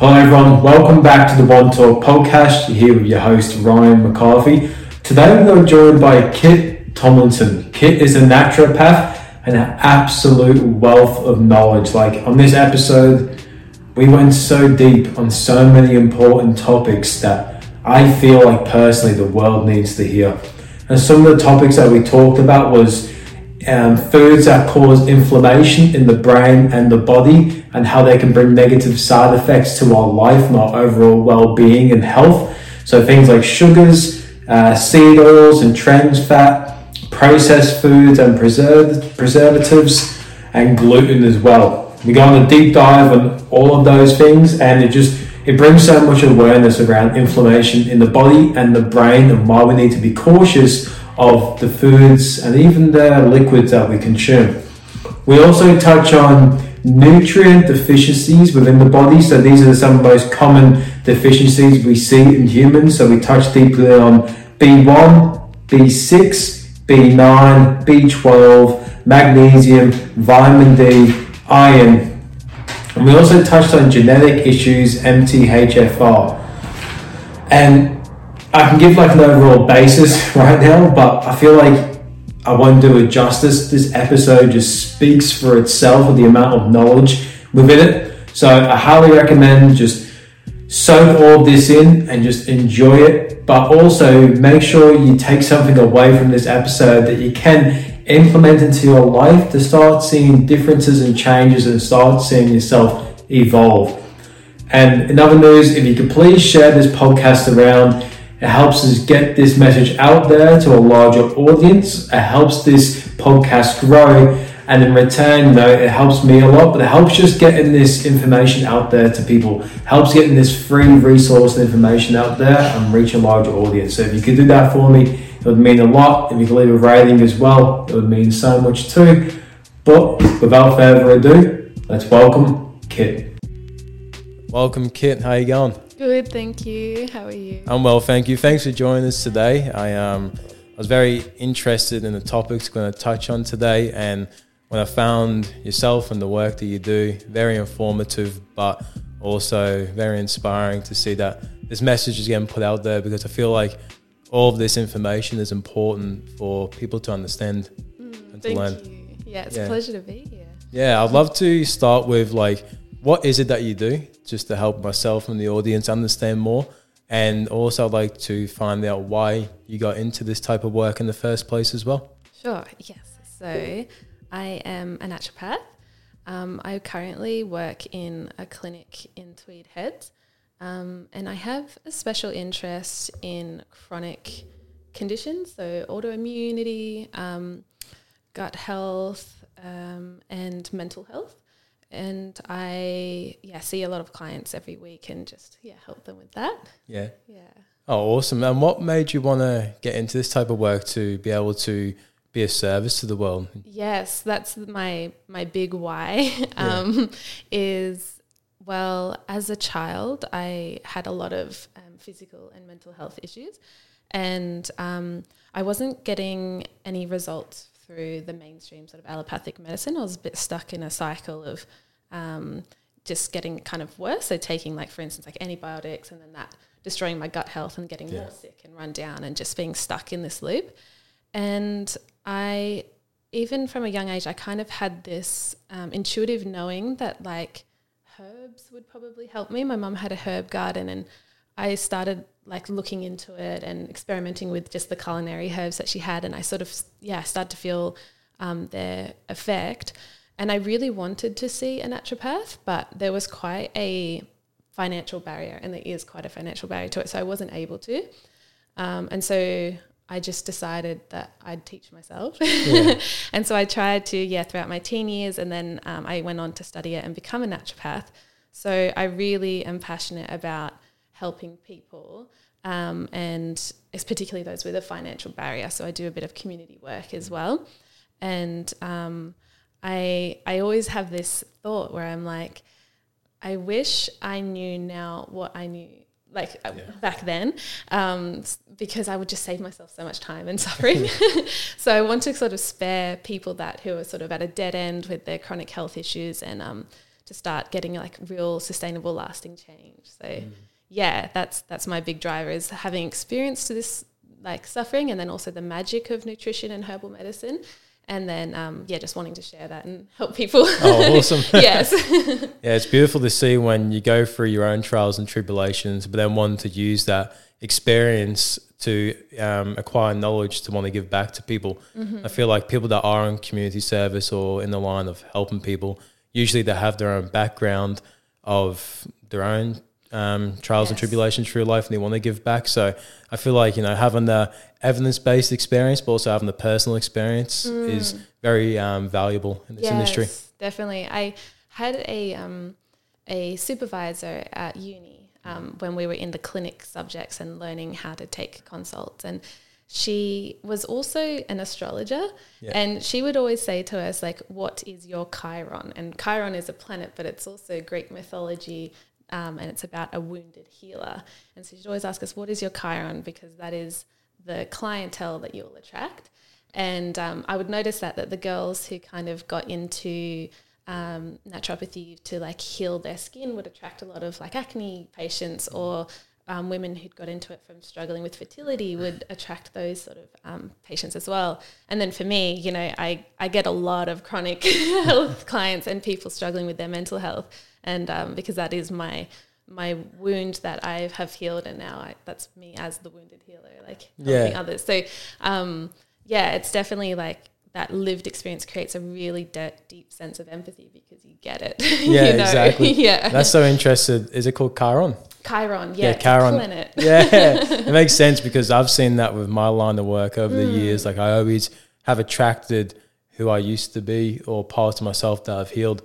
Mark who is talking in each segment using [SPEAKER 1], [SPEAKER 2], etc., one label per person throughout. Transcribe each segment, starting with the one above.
[SPEAKER 1] Hello, everyone. Welcome back to the One Talk podcast. You're here with your host, Ryan McCarthy. Today, we're joined by Kit Tomlinson. Kit is a naturopath and an absolute wealth of knowledge. Like on this episode, we went so deep on so many important topics that I feel like personally the world needs to hear. And some of the topics that we talked about was um, foods that cause inflammation in the brain and the body and how they can bring negative side effects to our life and our overall well-being and health. So things like sugars, uh, seed oils and trans fat, processed foods and preserv- preservatives, and gluten as well. We go on a deep dive on all of those things, and it just it brings so much awareness around inflammation in the body and the brain, and why we need to be cautious of the foods and even the liquids that we consume. We also touch on nutrient deficiencies within the body. So these are some of the most common deficiencies we see in humans. So we touch deeply on B1, B6, B9, B12, magnesium, vitamin D, iron. And we also touched on genetic issues, MTHFR. And I can give like an overall basis right now, but I feel like I won't do it justice. This episode just speaks for itself with the amount of knowledge within it. So I highly recommend just soak all this in and just enjoy it. But also make sure you take something away from this episode that you can implement into your life to start seeing differences and changes and start seeing yourself evolve. And in other news, if you could please share this podcast around it helps us get this message out there to a larger audience. It helps this podcast grow. And in return, you know, it helps me a lot, but it helps just getting this information out there to people, helps getting this free resource and information out there and reach a larger audience. So if you could do that for me, it would mean a lot. If you could leave a rating as well, it would mean so much too. But without further ado, let's welcome Kit.
[SPEAKER 2] Welcome, Kit. How you going?
[SPEAKER 3] Good, thank you. How are you?
[SPEAKER 2] I'm well, thank you. Thanks for joining us today. I um I was very interested in the topics we're going to touch on today, and when I found yourself and the work that you do, very informative, but also very inspiring to see that this message is getting put out there because I feel like all of this information is important for people to understand
[SPEAKER 3] mm, and to learn. You. Yeah, it's yeah. a pleasure to be here.
[SPEAKER 2] Yeah, I'd love to start with like, what is it that you do? just to help myself and the audience understand more. And also, I'd like to find out why you got into this type of work in the first place as well.
[SPEAKER 3] Sure, yes. So, I am a naturopath. Um, I currently work in a clinic in Tweed Heads, um, and I have a special interest in chronic conditions, so autoimmunity, um, gut health, um, and mental health and I yeah see a lot of clients every week and just yeah help them with that.
[SPEAKER 2] Yeah.
[SPEAKER 3] Yeah.
[SPEAKER 2] Oh, awesome! And what made you want to get into this type of work to be able to be a service to the world?
[SPEAKER 3] Yes, that's my my big why. um, yeah. Is well, as a child, I had a lot of um, physical and mental health issues, and um, I wasn't getting any results through the mainstream sort of allopathic medicine. I was a bit stuck in a cycle of um, just getting kind of worse. So taking like, for instance, like antibiotics and then that destroying my gut health and getting yeah. more sick and run down and just being stuck in this loop. And I, even from a young age, I kind of had this um, intuitive knowing that like herbs would probably help me. My mum had a herb garden and I started like looking into it and experimenting with just the culinary herbs that she had, and I sort of yeah started to feel um, their effect. And I really wanted to see a naturopath, but there was quite a financial barrier, and there is quite a financial barrier to it, so I wasn't able to. Um, and so I just decided that I'd teach myself. Yeah. and so I tried to, yeah, throughout my teen years, and then um, I went on to study it and become a naturopath. So I really am passionate about helping people um, and it's particularly those with a financial barrier. So I do a bit of community work as well, and um, I I always have this thought where I'm like, I wish I knew now what I knew like uh, yeah. back then, um, because I would just save myself so much time and suffering. so I want to sort of spare people that who are sort of at a dead end with their chronic health issues and um, to start getting like real sustainable lasting change so yeah that's that's my big driver is having experienced this like suffering and then also the magic of nutrition and herbal medicine and then um, yeah just wanting to share that and help people
[SPEAKER 1] Oh, awesome.
[SPEAKER 3] yes
[SPEAKER 1] Yeah, it's beautiful to see when you go through your own trials and tribulations, but then want to use that experience to um, acquire knowledge to want to give back to people. I feel like people that are in community service or in the line of helping people, usually they have their own background of their own um, trials and tribulations through life and they want to give back. So I feel like, you know, having the evidence based experience, but also having the personal experience is very um, valuable in this industry.
[SPEAKER 3] Definitely. I had a um, a supervisor at uni um, when we were in the clinic subjects and learning how to take consults, and she was also an astrologer,
[SPEAKER 1] Yeah.
[SPEAKER 3] and she would always say to us like, "What is your Chiron?" And Chiron is a planet, but it's also Greek mythology. Um, and it's about a wounded healer. And so she'd always ask us, What is your Chiron? Because that is the clientele that you'll attract. And um, I would notice that that the girls who kind of got into um, naturopathy to like heal their skin would attract a lot of like acne patients or um, women who'd got into it from struggling with fertility would attract those sort of um, patients as well. And then for me, you know, I, I get a lot of chronic health clients and people struggling with their mental health. And um, because that is my my wound that I have healed, and now I, that's me as the wounded healer, like helping
[SPEAKER 1] Yeah.
[SPEAKER 3] others. So um, yeah, it's definitely like that lived experience creates a really de- deep sense of empathy because you get it.
[SPEAKER 1] Yeah,
[SPEAKER 3] you know?
[SPEAKER 1] exactly.
[SPEAKER 3] yeah.
[SPEAKER 1] That's so interesting. Is it called Chiron?
[SPEAKER 3] Chiron. Yeah,
[SPEAKER 1] Yeah, Chiron.
[SPEAKER 3] planet.
[SPEAKER 1] Yeah, it makes sense because I've seen that with my line of work over the
[SPEAKER 3] Mm.
[SPEAKER 1] years. Like I always have attracted who I used to be or parts of myself that I've healed.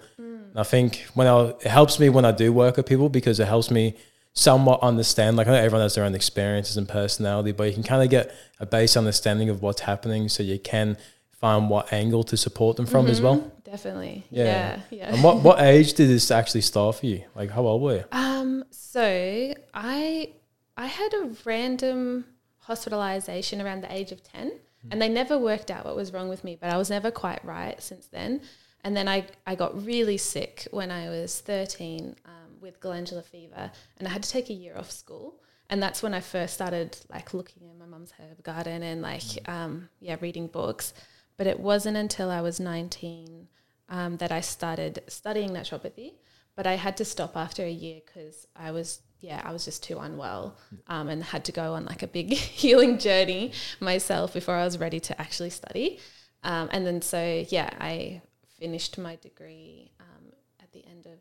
[SPEAKER 3] Mm.
[SPEAKER 1] And I think when I, it helps me when I do work with people because it helps me somewhat understand. Like I know everyone has their own experiences and personality, but you can kind of get a base understanding of what's happening, so you can find what angle to support them from as well.
[SPEAKER 3] Mhm, Definitely.
[SPEAKER 1] Yeah.
[SPEAKER 3] Yeah. Yeah.
[SPEAKER 1] And what what age did this actually start for you? Like how old were you?
[SPEAKER 3] Um, so I I had a random hospitalization around the age of 10 and they never worked out what was wrong with me, but I was never quite right since then. And then I, I got really sick when I was 13 um, with glandular fever and I had to take a year off school. And that's when I first started like looking in my mum's herb garden and like, um, yeah, reading books. But it wasn't until I was 19 um, that I started studying naturopathy. But I had to stop after a year because I was, yeah, I was just too unwell um, and had to go on like a big healing journey myself before I was ready to actually study. Um, and then so, yeah, I finished my degree um, at the end of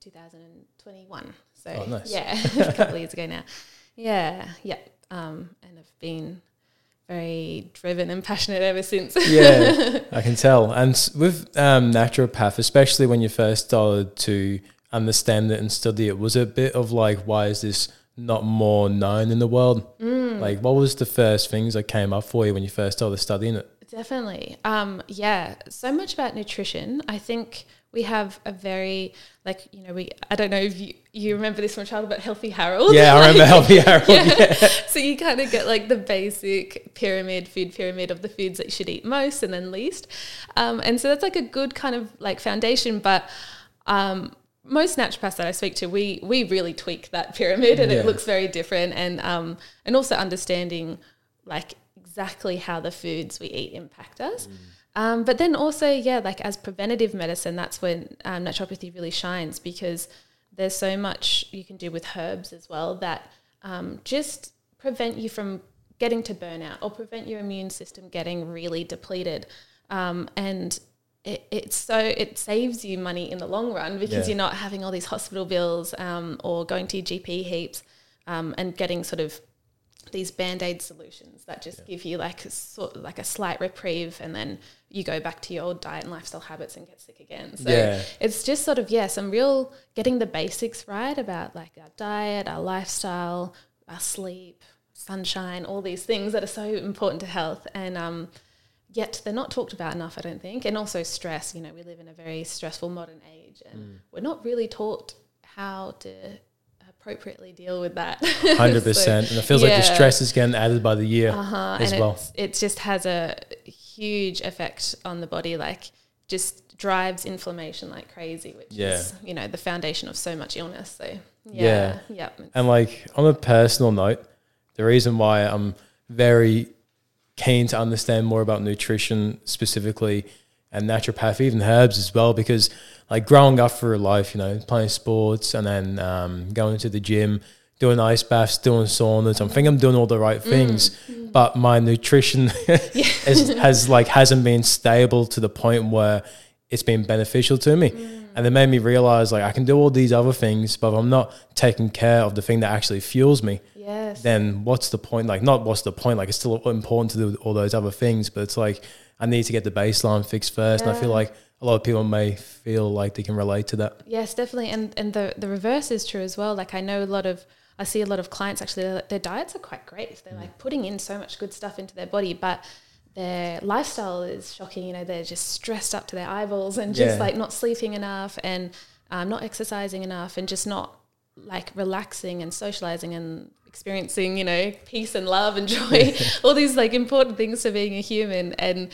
[SPEAKER 3] 2021. So,
[SPEAKER 1] Oh, nice.
[SPEAKER 3] yeah, a couple of years ago now. Yeah, yeah. Um, and I've been very driven and passionate ever since.
[SPEAKER 1] yeah, I can tell. And with um, naturopath, especially when you first started to understand it and study it, was it a bit of like, why is this not more known in the world?
[SPEAKER 3] Mm.
[SPEAKER 1] Like, what was the first things that came up for you when you first started studying it?
[SPEAKER 3] Definitely. Um, yeah. So much about nutrition. I think we have a very like you know we I don't know if you you remember this from childhood, but Healthy Harold.
[SPEAKER 1] Yeah, I remember Healthy Harold.
[SPEAKER 3] yeah.
[SPEAKER 1] Yeah.
[SPEAKER 3] so you kind of get like the basic pyramid, food pyramid of the foods that you should eat most and then least. Um, and so that's like a good kind of like foundation. But um, most naturopaths that I speak to, we we really tweak that pyramid and
[SPEAKER 1] Yeah.
[SPEAKER 3] it looks very different. And um, and also understanding like exactly how the foods we eat impact us. Um, but then also, yeah, like as preventative medicine, that's when um, naturopathy really shines because there's so much you can do with herbs as well that um, just prevent you from getting to burnout or prevent your immune system getting really depleted. Um, and it, it's so it saves you money in the long run because
[SPEAKER 1] Yeah.
[SPEAKER 3] you're not having all these hospital bills um, or going to your GP heaps um, and getting sort of these band-aid solutions that just give you like a sort like a slight reprieve and then you go back to your old diet and lifestyle habits and get sick again. So
[SPEAKER 1] Yeah.
[SPEAKER 3] it's just sort of yeah some real getting the basics right about like our diet our lifestyle our sleep sunshine all these things that are so important to health. And um yet they're not talked about enough i don't think. And also stress you know we live in a very stressful modern age and we're not really taught how to appropriately deal with that
[SPEAKER 1] Hundred percent, and it feels like the stress is getting added by the year
[SPEAKER 3] uh-huh.
[SPEAKER 1] as
[SPEAKER 3] and
[SPEAKER 1] well.
[SPEAKER 3] it just has a huge effect on the body like just drives inflammation like crazy, which
[SPEAKER 1] Yeah.
[SPEAKER 3] is you know the foundation of so much illness. So
[SPEAKER 1] Yeah.
[SPEAKER 3] yeah, yeah,
[SPEAKER 1] And like on a personal note, the reason why I'm very keen to understand more about nutrition specifically and naturopathy, even herbs as well, because like growing up through life, you know, playing sports and then um, going to the gym, doing ice baths, doing saunas. I think I'm doing all the right mm. things, mm. but my nutrition is, has like hasn't been stable to the point where it's been beneficial to me. Mm. And it made me realize like I can do all these other things, but if I'm not taking care of the thing that actually fuels me,
[SPEAKER 3] yes,
[SPEAKER 1] then what's the point? Like, not what's the point? Like, it's still important to do all those other things, but it's like I need to get the baseline fixed first. And I feel like a lot of people may feel like they can relate to that.
[SPEAKER 3] Yes, definitely. And and the the reverse is true as well. Like I know a lot of I see a lot of clients actually their, their diets are quite great. They're like putting in so much good stuff into their body, but their lifestyle is shocking. You know, they're just stressed up to their eyeballs and just
[SPEAKER 1] Yeah.
[SPEAKER 3] like not sleeping enough and um, not exercising enough and just not like relaxing and socializing and experiencing, you know, peace and love and joy, all these like important things to being a human. And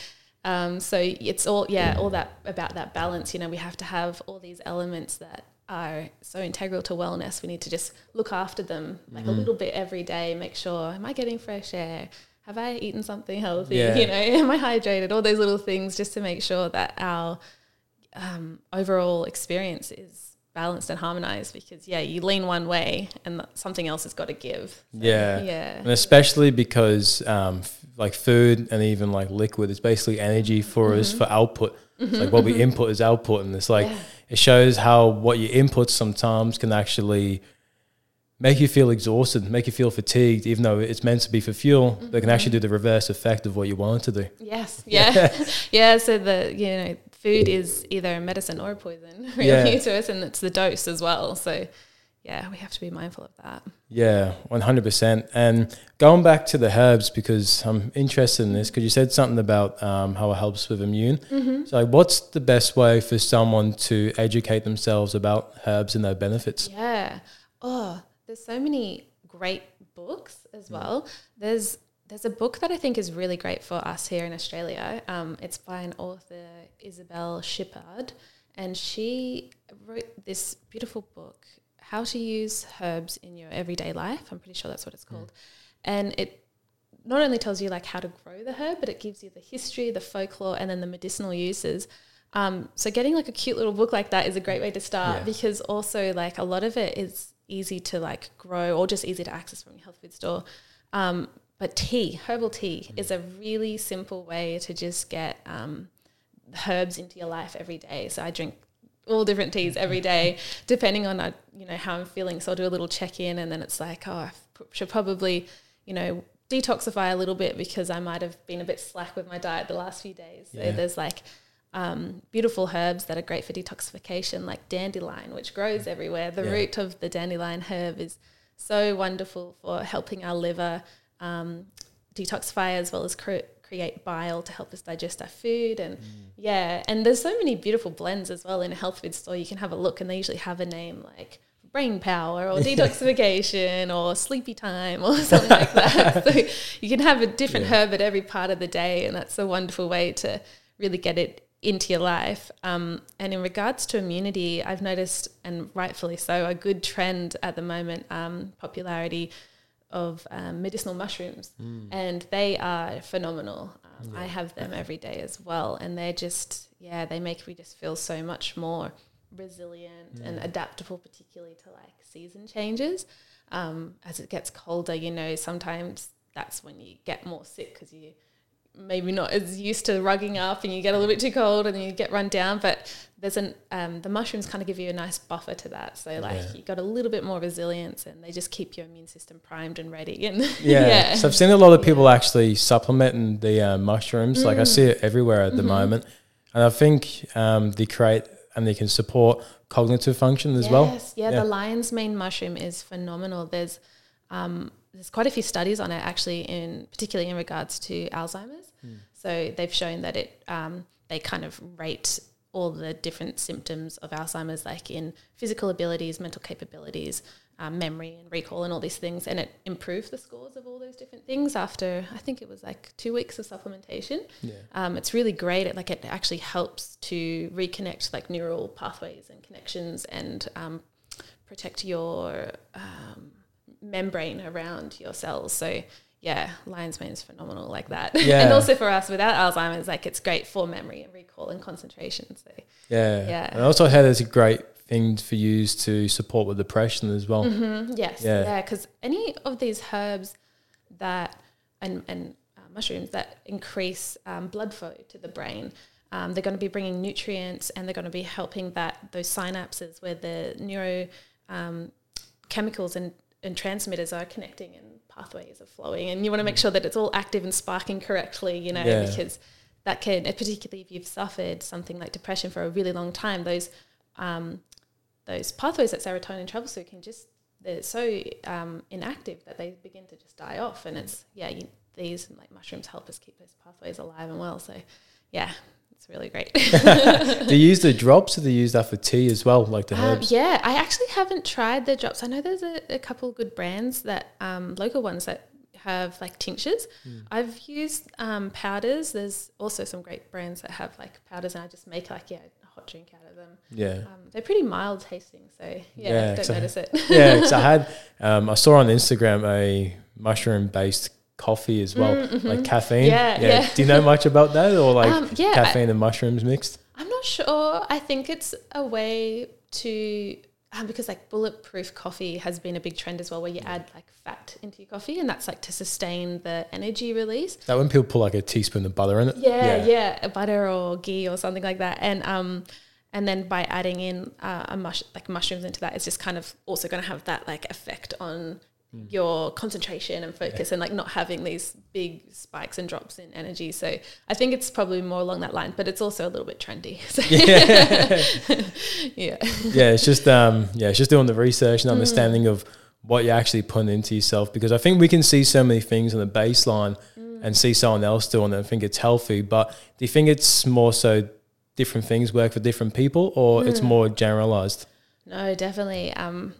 [SPEAKER 3] um, so it's all, yeah, all that about that balance. You know, we have to have all these elements that are so integral to wellness. We need to just look after them like
[SPEAKER 1] Mm-hmm.
[SPEAKER 3] a little bit every day. Make sure, am I getting fresh air? Have I eaten something healthy?
[SPEAKER 1] Yeah.
[SPEAKER 3] You know, am I hydrated? All those little things just to make sure that our um, overall experience is balanced and harmonized. Because yeah, you lean one way and something else has got to give. So,
[SPEAKER 1] Yeah.
[SPEAKER 3] yeah,
[SPEAKER 1] And especially because um, f- like food and even like liquid is basically energy for us mm-hmm. for output. Like what we mm-hmm. input is output. And it's like,
[SPEAKER 3] Yeah.
[SPEAKER 1] it shows how what you input sometimes can actually make you feel exhausted, make you feel fatigued, even though it's meant to be for fuel, but it can actually mm-hmm. do the reverse effect of what you want to do.
[SPEAKER 3] Yes. Yeah. yeah. So the you know food is either a medicine or a poison really
[SPEAKER 1] Yeah.
[SPEAKER 3] to us, and it's the dose as well. So yeah, we have to be mindful of that.
[SPEAKER 1] Yeah, one hundred percent. And going back to the herbs because I'm interested in this because you said something about um, how it helps with immune. So, what's the best way for someone to educate themselves about herbs and their benefits?
[SPEAKER 3] Yeah. Oh, there's so many great books as well. There's there's a book that I think is really great for us here in Australia. Um, it's by an author, Isabell Shipard, and she wrote this beautiful book, How to Use Herbs in Your Everyday Life. I'm pretty sure that's what it's called. And it not only tells you like how to grow the herb, but it gives you the history, the folklore, and then the medicinal uses. Um, so getting like a cute little book like that is a great way to start
[SPEAKER 1] Yeah.
[SPEAKER 3] because also like a lot of it is easy to like grow or just easy to access from your health food store. Um, but tea, herbal tea, is a really simple way to just get um, herbs into your life every day. So I drink all different teas every day, depending on uh, you know how I'm feeling. So I'll do a little check in, and then it's like, oh, I should probably you know detoxify a little bit because I might have been a bit slack with my diet the last few days. So
[SPEAKER 1] Yeah.
[SPEAKER 3] there's like um, beautiful herbs that are great for detoxification, like dandelion, which grows everywhere. The
[SPEAKER 1] Yeah.
[SPEAKER 3] root of the dandelion herb is so wonderful for helping our liver um, detoxify as well as cre- create bile to help us digest our food. And yeah, and there's so many beautiful blends as well in a health food store. You can have a look, and they usually have a name like brain power or detoxification or sleepy time or something like that. So you can have a different
[SPEAKER 1] Yeah.
[SPEAKER 3] herb at every part of the day, and that's a wonderful way to really get it into your life. Um, and in regards to immunity, I've noticed, and rightfully so, a good trend at the moment, um, popularity of um, medicinal mushrooms, and they are phenomenal. Um, I have them every day as well, and they're just yeah, they make me just feel so much more resilient and adaptable, particularly to like season changes. Um, as it gets colder, you know, sometimes that's when you get more sick because you maybe not as used to rugging up and you get a little bit too cold and you get run down but there's an um, the mushrooms kind of give you a nice buffer to that so like
[SPEAKER 1] Yeah.
[SPEAKER 3] you got a little bit more resilience and they just keep your immune system primed and ready and
[SPEAKER 1] Yeah. So I've seen a lot of people actually supplementing the uh, mushrooms. Like I see it everywhere at the moment, and I think um, they create and they can support cognitive function as well.
[SPEAKER 3] Yeah,
[SPEAKER 1] Yeah.
[SPEAKER 3] the lion's mane mushroom is phenomenal. There's um, there's quite a few studies on it actually, in particularly in regards to Alzheimer's. So they've shown that it um, they kind of rate all the different symptoms of Alzheimer's, like in physical abilities, mental capabilities, um, memory and recall and all these things, and it improved the scores of all those different things after I think it was like two weeks of supplementation.
[SPEAKER 1] Yeah.
[SPEAKER 3] Um, it's really great. It like it actually helps to reconnect like neural pathways and connections and um, protect your um, membrane around your cells. So yeah, lion's mane is phenomenal like that.
[SPEAKER 1] Yeah.
[SPEAKER 3] and also for us without Alzheimer's, like it's great for memory and recall and concentration. So
[SPEAKER 1] Yeah.
[SPEAKER 3] Yeah.
[SPEAKER 1] And I also heard it's a great thing for you to support with depression as well.
[SPEAKER 3] Mhm, yes,
[SPEAKER 1] Yeah.
[SPEAKER 3] yeah, because any of these herbs that and and uh, mushrooms that increase um, blood flow to the brain. Um, they're going to be bringing nutrients and they're going to be helping that those synapses where the neuro um, chemicals and, and transmitters are connecting and pathways are flowing and you want to make sure that it's all active and sparking correctly you know
[SPEAKER 1] Yeah.
[SPEAKER 3] because that can particularly if you've suffered something like depression for a really long time those um, those pathways that serotonin travels through can just they're so um, inactive that they begin to just die off and it's yeah you, these like mushrooms help us keep those pathways alive and well so yeah it's really great
[SPEAKER 1] do you use the drops or do you use that for tea as well, like the
[SPEAKER 3] Um,
[SPEAKER 1] herbs?
[SPEAKER 3] yeah, I actually haven't tried the drops. I know there's a, a couple good brands that um, local ones that have like tinctures.
[SPEAKER 1] Hmm.
[SPEAKER 3] I've used um, powders. There's also some great brands that have like powders, and I just make like yeah a hot drink out of them.
[SPEAKER 1] Yeah.
[SPEAKER 3] Um, they're pretty mild tasting, so yeah,
[SPEAKER 1] Yeah,
[SPEAKER 3] don't notice it.
[SPEAKER 1] yeah, I had, um, I saw on Instagram a mushroom based coffee as well, like caffeine.
[SPEAKER 3] Mm, Yeah, yeah.
[SPEAKER 1] Do you know much about that or like
[SPEAKER 3] Um, yeah, I-
[SPEAKER 1] caffeine and mushrooms mixed?
[SPEAKER 3] I'm not sure. I think it's a way to um, because like bulletproof coffee has been a big trend as well, where you add like fat into your coffee, and that's like to sustain the energy release.
[SPEAKER 1] That when people put like a teaspoon of butter in it.
[SPEAKER 3] Yeah, yeah, butter or ghee or something like that, and um, and then by adding in uh, a mush like mushrooms into that, it's just kind of also going to have that like effect on your concentration and focus, and like not having these big spikes and drops in energy. So I think it's probably more along that line, but it's also a little bit trendy. So yeah,
[SPEAKER 1] yeah, it's just um, yeah, it's just doing the research
[SPEAKER 3] Mm.
[SPEAKER 1] and understanding of what you're actually putting into yourself because I think we can see so many things on the baseline
[SPEAKER 3] Mm.
[SPEAKER 1] and see someone else doing it and think it's healthy. But do you think it's more so different things work for different people or
[SPEAKER 3] Mm.
[SPEAKER 1] it's more generalized?
[SPEAKER 3] No, definitely. Um,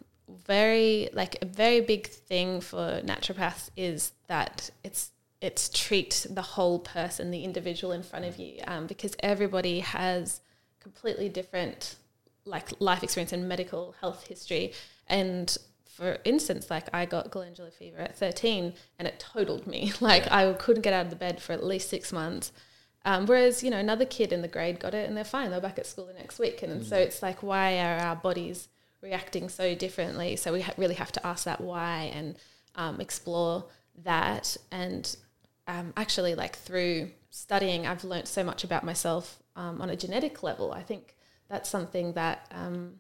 [SPEAKER 3] very like a very big thing for naturopaths is that it's it's treat the whole person, the individual in front of you, um, because everybody has completely different like life experience and medical health history. And for instance, like I got glandular fever at 13 and it totaled me. Like I couldn't get out of the bed for at least six months. Um, whereas, you know, another kid in the grade got it and they're fine. They're back at school the next week. And so it's like, why are our bodies reacting so differently? So we ha- really have to ask that why and um, explore that. And um, actually, like through studying, I've learned so much about myself um, on a genetic level. I think that's something that um,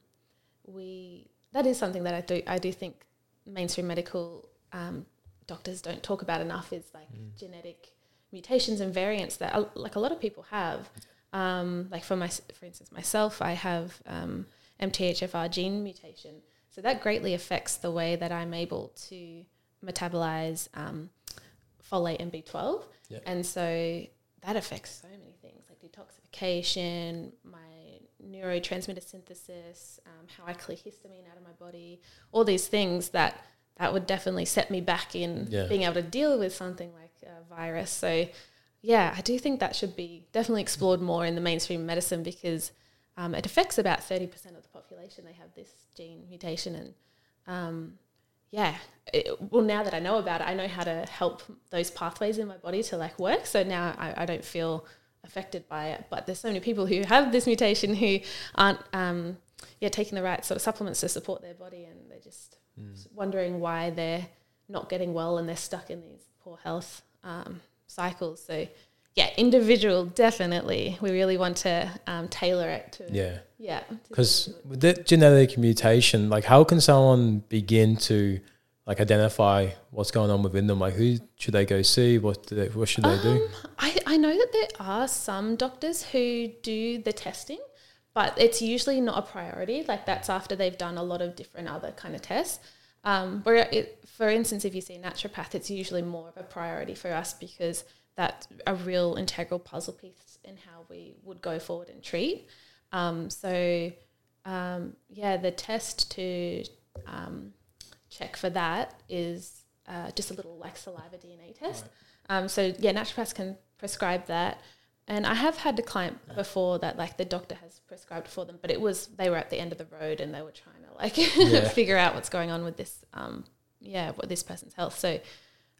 [SPEAKER 3] we, that is something that I do, I do think mainstream medical um, doctors don't talk about enough is like genetic mutations and variants that uh, like a lot of people have. Um, like for my, for instance, myself, I have um, MTHFR gene mutation, so that greatly affects the way that I'm able to metabolize um, folate and B12,
[SPEAKER 1] Yep.
[SPEAKER 3] and so that affects so many things like detoxification, my neurotransmitter synthesis, um, how I clear histamine out of my body, all these things that that would definitely set me back in
[SPEAKER 1] Yeah.
[SPEAKER 3] being able to deal with something like a virus. So, yeah, I do think that should be definitely explored more in the mainstream medicine because um, it affects about 30% of the population. They have this gene mutation. And um, yeah, it, well, now that I know about it, I know how to help those pathways in my body to like work. So now I, I don't feel affected by it. But there's so many people who have this mutation who aren't, um, yeah, taking the right sort of supplements to support their body and they're just wondering why they're not getting well and they're stuck in these poor health um, cycles. So, yeah, individual, definitely. We really want to um, tailor it to,
[SPEAKER 1] Yeah.
[SPEAKER 3] yeah.
[SPEAKER 1] Because with the genetic mutation, like how can someone begin to like identify what's going on within them? Like who should they go see? What do they, what should they do?
[SPEAKER 3] Um, I, I know that there are some doctors who do the testing, but it's usually not a priority. Like that's after they've done a lot of different other kind of tests. Um, where it, for instance, if you see a naturopath, it's usually more of a priority for us because that's a real integral puzzle piece in how we would go forward and treat. Um, so, um, yeah, the test to um, check for that is uh, just a little like saliva DNA test. Um, so yeah, naturopaths can prescribe that. And I have had a client before that like the doctor has prescribed for them, but it was they were at the end of the road and they were trying to like
[SPEAKER 1] Yeah.
[SPEAKER 3] figure out what's going on with this um yeah, what this person's health. So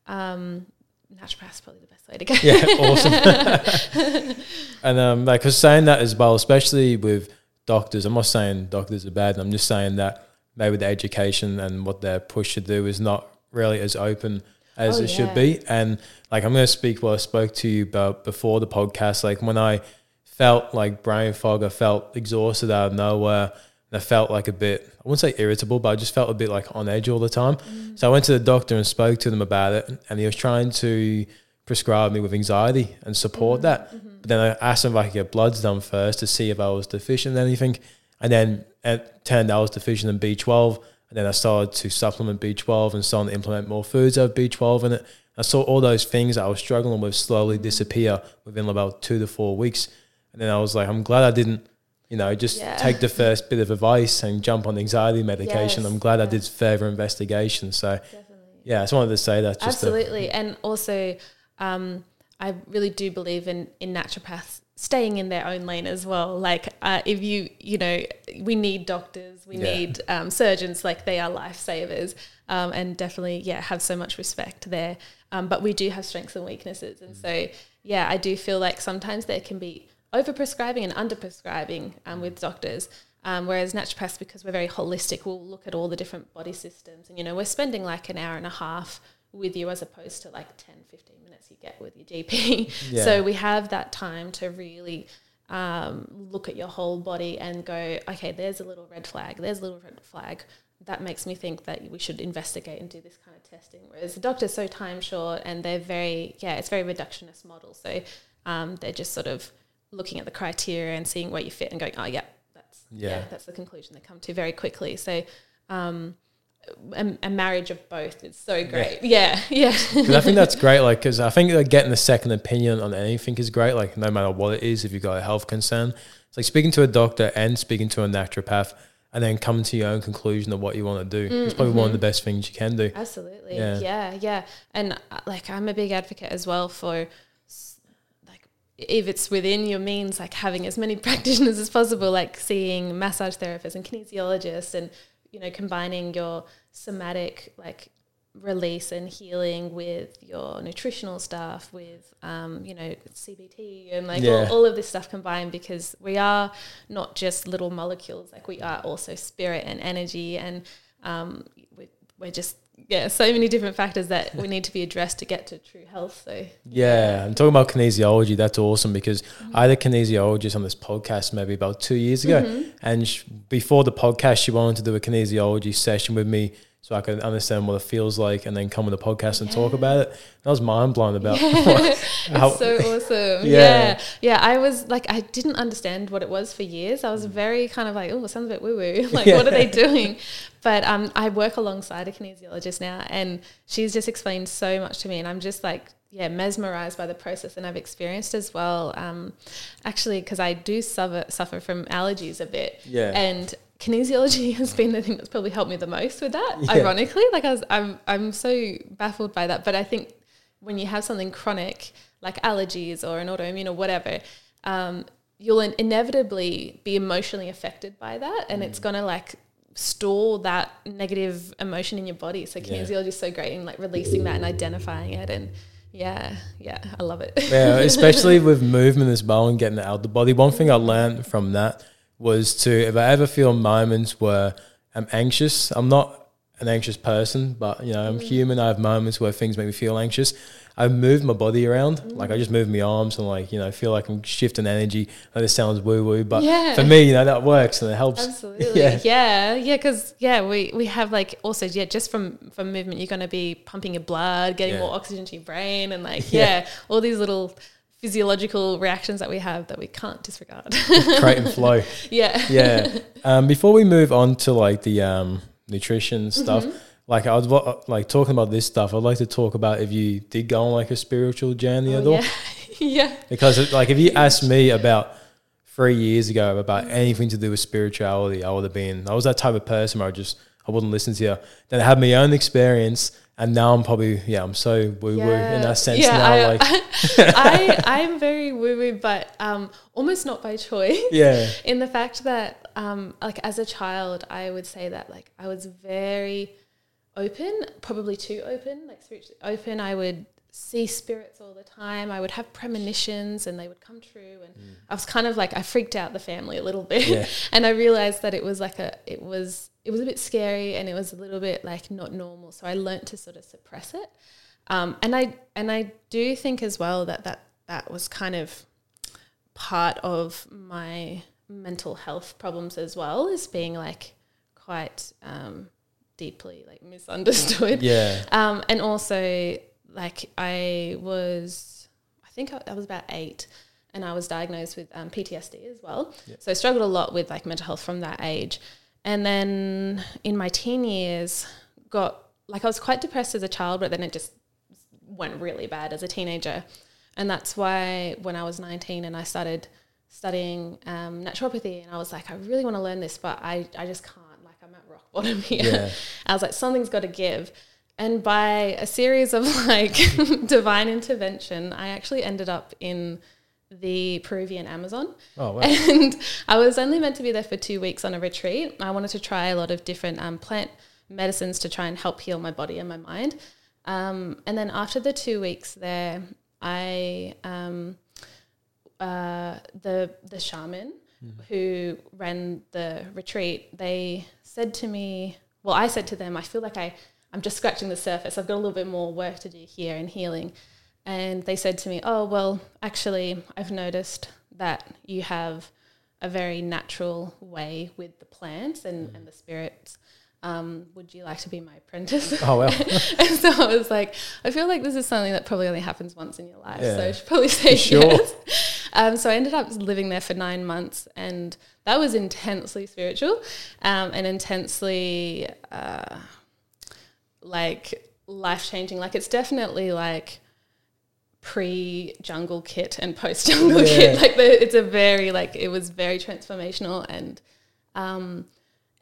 [SPEAKER 3] um naturopath's probably the best way to go.
[SPEAKER 1] Yeah, awesome. and um, like cause saying that as well, especially with doctors. I'm not saying doctors are bad. I'm just saying that maybe the education and what they're pushed to do is not really as open as
[SPEAKER 3] Oh,
[SPEAKER 1] it should be. And like I'm going to speak what I spoke to you about before the podcast. Like when I felt like brain fog, I felt exhausted out of nowhere. And I felt like a bit, I wouldn't say irritable, but I just felt a bit like on edge all the time. So I went to the doctor and spoke to them about it. And he was trying to prescribe me with anxiety and support that. Mm-hmm. Mm-hmm. But then I asked him if I could get bloods done first to see if I was deficient in anything. And then it turned out I was deficient in B12. And then I started to supplement B12 and started to implement more foods that have B12 in it. I saw all those things that I was struggling with slowly disappear within about two to four weeks. And then I was like, I'm glad I didn't, you know, just
[SPEAKER 3] Yeah.
[SPEAKER 1] take the first bit of advice and jump on anxiety medication.
[SPEAKER 3] Yes,
[SPEAKER 1] I'm glad I did further investigation. So,
[SPEAKER 3] Definitely.
[SPEAKER 1] yeah, I just wanted to say that.
[SPEAKER 3] Absolutely. and also, um, I really do believe in, in naturopaths staying in their own lane as well. Like, uh, if you, you know, we need doctors, we
[SPEAKER 1] Yeah.
[SPEAKER 3] need um, surgeons, like, they are lifesavers. Um, and definitely, yeah, have so much respect there. Um, but we do have strengths and weaknesses. And so, yeah, I do feel like sometimes there can be overprescribing and underprescribing um, with doctors. Um, whereas naturopaths, because we're very holistic, we'll look at all the different body systems. And, you know, we're spending like an hour and a half with you as opposed to like 10, 15 minutes you get with your GP.
[SPEAKER 1] Yeah.
[SPEAKER 3] So we have that time to really um, look at your whole body and go, okay, there's a little red flag, there's a little red flag. That makes me think that we should investigate and do this kind of testing. Whereas the doctor's so time short and they're very, yeah, it's very reductionist model. So um, they're just sort of looking at the criteria and seeing where you fit and going, oh, yeah, that's, yeah,
[SPEAKER 1] Yeah.
[SPEAKER 3] that's the conclusion they come to very quickly. So, um, a, a marriage of both is so great. Yeah, yeah.
[SPEAKER 1] I think that's great. Like, because I think like, getting a second opinion on anything is great. Like, no matter what it is, if you've got a health concern, it's like speaking to a doctor and speaking to a naturopath, and then coming to your own conclusion of what you want to do. It's probably one of the best things you can do.
[SPEAKER 3] Absolutely.
[SPEAKER 1] Yeah.
[SPEAKER 3] Yeah. yeah, And uh, like I'm a big advocate as well for if it's within your means like having as many practitioners as possible like seeing massage therapists and kinesiologists and you know combining your somatic like release and healing with your nutritional stuff with um, you know CBT and like
[SPEAKER 1] Yeah.
[SPEAKER 3] all, all of this stuff combined because we are not just little molecules like we are also spirit and energy and um, we, we're just yeah so many different factors that we need to be addressed to get to true health so
[SPEAKER 1] Yeah, I'm talking about kinesiology. That's awesome because I had a kinesiologist on this podcast maybe about two years ago, mm-hmm. and sh- before the podcast, she wanted to do a kinesiology session with me so I could understand what it feels like, and then come on the podcast and talk about it. I was mind blown about how-
[SPEAKER 3] it's so awesome.
[SPEAKER 1] Yeah.
[SPEAKER 3] Yeah. yeah. I was like, I didn't understand what it was for years. I was very kind of like, oh, it sounds a bit woo woo. like, what are they doing? But um, I work alongside a kinesiologist now, and she's just explained so much to me. And I'm just like, yeah, mesmerized by the process. And I've experienced as well, um, actually, because I do suffer, suffer from allergies a bit.
[SPEAKER 1] Yeah.
[SPEAKER 3] And kinesiology has been the thing that's probably helped me the most with that.
[SPEAKER 1] Yeah.
[SPEAKER 3] Ironically, like I was, I'm, I'm so baffled by that. But I think when you have something chronic like allergies or an autoimmune or whatever, um, you'll in- inevitably be emotionally affected by that, and
[SPEAKER 1] Mm.
[SPEAKER 3] it's gonna like store that negative emotion in your body. So
[SPEAKER 1] Yeah.
[SPEAKER 3] kinesiology is so great in like releasing that and identifying it, and yeah, yeah, I love it.
[SPEAKER 1] yeah, especially with movement as well and getting it out the body. One thing I learned from that was to if I ever feel moments where I'm anxious, I'm not an anxious person, but you know, I'm mm. human. I have moments where things make me feel anxious. I move my body around, mm. like I just move my arms and like you know, feel like I'm shifting energy. I know this sounds woo woo, but
[SPEAKER 3] Yeah.
[SPEAKER 1] for me, you know, that works and it helps.
[SPEAKER 3] Absolutely.
[SPEAKER 1] Yeah.
[SPEAKER 3] Yeah. Yeah. Because yeah, we, we have like also yeah, just from from movement, you're going to be pumping your blood, getting
[SPEAKER 1] Yeah.
[SPEAKER 3] more oxygen to your brain, and like
[SPEAKER 1] Yeah.
[SPEAKER 3] yeah, all these little physiological reactions that we have that we can't disregard.
[SPEAKER 1] Create and flow.
[SPEAKER 3] yeah.
[SPEAKER 1] yeah. Um, before we move on to like the um, nutrition stuff,
[SPEAKER 3] Mm-hmm.
[SPEAKER 1] like I was like talking about this stuff. I'd like to talk about if you did go on like a spiritual journey at
[SPEAKER 3] Oh,
[SPEAKER 1] all,
[SPEAKER 3] yeah. yeah.
[SPEAKER 1] because like if you asked me about three years ago about anything to do with spirituality, I would have been. I was that type of person where I just I wouldn't listen to you. Then I had my own experience, and now I'm probably yeah, I'm so woo woo in that sense
[SPEAKER 3] yeah,
[SPEAKER 1] now.
[SPEAKER 3] I,
[SPEAKER 1] like
[SPEAKER 3] I, I'm very woo woo, but um, almost not by choice.
[SPEAKER 1] yeah,
[SPEAKER 3] In the fact that, um, like as a child, I would say that like I was very open, probably too open, like spiritually open. I would see spirits all the time. I would have premonitions, and they would come true. And I was kind of like I freaked out the family a little bit,
[SPEAKER 1] Yeah.
[SPEAKER 3] and I realized that it was like a it was it was a bit scary, and it was a little bit like not normal. So I learnt to sort of suppress it. Um, and I and I do think as well that that that was kind of part of my mental health problems as well as being like quite um, deeply like misunderstood.
[SPEAKER 1] yeah,
[SPEAKER 3] Um, and also like I was, I think I, I was about eight, and I was diagnosed with um, PTSD as well. So I struggled a lot with like mental health from that age, and then in my teen years, got like I was quite depressed as a child, but then it just went really bad as a teenager, and that's why when I was nineteen and I started studying um, naturopathy, and I was like, I really want to learn this, but I I just can't. Like I'm at rock bottom here.
[SPEAKER 1] Yeah.
[SPEAKER 3] I was like, something's got to give. And by a series of like divine intervention, I actually ended up in the Peruvian Amazon.
[SPEAKER 1] oh wow,
[SPEAKER 3] And I was only meant to be there for two weeks on a retreat. I wanted to try a lot of different um, plant medicines to try and help heal my body and my mind. Um, and then after the two weeks there, I um, uh, the the shaman who ran the retreat, they said to me, well, I said to them, I feel like I I'm just scratching the surface. I've got a little bit more work to do here in healing. And they said to me, Oh, well, actually, I've noticed that you have a very natural way with the plants and, and the spirits. Um, would you like to be my apprentice?
[SPEAKER 1] oh well,
[SPEAKER 3] and so I was like, I feel like this is something that probably only happens once in your life. So I should probably say
[SPEAKER 1] Sure.
[SPEAKER 3] yes. Um, so I ended up living there for nine months, and that was intensely spiritual um, and intensely uh, like life changing. Like it's definitely like pre jungle kit and post jungle
[SPEAKER 1] Yeah.
[SPEAKER 3] kit. Like the, it's a very like it was very transformational and um,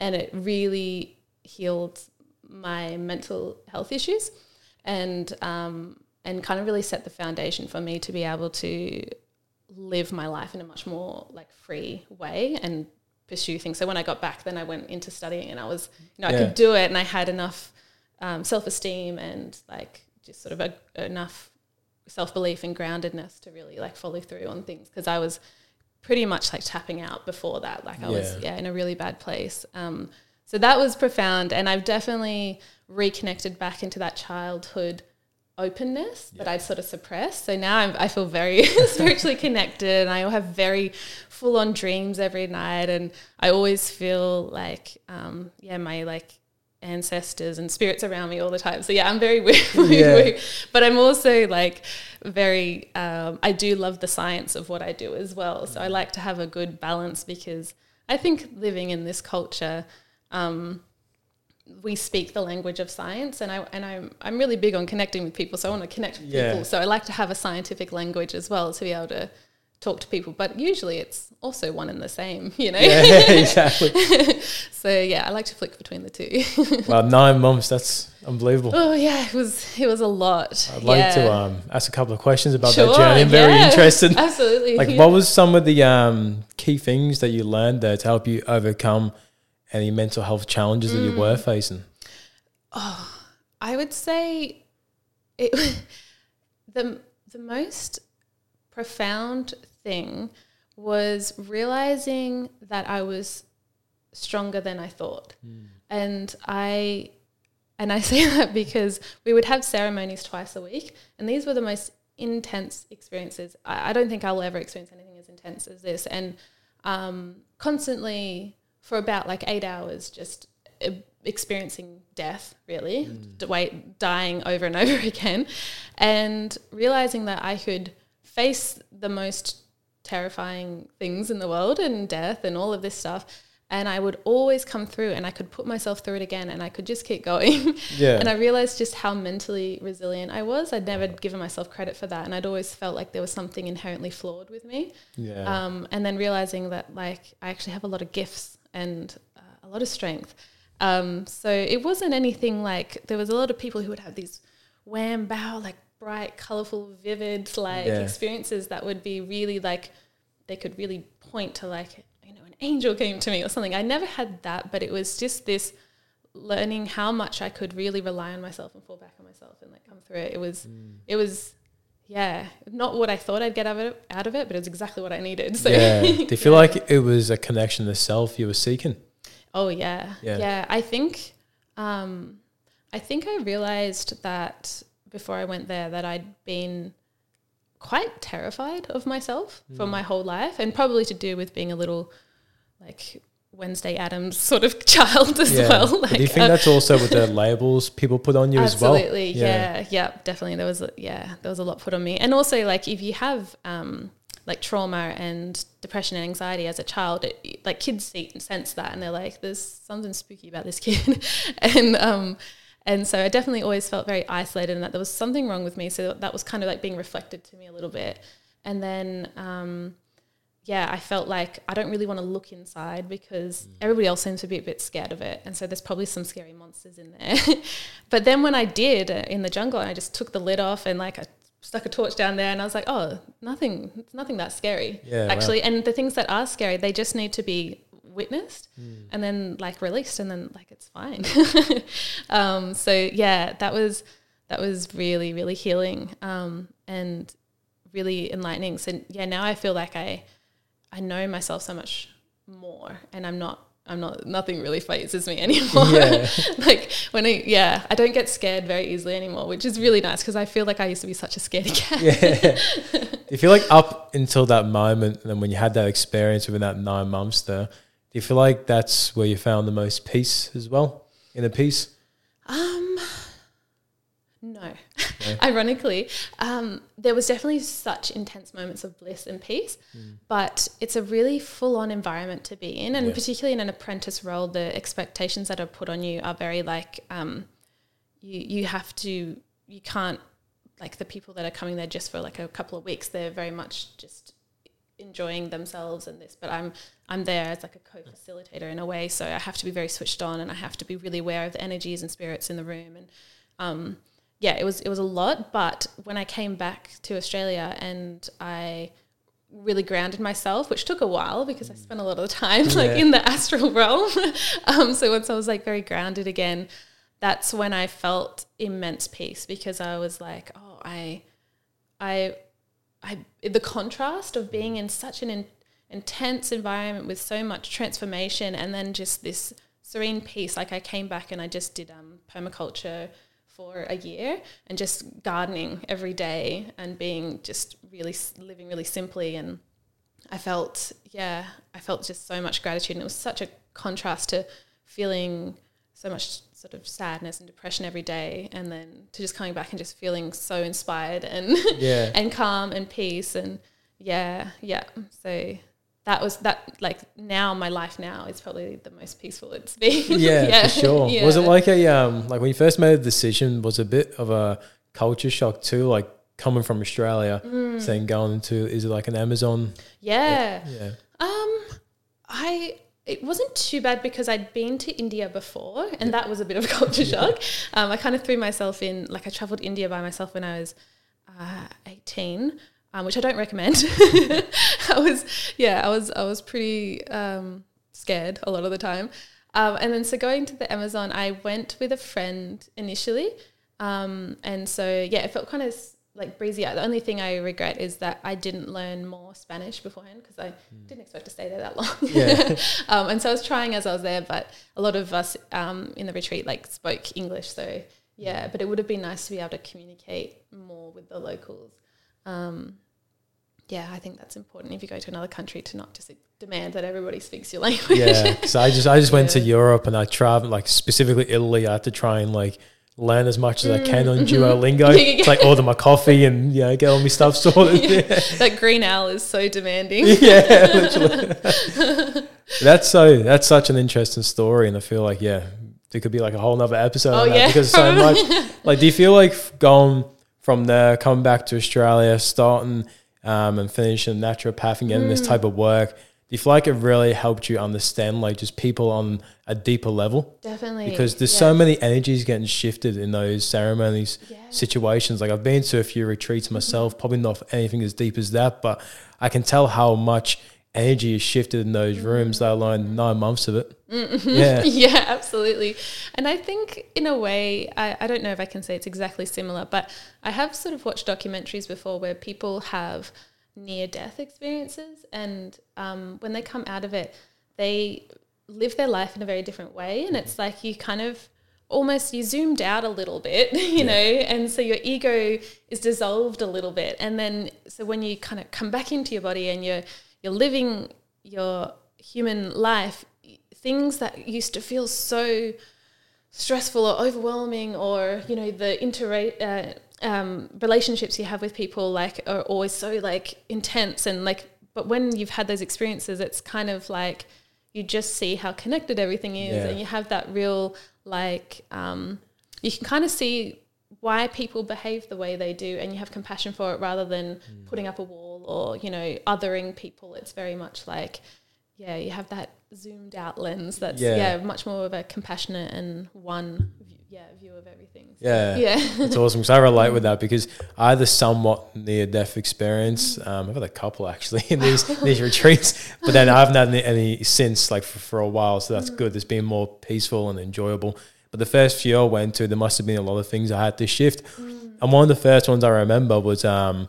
[SPEAKER 3] and it really healed my mental health issues and um, and kind of really set the foundation for me to be able to live my life in a much more like free way and pursue things. So when I got back, then I went into studying and I was, you know, I
[SPEAKER 1] Yeah.
[SPEAKER 3] could do it and I had enough um, self esteem and like just sort of a, enough self belief and groundedness to really like follow through on things because I was pretty much like tapping out before that. Like I was,
[SPEAKER 1] Yeah.
[SPEAKER 3] yeah, in a really bad place. Um, so that was profound. And I've definitely reconnected back into that childhood openness that I'd sort of suppressed. So now I'm, I feel very spiritually connected and I have very full on dreams every night. And I always feel like, um, yeah, my like ancestors and spirits around me all the time. So yeah, I'm very woo woo
[SPEAKER 1] Yeah.
[SPEAKER 3] woo. But I'm also like very, um, I do love the science of what I do as well. So I like to have a good balance because I think living in this culture, um, we speak the language of science and I and I'm I'm really big on connecting with people so I want to connect with
[SPEAKER 1] Yeah.
[SPEAKER 3] people so I like to have a scientific language as well to be able to talk to people but usually it's also one and the same you know
[SPEAKER 1] yeah, exactly.
[SPEAKER 3] so yeah I like to flick between the two
[SPEAKER 1] Well, nine months. That's unbelievable.
[SPEAKER 3] oh yeah it was it was a lot
[SPEAKER 1] I'd like to um, ask a couple of questions about
[SPEAKER 3] Sure,
[SPEAKER 1] that journey. I'm very
[SPEAKER 3] yeah.
[SPEAKER 1] interested.
[SPEAKER 3] absolutely
[SPEAKER 1] Like,
[SPEAKER 3] yeah.
[SPEAKER 1] what was some of the um, key things that you learned there to help you overcome any mental health challenges that you
[SPEAKER 3] Mm.
[SPEAKER 1] were facing?
[SPEAKER 3] Oh, I would say it the the most profound thing was realizing that I was stronger than I thought. And I and I say that because we would have ceremonies twice a week and these were the most intense experiences. I, I don't think I'll ever experience anything as intense as this. And um, constantly for about like eight hours just uh, experiencing death really d- wait dying over and over again and realizing that i could face the most terrifying things in the world and death and all of this stuff. And i would always come through and i could put myself through it again and i could just keep going.
[SPEAKER 1] Yeah.
[SPEAKER 3] and i realized just how mentally resilient i was. I'd never given myself credit for that. And i'd always felt like there was something inherently flawed with me.
[SPEAKER 1] Yeah.
[SPEAKER 3] um, and then realizing that like I actually have a lot of gifts and uh, a lot of strength, Um, so it wasn't anything like there was a lot of people who would have these wham bow like bright, colorful, vivid like
[SPEAKER 1] Yeah.
[SPEAKER 3] experiences that would be really like they could really point to like you know an angel came to me or something. I never had that, but it was just this learning how much I could really rely on myself and fall back on myself and like come through it. It was it was yeah, not what I thought I'd get out of it, out of it, but it was exactly what I needed. So
[SPEAKER 1] yeah. Do you feel like it was a connection to self you were seeking?
[SPEAKER 3] Oh yeah.
[SPEAKER 1] Yeah.
[SPEAKER 3] yeah, I think, um, I think I realized that before I went there that I'd been quite terrified of myself
[SPEAKER 1] Mm.
[SPEAKER 3] for my whole life, and probably to do with being a little like Wednesday Addams sort of child as well. Like,
[SPEAKER 1] do you think
[SPEAKER 3] uh,
[SPEAKER 1] that's also with the labels people put on you as well?
[SPEAKER 3] Absolutely, yeah. yeah, definitely. There was, yeah, there was a lot put on me, and also like if you have um, like trauma and depression and anxiety as a child, it, like kids see and sense that, and they're like, "There's something spooky about this kid," and um, and so I definitely always felt very isolated, and that there was something wrong with me. So that was kind of like being reflected to me a little bit, and then. Um, yeah, I felt like I don't really want to look inside because everybody else seems to be a bit scared of it. And so there's probably some scary monsters in there. but then when I did uh, in the jungle, I just took the lid off and like I stuck a torch down there and I was like, oh, nothing, it's nothing that scary.
[SPEAKER 1] Yeah, wow.
[SPEAKER 3] Actually, and the things that are scary, they just need to be witnessed and then like released and then like it's fine. um, so yeah, that was, that was really, really healing um, and really enlightening. So yeah, now I feel like I, I know myself so much more and I'm not I'm not nothing really fazes me anymore.
[SPEAKER 1] Yeah.
[SPEAKER 3] like when I yeah, I don't get scared very easily anymore, which is really nice because I feel like I used to be such a scaredy cat.
[SPEAKER 1] Yeah. you feel like up until that moment and then when you had that experience within that nine months there, do you feel like that's where you found the most peace as well? Inner peace?
[SPEAKER 3] Um no. Ironically, um, there was definitely such intense moments of bliss and peace, but it's a really full-on environment to be in, and
[SPEAKER 1] Yeah.
[SPEAKER 3] particularly in an apprentice role, the expectations that are put on you are very like um, you you have to you can't like the people that are coming there just for like a couple of weeks. They're very much just enjoying themselves and this, but I'm I'm there as like a co-facilitator in a way, so I have to be very switched on, and I have to be really aware of the energies and spirits in the room, and um, yeah, it was it was a lot. But when I came back to Australia and I really grounded myself, which took a while because I spent a lot of time like
[SPEAKER 1] Yeah.
[SPEAKER 3] in the astral realm. um, so once I was like very grounded again, that's when I felt immense peace because I was like, oh, I, I, I, the contrast of being in such an in, intense environment with so much transformation and then just this serene peace. Like I came back and I just did um, permaculture for a year and just gardening every day and being just really living really simply and I felt yeah I felt just so much gratitude and it was such a contrast to feeling so much sort of sadness and depression every day and then to just coming back and just feeling so inspired and
[SPEAKER 1] Yeah.
[SPEAKER 3] and calm and peace and yeah yeah so that was that like now my life now is probably the most peaceful it's been
[SPEAKER 1] Yeah, for sure.
[SPEAKER 3] Yeah.
[SPEAKER 1] Was it like a um like when you first made the decision, was a bit of a culture shock too? Like coming from Australia,
[SPEAKER 3] Mm.
[SPEAKER 1] saying going into is it like an Amazon?
[SPEAKER 3] yeah
[SPEAKER 1] Yeah.
[SPEAKER 3] Um, I it wasn't too bad because I'd been to India before, and that was a bit of a culture shock. Um, I kind of threw myself in, like I traveled India by myself when I was uh, eighteen, um, which I don't recommend. I was, yeah, I was, I was pretty um, scared a lot of the time. Um, and then so going to the Amazon, I went with a friend initially, um, and so yeah, it felt kind of like breezy. The only thing I regret is that I didn't learn more Spanish beforehand because I didn't expect to stay there that long.
[SPEAKER 1] Yeah.
[SPEAKER 3] um, and so I was trying as I was there, but a lot of us um, in the retreat like spoke English. So yeah, but it would have been nice to be able to communicate more with the locals. Um, yeah, I think that's important if you go to another country to not just demand that everybody speaks your language.
[SPEAKER 1] Yeah. So I just I just went to Europe and I traveled like specifically Italy. I had to try and like learn as much as I can on Duolingo.
[SPEAKER 3] Mm, mm-hmm. Yeah, yeah,
[SPEAKER 1] It's like order my coffee and you know, get all my stuff sorted.
[SPEAKER 3] Yeah. that green owl is so demanding.
[SPEAKER 1] yeah, literally. that's so that's such an interesting story, and I feel like yeah, there could be like a whole nother episode
[SPEAKER 3] Oh,
[SPEAKER 1] on that
[SPEAKER 3] yeah.
[SPEAKER 1] because so much. Like, do you feel like going from there, coming back to Australia, starting um, and finishing naturopath and getting
[SPEAKER 3] Mm.
[SPEAKER 1] this type of work? Do you feel like it really helped you understand like just people on a deeper level?
[SPEAKER 3] Definitely.
[SPEAKER 1] Because there's
[SPEAKER 3] yeah.
[SPEAKER 1] so many energies getting shifted in those ceremonies,
[SPEAKER 3] Yeah.
[SPEAKER 1] situations. Like I've been to a few retreats myself, probably not anything as deep as that, but I can tell how much energy is shifted in those rooms, let alone nine months of it. Yeah.
[SPEAKER 3] yeah, absolutely. And I think, in a way, I, I don't know if I can say it's exactly similar, but I have sort of watched documentaries before where people have near death experiences. And um, when they come out of it, they live their life in a very different way. And it's like you kind of almost you zoomed out a little bit you know and so your ego is dissolved a little bit and then so when you kind of come back into your body and you're you're living your human life things that used to feel so stressful or overwhelming or you know the inter uh, um, relationships you have with people like are always so like intense and like but when you've had those experiences it's kind of like you just see how connected everything is
[SPEAKER 1] Yeah.
[SPEAKER 3] and you have that real like um, you can kind of see why people behave the way they do and you have compassion for it rather than putting up a wall or you know othering people it's very much like yeah you have that zoomed out lens that's
[SPEAKER 1] Yeah.
[SPEAKER 3] yeah, much more of a compassionate and one view, yeah view of everything So,
[SPEAKER 1] Yeah.
[SPEAKER 3] yeah
[SPEAKER 1] It's awesome because I relate with that because I had a somewhat near death experience. Um, I've had a couple actually in these these retreats, but then I haven't had any, any since like for, for a while. So that's good. It's been more peaceful and enjoyable. But the first few I went to, there must have been a lot of things I had to shift. And one of the first ones I remember was um,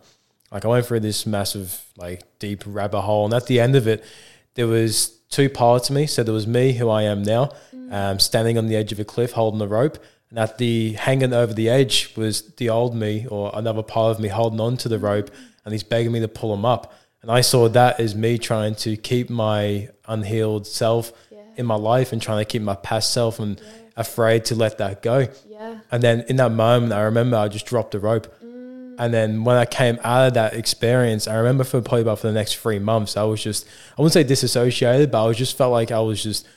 [SPEAKER 1] like I went through this massive like deep rabbit hole, and at the end of it, there was two parts of me. So there was me, who I am now, um, standing on the edge of a cliff holding the rope, and at the hanging over the edge was the old me or another part of me holding on to the rope, and he's begging me to pull him up. And I saw that as me trying to keep my unhealed self
[SPEAKER 3] Yeah.
[SPEAKER 1] in my life and trying to keep my past self and afraid to let that go.
[SPEAKER 3] yeah
[SPEAKER 1] And then in that moment, I remember I just dropped the rope. And then when I came out of that experience, I remember for probably about for the next three months, I was just, I wouldn't say disassociated, but I was just felt like I was just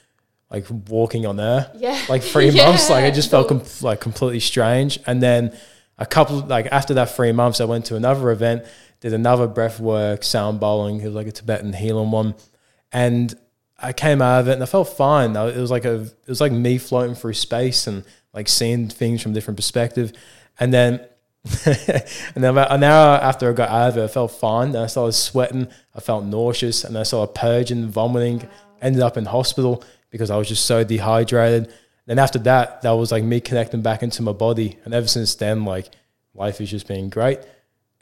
[SPEAKER 1] like walking on air.
[SPEAKER 3] Yeah.
[SPEAKER 1] Like three
[SPEAKER 3] Yeah.
[SPEAKER 1] months, like I just felt com- like completely strange. And then a couple, like after that three months, I went to another event, did another breath work, sound bowling. It was like a Tibetan healing one. And I came out of it and I felt fine. It was like a, it was like me floating through space and like seeing things from different perspective. And then, and then about an hour after I got out of it, I felt fine. And I started sweating. I felt nauseous and I started purging, vomiting. Ended up in hospital because I was just so dehydrated. Then after that, that was like me connecting back into my body. And ever since then, like life has just been great.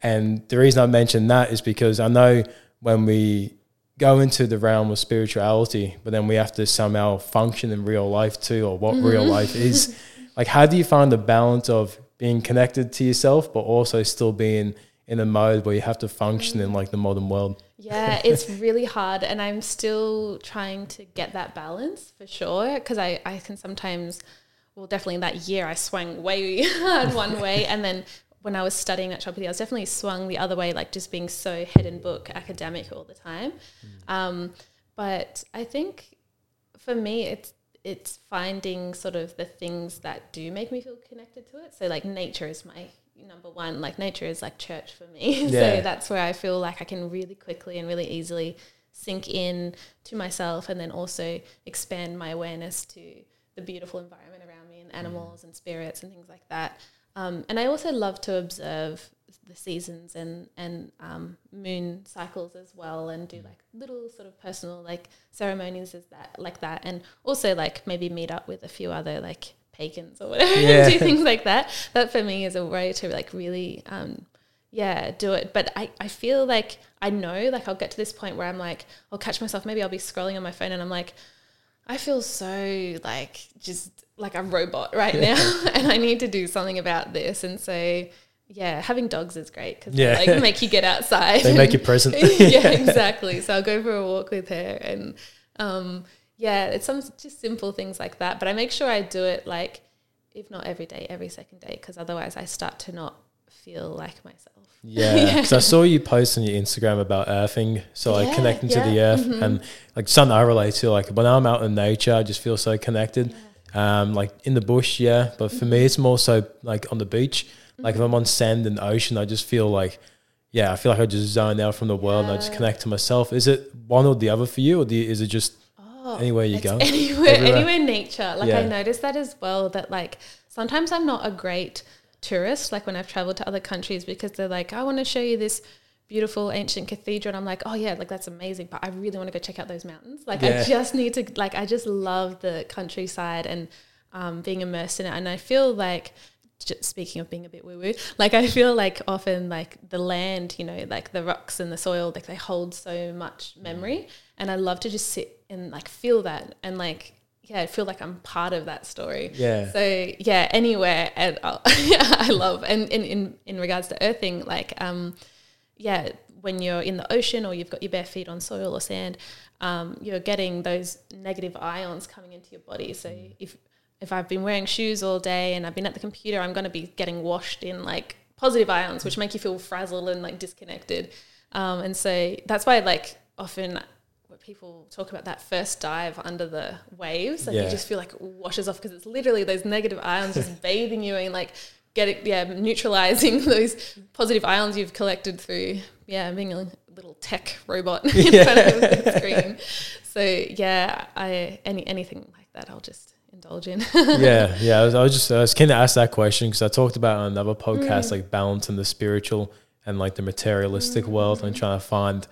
[SPEAKER 1] And the reason I mention that is because I know when we go into the realm of spirituality, but then we have to somehow function in real life too, or what real mm-hmm. life is. Like, how do you find the balance of being connected to yourself, but also still being in a mode where you have to function in like the modern world?
[SPEAKER 3] Yeah, it's really hard, and I'm still trying to get that balance for sure. Because I, I can sometimes, well, definitely in that year I swung way hard one way, and then when I was studying at Chopity, I was definitely swung the other way, like just being so head and book academic all the time. Um, but I think for me, it's it's finding sort of the things that do make me feel connected to it. So like nature is my number one. Like nature is like church for me.
[SPEAKER 1] Yeah.
[SPEAKER 3] so that's where I feel like I can really quickly and really easily sink in to myself and then also expand my awareness to the beautiful environment around me and animals and spirits and things like that. Um, and I also love to observe the seasons and and um, moon cycles as well, and do like little sort of personal like ceremonies as that like that, and also like maybe meet up with a few other like pagans or whatever,
[SPEAKER 1] Yeah.
[SPEAKER 3] and do things like that. That for me is a way to like really um, yeah do it. But I I feel like I know like I'll get to this point where I'm like I'll catch myself maybe I'll be scrolling on my phone and I'm like I feel so like just like a robot right now, and I need to do something about this. And so, yeah, having dogs is great because
[SPEAKER 1] Yeah.
[SPEAKER 3] they like make you get outside.
[SPEAKER 1] They make you present.
[SPEAKER 3] yeah, exactly. So I'll go for a walk with her, and um, yeah, it's some just simple things like that. But I make sure I do it like, if not every day, every second day, because otherwise I start to not feel like myself.
[SPEAKER 1] Yeah, because I saw you post on your Instagram about earthing, so like
[SPEAKER 3] Yeah,
[SPEAKER 1] connecting to the
[SPEAKER 3] yeah,
[SPEAKER 1] earth, and like something I relate to. Like when I'm out in nature, I just feel so connected. Um, like in the bush, yeah, but for me, it's more so like on the beach. Like if I'm on sand and ocean, I just feel like yeah, I feel like I just zone out from the world and I just connect to myself. Is it one or the other for you, or do you, is it just
[SPEAKER 3] Oh,
[SPEAKER 1] anywhere you go?
[SPEAKER 3] Anywhere,
[SPEAKER 1] Everywhere.
[SPEAKER 3] anywhere nature. Like
[SPEAKER 1] Yeah.
[SPEAKER 3] I noticed that as well. That like sometimes I'm not a great tourist. Like when I've traveled to other countries, because they're like, I want to show you this beautiful ancient cathedral, and I'm like, oh yeah, like that's amazing. But I really want to go check out those mountains. Like
[SPEAKER 1] Yeah.
[SPEAKER 3] I just need to. Like I just love the countryside and um, being immersed in it. And I feel like. Just speaking of being a bit woo woo, like I feel like often like the land, you know, like the rocks and the soil, like they hold so much memory, and I love to just sit and like feel that and like yeah, I feel like I'm part of that story.
[SPEAKER 1] Yeah.
[SPEAKER 3] So yeah, anywhere and I love and in, in in regards to earthing, like um, yeah, when you're in the ocean or you've got your bare feet on soil or sand, um, you're getting those negative ions coming into your body. So if if I've been wearing shoes all day and I've been at the computer, I'm going to be getting washed in like positive ions, which make you feel frazzled and like disconnected. Um, and so that's why like often people talk about that first dive under the waves, like
[SPEAKER 1] Yeah.
[SPEAKER 3] you just feel like it washes off because it's literally those negative ions just bathing you and like getting yeah neutralizing those positive ions you've collected through yeah being a little tech robot in
[SPEAKER 1] Yeah.
[SPEAKER 3] front of the screen. So yeah, I any anything like that, I'll just indulge in.
[SPEAKER 1] yeah, yeah. I was, I was just I was keen to ask that question because I talked about on another
[SPEAKER 3] Mm.
[SPEAKER 1] podcast like balancing the spiritual and like the materialistic world and trying to find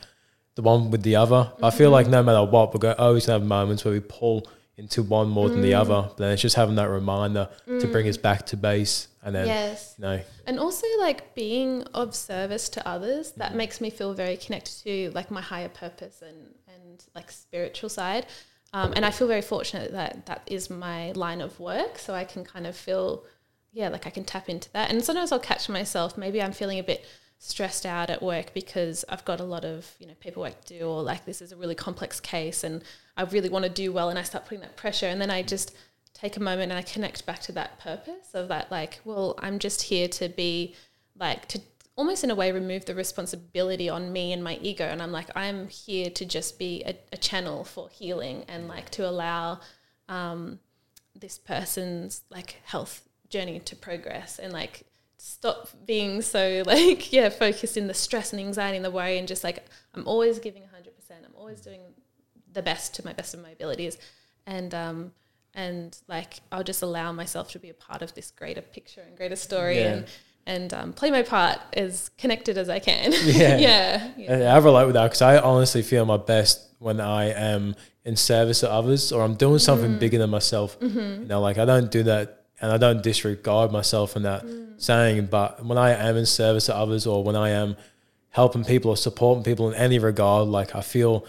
[SPEAKER 1] the one with the other. I feel
[SPEAKER 3] Mm-hmm.
[SPEAKER 1] like no matter what, we're going to always have moments where we pull into one more than the
[SPEAKER 3] Mm.
[SPEAKER 1] other. But then it's just having that reminder to bring us back to base and then
[SPEAKER 3] yes.
[SPEAKER 1] you know
[SPEAKER 3] And also like being of service to others, that
[SPEAKER 1] Mm-hmm.
[SPEAKER 3] makes me feel very connected to like my higher purpose and and like spiritual side. Um, and I feel very fortunate that that is my line of work, so I can kind of feel, yeah, like I can tap into that. And sometimes I'll catch myself. Maybe I'm feeling a bit stressed out at work because I've got a lot of you know paperwork to do, or like this is a really complex case, and I really want to do well, and I start putting that pressure, and then I just take a moment and I connect back to that purpose of that, like, well, I'm just here to be like to almost in a way remove the responsibility on me and my ego. And i'm like i'm here to just be a, a channel for healing and like to allow um, this person's like health journey to progress and like stop being so like yeah focused in the stress and anxiety and the worry and just like i'm always giving 100% i'm always doing the best to my best of my abilities. And um and like i'll just allow myself to be a part of this greater picture and greater story
[SPEAKER 1] Yeah.
[SPEAKER 3] and and um, play my part as connected as i can
[SPEAKER 1] Yeah.
[SPEAKER 3] yeah, yeah.
[SPEAKER 1] I relate with that because I honestly feel my best when I am in service of others or I'm doing something
[SPEAKER 3] Mm.
[SPEAKER 1] bigger than myself.
[SPEAKER 3] Mm-hmm.
[SPEAKER 1] You know, like I don't do that and I don't disregard myself in that
[SPEAKER 3] Mm.
[SPEAKER 1] saying, but when I am in service of others or when I am helping people or supporting people in any regard, like I feel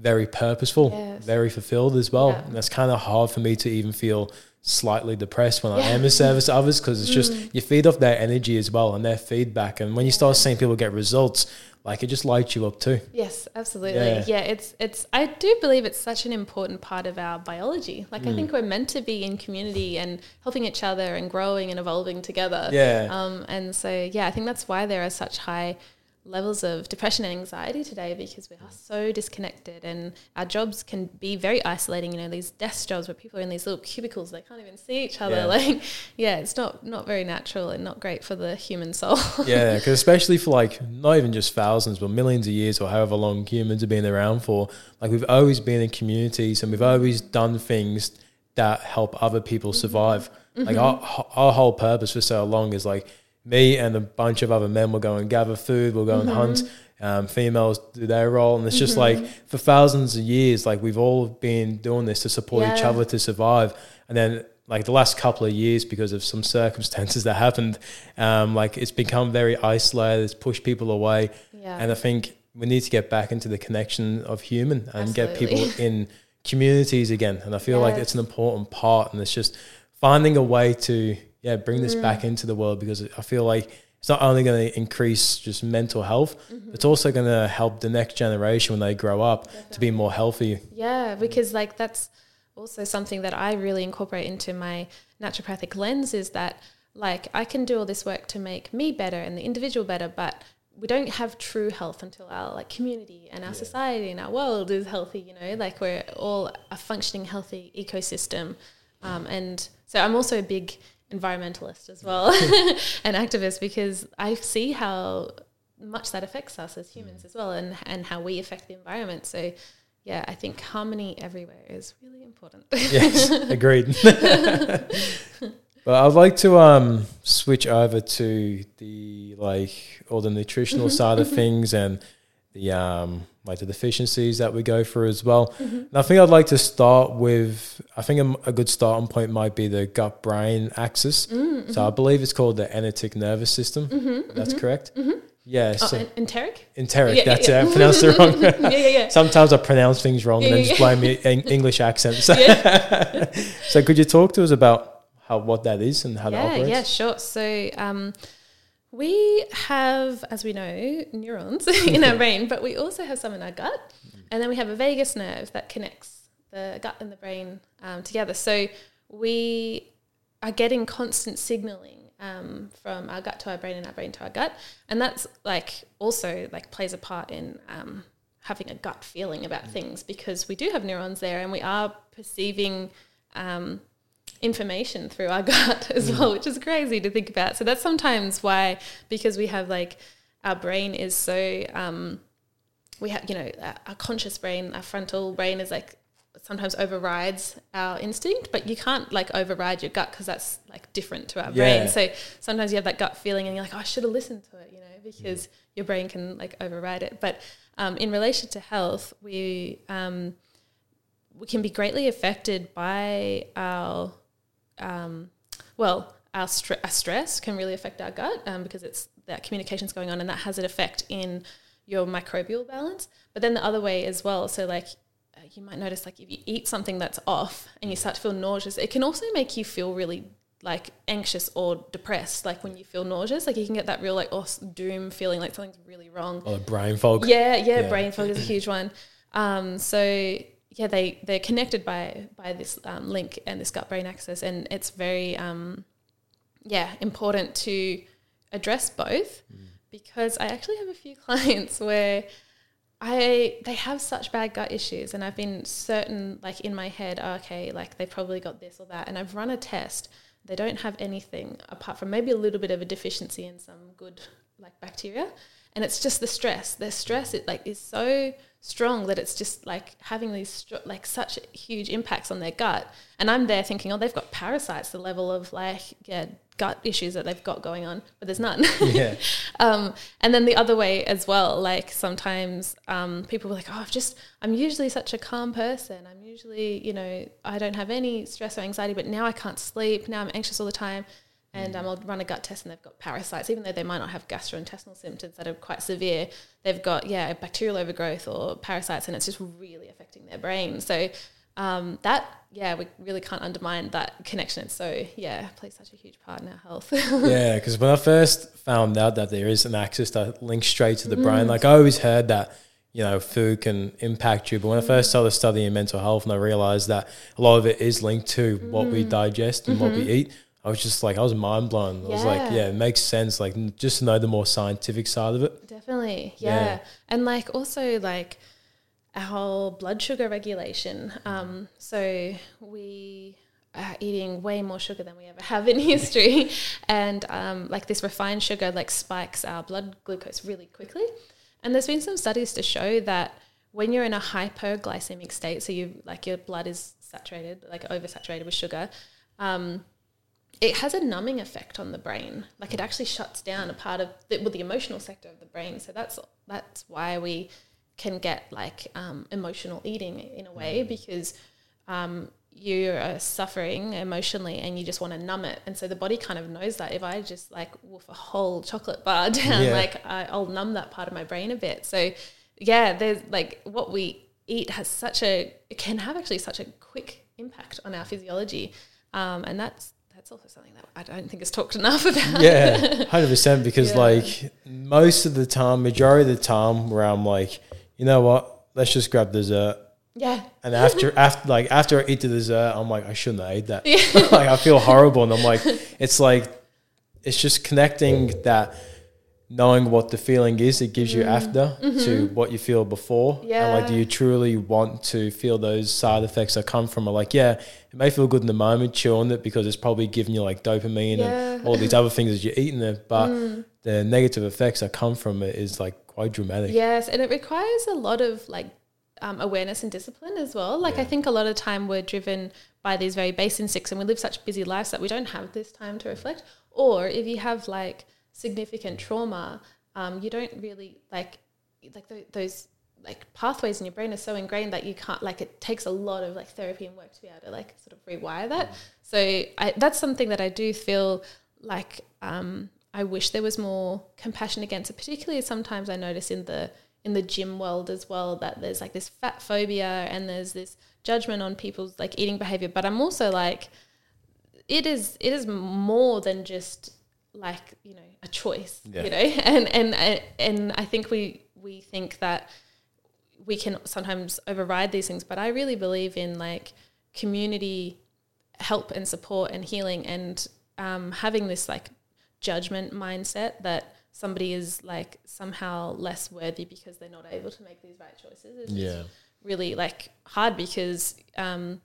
[SPEAKER 1] very purposeful,
[SPEAKER 3] Yes.
[SPEAKER 1] very fulfilled as well.
[SPEAKER 3] Yeah.
[SPEAKER 1] And that's kind of hard for me to even feel slightly depressed when I
[SPEAKER 3] Yeah. Mm.
[SPEAKER 1] am in service of others because it's just you feed off their energy as well and their feedback. And when you start seeing people get results, like it just lights you up too.
[SPEAKER 3] Yes, absolutely.
[SPEAKER 1] Yeah.
[SPEAKER 3] Yeah. it's it's I do believe it's such an important part of our biology. Like
[SPEAKER 1] Mm.
[SPEAKER 3] I think we're meant to be in community and helping each other and growing and evolving together.
[SPEAKER 1] Yeah.
[SPEAKER 3] Um and so yeah, I think that's why there are such high levels of depression and anxiety today because we are so disconnected and our jobs can be very isolating, you know, these desk jobs where people are in these little cubicles, they can't even see each other.
[SPEAKER 1] Yeah.
[SPEAKER 3] Like yeah, it's not not very natural and not great for the human soul.
[SPEAKER 1] yeah, because especially for like not even just thousands, but millions of years or however long humans have been around for, like we've always been in communities and we've always done things that help other people mm-hmm. survive. Like mm-hmm. our our whole purpose for so long is like me and a bunch of other men will go and gather food, we'll go and hunt. Um, females do their role, and it's just like for thousands of years, like we've all been doing this to support each other to survive. And then like the last couple of years, because of some circumstances that happened, um, like it's become very isolated. It's pushed people away,
[SPEAKER 3] yeah.
[SPEAKER 1] and I think we need to get back into the connection of human and get people in communities again. And I feel like it's an important part, and it's just finding a way to yeah bring this
[SPEAKER 3] Mm.
[SPEAKER 1] back into the world because I feel like it's not only going to increase just mental health,
[SPEAKER 3] Mm-hmm.
[SPEAKER 1] it's also going to help the next generation when they grow up to be more healthy.
[SPEAKER 3] Yeah, because like that's also something that I really incorporate into my naturopathic lens is that like I can do all this work to make me better and the individual better, but we don't have true health until our like community and our society and our world is healthy. You know, like we're all a functioning, healthy ecosystem. Um, and so I'm also a big environmentalist as well, and activist because I see how much that affects us as humans as well, and and how we affect the environment. So. Yeah, I think harmony everywhere is really important.
[SPEAKER 1] yes, agreed. but I'd like to um, switch over to the like all the nutritional side of things and the um, like the deficiencies that we go through as well.
[SPEAKER 3] Mm-hmm.
[SPEAKER 1] And I think I'd like to start with I think a, a good starting point might be the gut brain axis.
[SPEAKER 3] Mm-hmm.
[SPEAKER 1] So I believe it's called the enteric nervous system. That's correct. Yeah,
[SPEAKER 3] Oh,
[SPEAKER 1] so
[SPEAKER 3] en- enteric?
[SPEAKER 1] enteric.
[SPEAKER 3] Yeah, yeah,
[SPEAKER 1] that's
[SPEAKER 3] yeah.
[SPEAKER 1] it. I pronounced it wrong.
[SPEAKER 3] yeah, yeah, yeah.
[SPEAKER 1] Sometimes I pronounce things wrong and then
[SPEAKER 3] yeah,
[SPEAKER 1] just blame me English accent. So, so could you talk to us about how what that is and how that
[SPEAKER 3] yeah,
[SPEAKER 1] operates?
[SPEAKER 3] yeah, sure. So um, we have, as we know, neurons in our brain, but we also have some in our gut, and then we have a vagus nerve that connects the gut and the brain um, together. So we are getting constant signaling um, from our gut to our brain and our brain to our gut, and that's like also like plays a part in um, having a gut feeling about things because we do have neurons there, and we are perceiving. Um, information through our gut as well, which is crazy to think about. So that's sometimes why, because we have like our brain is so, um, we have, you know, our- conscious brain, our frontal brain is like sometimes overrides our instinct, but you can't like override your gut because that's like different to our
[SPEAKER 1] Yeah.
[SPEAKER 3] brain. So sometimes you have that gut feeling and you're like, oh, I should have listened to it, you know, because your brain can like override it. But um, in relation to health, we, um, we can be greatly affected by our um, well, our, stre- our stress can really affect our gut um, because it's that communication's going on, and that has an effect in your microbial balance. But then the other way as well. So like uh, you might notice like if you eat something that's off and you start to feel nauseous, it can also make you feel really like anxious or depressed. Like when you feel nauseous, like you can get that real like oh, doom feeling, like something's really wrong.
[SPEAKER 1] Or the brain fog.
[SPEAKER 3] Yeah, yeah,
[SPEAKER 1] Yeah.
[SPEAKER 3] brain fog is a huge one. Um, so yeah, they they're connected by by this um, link and this gut brain axis, and it's very um, yeah important to address both because I actually have a few clients where I they have such bad gut issues, and I've been certain like in my head, oh, okay, like they probably got this or that, and I've run a test. They don't have anything apart from maybe a little bit of a deficiency in some good like bacteria, and it's just the stress. Their stress it like is so strong that it's just like having these str- like such huge impacts on their gut. And I'm there thinking, oh, they've got parasites, the level of like yeah gut issues that they've got going on, but there's none.
[SPEAKER 1] Yeah.
[SPEAKER 3] um, and then the other way as well, like sometimes um, people were like, oh, I've just, I'm usually such a calm person. I'm usually, you know, I don't have any stress or anxiety, but now I can't sleep. Now I'm anxious all the time. And um, I'll run a gut test and they've got parasites, even though they might not have gastrointestinal symptoms that are quite severe. They've got, yeah, bacterial overgrowth or parasites, and it's just really affecting their brain. So um, that, yeah, we really can't undermine that connection. So, yeah, plays such a huge part in our health.
[SPEAKER 1] yeah, because when I first found out that there is an axis that links straight to the
[SPEAKER 3] Mm.
[SPEAKER 1] brain, like I always heard that, you know, food can impact you. But when I first started studying mental health and I realized that a lot of it is linked to what we
[SPEAKER 3] Mm.
[SPEAKER 1] digest and what we eat, I was just like, I was mind blown. I was like.
[SPEAKER 3] Yeah.
[SPEAKER 1] it makes sense. Like, just to know the more scientific side of it.
[SPEAKER 3] Definitely, yeah.
[SPEAKER 1] Yeah.
[SPEAKER 3] And like also like our whole blood sugar regulation. Um, so we are eating way more sugar than we ever have in history, and um, like this refined sugar like spikes our blood glucose really quickly. And there's been some studies to show that when you're in a hypoglycemic state, so you like your blood is saturated, like oversaturated with sugar. Um, it has a numbing effect on the brain. Like it actually shuts down a part of the, well, the emotional sector of the brain. So that's that's why we can get like um, emotional eating in a way because um, you are suffering emotionally and you just want to numb it. And so the body kind of knows that if I just like wolf a whole chocolate bar down,
[SPEAKER 1] Yeah.
[SPEAKER 3] like I, I'll numb that part of my brain a bit. So yeah, there's like what we eat has such a it can have actually such a quick impact on our physiology, um, and that's that's also something that I don't think is talked enough about.
[SPEAKER 1] Yeah, hundred percent. Because
[SPEAKER 3] Yeah.
[SPEAKER 1] like most of the time, majority of the time, where I'm like, you know what, let's just grab dessert.
[SPEAKER 3] yeah,
[SPEAKER 1] And after after like after I eat the dessert, I'm like, I shouldn't have ate that. like I feel horrible, and I'm like, it's like it's just connecting that knowing what the feeling is it gives you
[SPEAKER 3] Mm.
[SPEAKER 1] after to
[SPEAKER 3] Mm-hmm.
[SPEAKER 1] what you feel before. And like, do you truly want to feel those side effects that come from it? Like, yeah, it may feel good in the moment, chill on it because it's probably giving you like dopamine
[SPEAKER 3] Yeah.
[SPEAKER 1] and all these other things as you're eating it. But
[SPEAKER 3] Mm.
[SPEAKER 1] the negative effects that come from it is like quite dramatic.
[SPEAKER 3] Yes, and it requires a lot of like um, awareness and discipline as well. Like I think a lot of time we're driven by these very base instincts, and we live such busy lives that we don't have this time to reflect. Or if you have like significant trauma, um, you don't really like like th- those like pathways in your brain are so ingrained that you can't like it takes a lot of like therapy and work to be able to like sort of rewire that. So I, that's something that I do feel like um, I wish there was more compassion against it. Particularly sometimes I notice in the in the gym world as well that there's like this fat phobia and there's this judgment on people's like eating behavior. But I'm also like, it is it is more than just like you know a choice,
[SPEAKER 1] Yeah.
[SPEAKER 3] you know, and and and I think we we think that we can sometimes override these things, but I really believe in like community help and support and healing and um, having this like judgment mindset that somebody is like somehow less worthy because they're not able to make these right choices is
[SPEAKER 1] Yeah.
[SPEAKER 3] really like hard because um,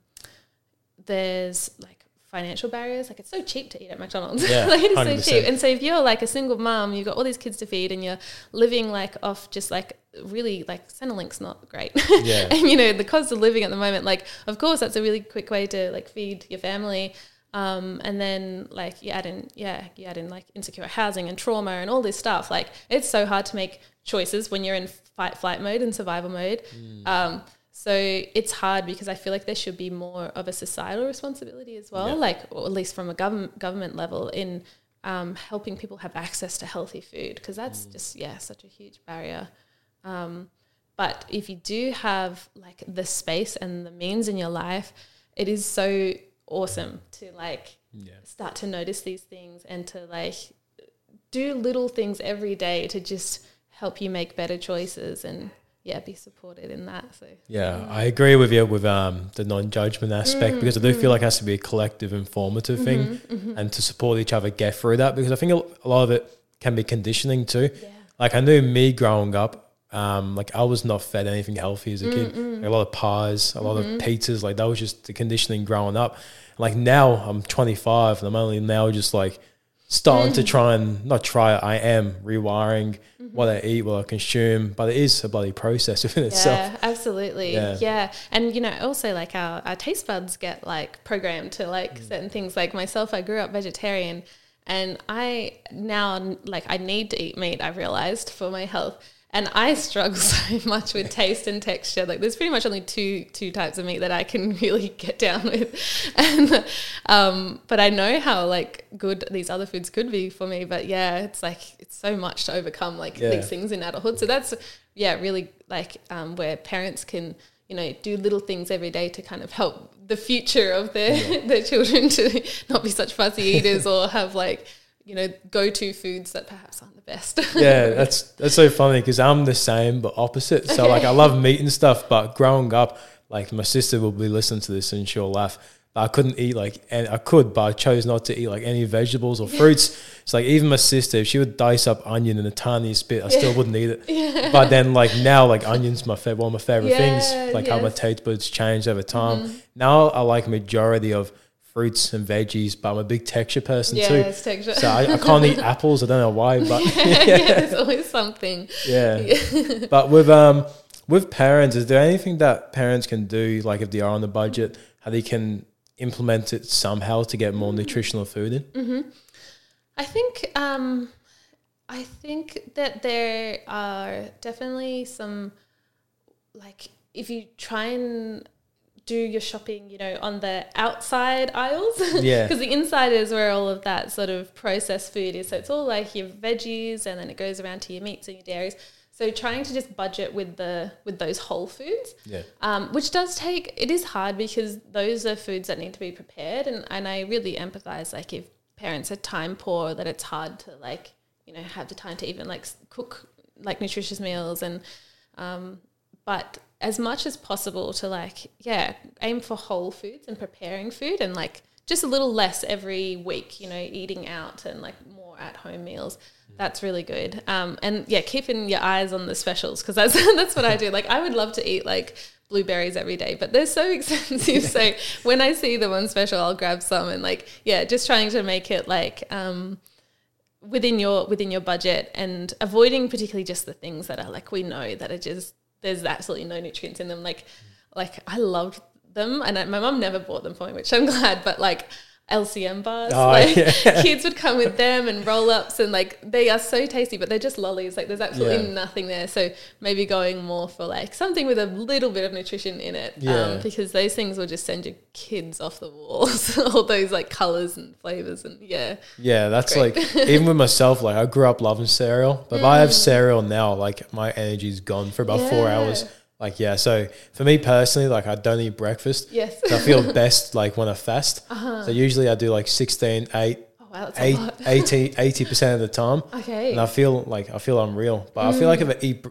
[SPEAKER 3] there's like financial barriers. Like it's so cheap to eat at McDonald's.
[SPEAKER 1] Yeah,
[SPEAKER 3] like it's so
[SPEAKER 1] 100%.
[SPEAKER 3] cheap. And so if you're like a single mom, you've got all these kids to feed and you're living like off just like really like Centrelink's not great.
[SPEAKER 1] Yeah.
[SPEAKER 3] and you know, the cost of living at the moment, like of course that's a really quick way to like feed your family. Um, and then like you add in yeah, you add in like insecure housing and trauma and all this stuff. Like it's so hard to make choices when you're in fight flight mode and survival mode.
[SPEAKER 1] Mm.
[SPEAKER 3] Um, so it's hard because I feel like there should be more of a societal responsibility as well,
[SPEAKER 1] Yeah.
[SPEAKER 3] like or at least from a government government level in um, helping people have access to healthy food because that's just yeah such a huge barrier. Um, but if you do have like the space and the means in your life, it is so awesome to like
[SPEAKER 1] Yeah.
[SPEAKER 3] start to notice these things and to like do little things every day to just help you make better choices and yeah be supported in that so
[SPEAKER 1] Yeah, I agree with you with um, the non-judgment aspect
[SPEAKER 3] Mm,
[SPEAKER 1] because I do feel like it has to be a collective, informative thing,
[SPEAKER 3] Mm-hmm,
[SPEAKER 1] and to support each other get through that because I think a- a lot of it can be conditioning too.
[SPEAKER 3] yeah
[SPEAKER 1] Like I knew me growing up, um, like I was not fed anything healthy as a kid. Like a lot of pies, a lot
[SPEAKER 3] Mm-hmm.
[SPEAKER 1] of pizzas, like that was just the conditioning growing up. Like now I'm 25 and I'm only now just like starting
[SPEAKER 3] Mm.
[SPEAKER 1] to try and not try it. I am rewiring
[SPEAKER 3] Mm-hmm.
[SPEAKER 1] what I eat, what I consume, but it is a bloody process within itself.
[SPEAKER 3] Yeah, absolutely.
[SPEAKER 1] Yeah.
[SPEAKER 3] Yeah. And you know, also like our, our taste buds get like programmed to like
[SPEAKER 1] Mm.
[SPEAKER 3] certain things. Like myself, I grew up vegetarian and I now like I need to eat meat, I've realized for my health. And I struggle so much with taste and texture. Like there's pretty much only two two types of meat that I can really get down with. And um, but I know how like good these other foods could be for me. But yeah, it's like it's so much to overcome like
[SPEAKER 1] Yeah.
[SPEAKER 3] these things in adulthood. So that's yeah, really like um, where parents can you know do little things every day to kind of help the future of their their children to not be such fussy eaters or have like you know go to foods that perhaps aren't the best.
[SPEAKER 1] yeah, that's that's so funny because I'm the same but opposite. So like I love meat and stuff, but growing up, like my sister will be listening to this and she'll laugh. But I couldn't eat like, and I could, but I chose not to eat like any vegetables or fruits. It's like even my sister, if she would dice up onion in the tiniest bit, I still wouldn't eat it. But then like now, like onions my favorite, one of my favorite
[SPEAKER 3] Yeah,
[SPEAKER 1] things. Like how my taste buds changed over time. Mm-hmm. Now I like majority of fruits and veggies, but I'm a big texture person too.
[SPEAKER 3] yeah,
[SPEAKER 1] too.
[SPEAKER 3] it's texture.
[SPEAKER 1] So I, I can't eat apples. I don't know why, but
[SPEAKER 3] yeah, there's always something.
[SPEAKER 1] yeah. but with um with parents, is there anything that parents can do, like if they are on the budget, how they can implement it somehow to get more nutritional food in?
[SPEAKER 3] I think um, I think that there are definitely some like if you try and do your shopping, you know, on the outside aisles.
[SPEAKER 1] Yeah.
[SPEAKER 3] Because the inside is where all of that sort of processed food is. So it's all like your veggies and then it goes around to your meats and your dairies. So trying to just budget with the with those whole foods
[SPEAKER 1] Yeah.
[SPEAKER 3] um, which does take it is hard because those are foods that need to be prepared and, and i really empathize like if parents are time poor that it's hard to like you know have the time to even like cook like nutritious meals and um, but as much as possible to like yeah aim for whole foods and preparing food and like just a little less every week. You know, eating out and like more at home meals. That's really good. Um, and yeah, keeping your eyes on the specials because that's that's what I do. Like I would love to eat like blueberries every day, but they're so expensive. so when I see them on special, I'll grab some and like yeah, just trying to make it like um, within your within your budget and avoiding particularly just the things that are like we know that are just there's absolutely no nutrients in them. Like like I loved them and I, my mum never bought them for me, which I'm glad. But like LCM bars.
[SPEAKER 1] Oh,
[SPEAKER 3] like
[SPEAKER 1] yeah.
[SPEAKER 3] kids would come with them and roll ups and like they are so tasty, but they're just lollies. Like there's absolutely
[SPEAKER 1] Yeah.
[SPEAKER 3] nothing there. So maybe going more for like something with a little bit of nutrition in it.
[SPEAKER 1] Yeah.
[SPEAKER 3] Um, because those things will just send your kids off the walls. All those like colours and flavours and yeah.
[SPEAKER 1] Yeah, that's like even with myself. Like I grew up loving cereal, but if I
[SPEAKER 3] Mm.
[SPEAKER 1] have cereal now, like my energy's gone for about four hours. Like yeah, so for me personally, like I don't eat breakfast.
[SPEAKER 3] Yes.
[SPEAKER 1] I feel best like when I fast. Uh-huh. So usually I do like 16, 8,
[SPEAKER 3] Oh wow, that's
[SPEAKER 1] 8 80 percent of the time,
[SPEAKER 3] Okay.
[SPEAKER 1] and I feel like I feel unreal. But I feel like if I mm. eat, br-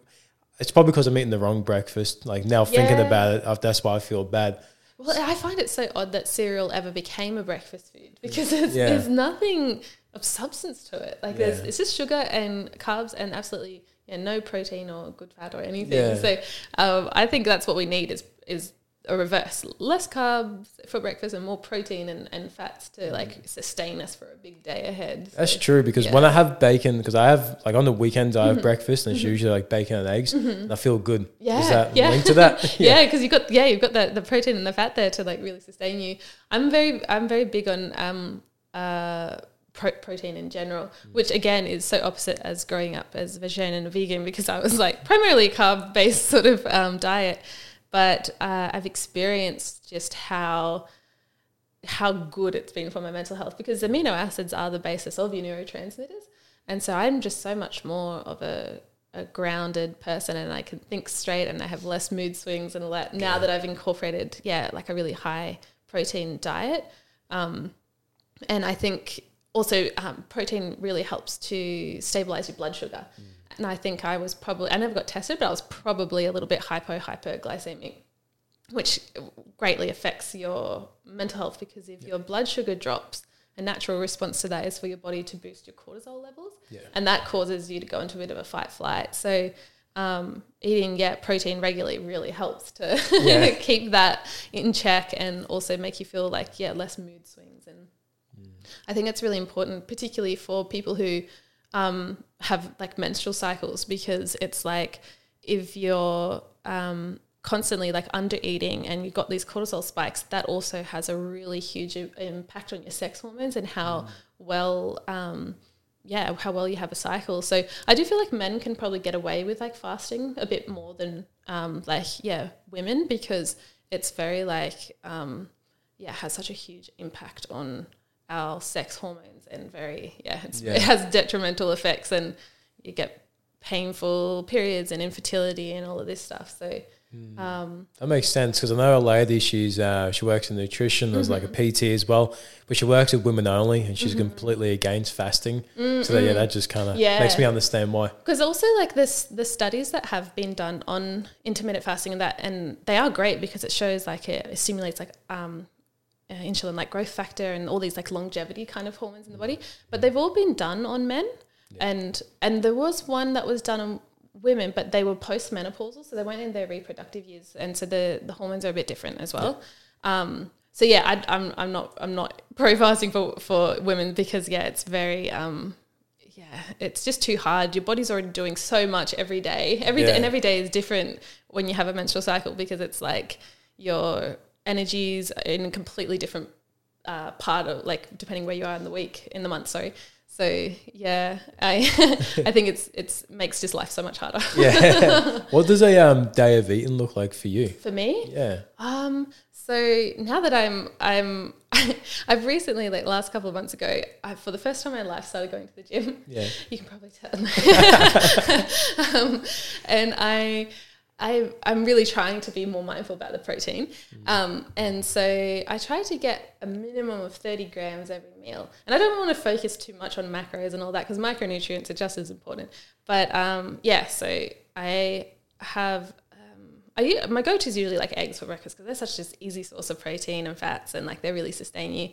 [SPEAKER 1] it's probably because I'm eating the wrong breakfast. Like now thinking about it, that's why I feel bad.
[SPEAKER 3] Well, I find it so odd that cereal ever became a breakfast food because it's,
[SPEAKER 1] Yeah.
[SPEAKER 3] there's nothing of substance to it. Like there's it's just sugar and carbs and absolutely yeah, no protein or good fat or anything.
[SPEAKER 1] Yeah.
[SPEAKER 3] So um, I think that's what we need is is a reverse, less carbs for breakfast and more protein and, and fats to like sustain us for a big day ahead.
[SPEAKER 1] That's true because
[SPEAKER 3] yeah.
[SPEAKER 1] when I have bacon, because I have like on the weekends I have
[SPEAKER 3] Mm-hmm.
[SPEAKER 1] breakfast and it's usually like bacon and eggs, and I feel good.
[SPEAKER 3] Yeah,
[SPEAKER 1] Is that
[SPEAKER 3] yeah.
[SPEAKER 1] linked to that?
[SPEAKER 3] yeah, because you've got yeah you've got the, the protein and the fat there to like really sustain you. I'm very I'm very big on um uh pro- protein in general, which again is so opposite as growing up as a vegetarian and a vegan because I was like primarily carb based sort of um, diet, but uh, I've experienced just how how good it's been for my mental health because amino acids are the basis of your neurotransmitters. And so I'm just so much more of a, a grounded person and I can think straight and I have less mood swings and all that now that I've incorporated, yeah, like a really high protein diet. Um, and I think also um, protein really helps to stabilize your blood sugar. And I think I was probably, I never got tested, but I was probably a little bit hypo hyperglycemic which greatly affects your mental health because if your blood sugar drops, a natural response to that is for your body to boost your cortisol levels,
[SPEAKER 1] Yeah.
[SPEAKER 3] and that causes you to go into a bit of a fight flight. So, um, eating yeah protein regularly really helps to
[SPEAKER 1] Yeah.
[SPEAKER 3] keep that in check and also make you feel like yeah less mood swings and I think it's really important, particularly for people who um, have like menstrual cycles, because it's like if you're um, constantly like under eating and you've got these cortisol spikes, that also has a really huge impact on your sex hormones and how well. Um, yeah, how well you have a cycle. So I do feel like men can probably get away with like fasting a bit more than um, like yeah women because it's very like um, yeah has such a huge impact on our sex hormones and very yeah, it's,
[SPEAKER 1] Yeah.
[SPEAKER 3] it has detrimental effects and you get painful periods and infertility and all of this stuff. So um,
[SPEAKER 1] That makes sense because I know a lady. She's uh, she works in nutrition. There's like a PT as well, but she works with women only, and she's completely against fasting. So that, yeah, that just kind of
[SPEAKER 3] Yeah.
[SPEAKER 1] makes me understand why.
[SPEAKER 3] Because also like this the studies that have been done on intermittent fasting and that and they are great because it shows like it, it stimulates like um uh, insulin like growth factor and all these like longevity kind of hormones in the body but they've all been done on men and and there was one that was done on women but they were postmenopausal so they weren't in their reproductive years and so the the hormones are a bit different as well um so yeah I, I'm I'm not I'm not pro fasting for for women because yeah it's very um yeah, it's just too hard. Your body's already doing so much every day. Every day,
[SPEAKER 1] Yeah.
[SPEAKER 3] and every day is different when you have a menstrual cycle because it's like your energies in a completely different uh, part of like depending where you are in the week in the month. Sorry. So yeah, I I think it's it's makes just life so much harder
[SPEAKER 1] Yeah. what does a um, day of eating look like for you?
[SPEAKER 3] for me.
[SPEAKER 1] Yeah.
[SPEAKER 3] Um, so now that I'm, I'm, I've recently, like last couple of months ago, I, for the first time in my life, started going to the gym.
[SPEAKER 1] Yeah.
[SPEAKER 3] You can probably tell. um, and I, I, I'm really trying to be more mindful about the protein. Um, and so I try to get a minimum of 30 grams every meal. And I don't want to focus too much on macros and all that because micronutrients are just as important. But um, yeah, so I have I my go to is usually like eggs for breakfast because they're such just easy source of protein and fats and like they really sustain you.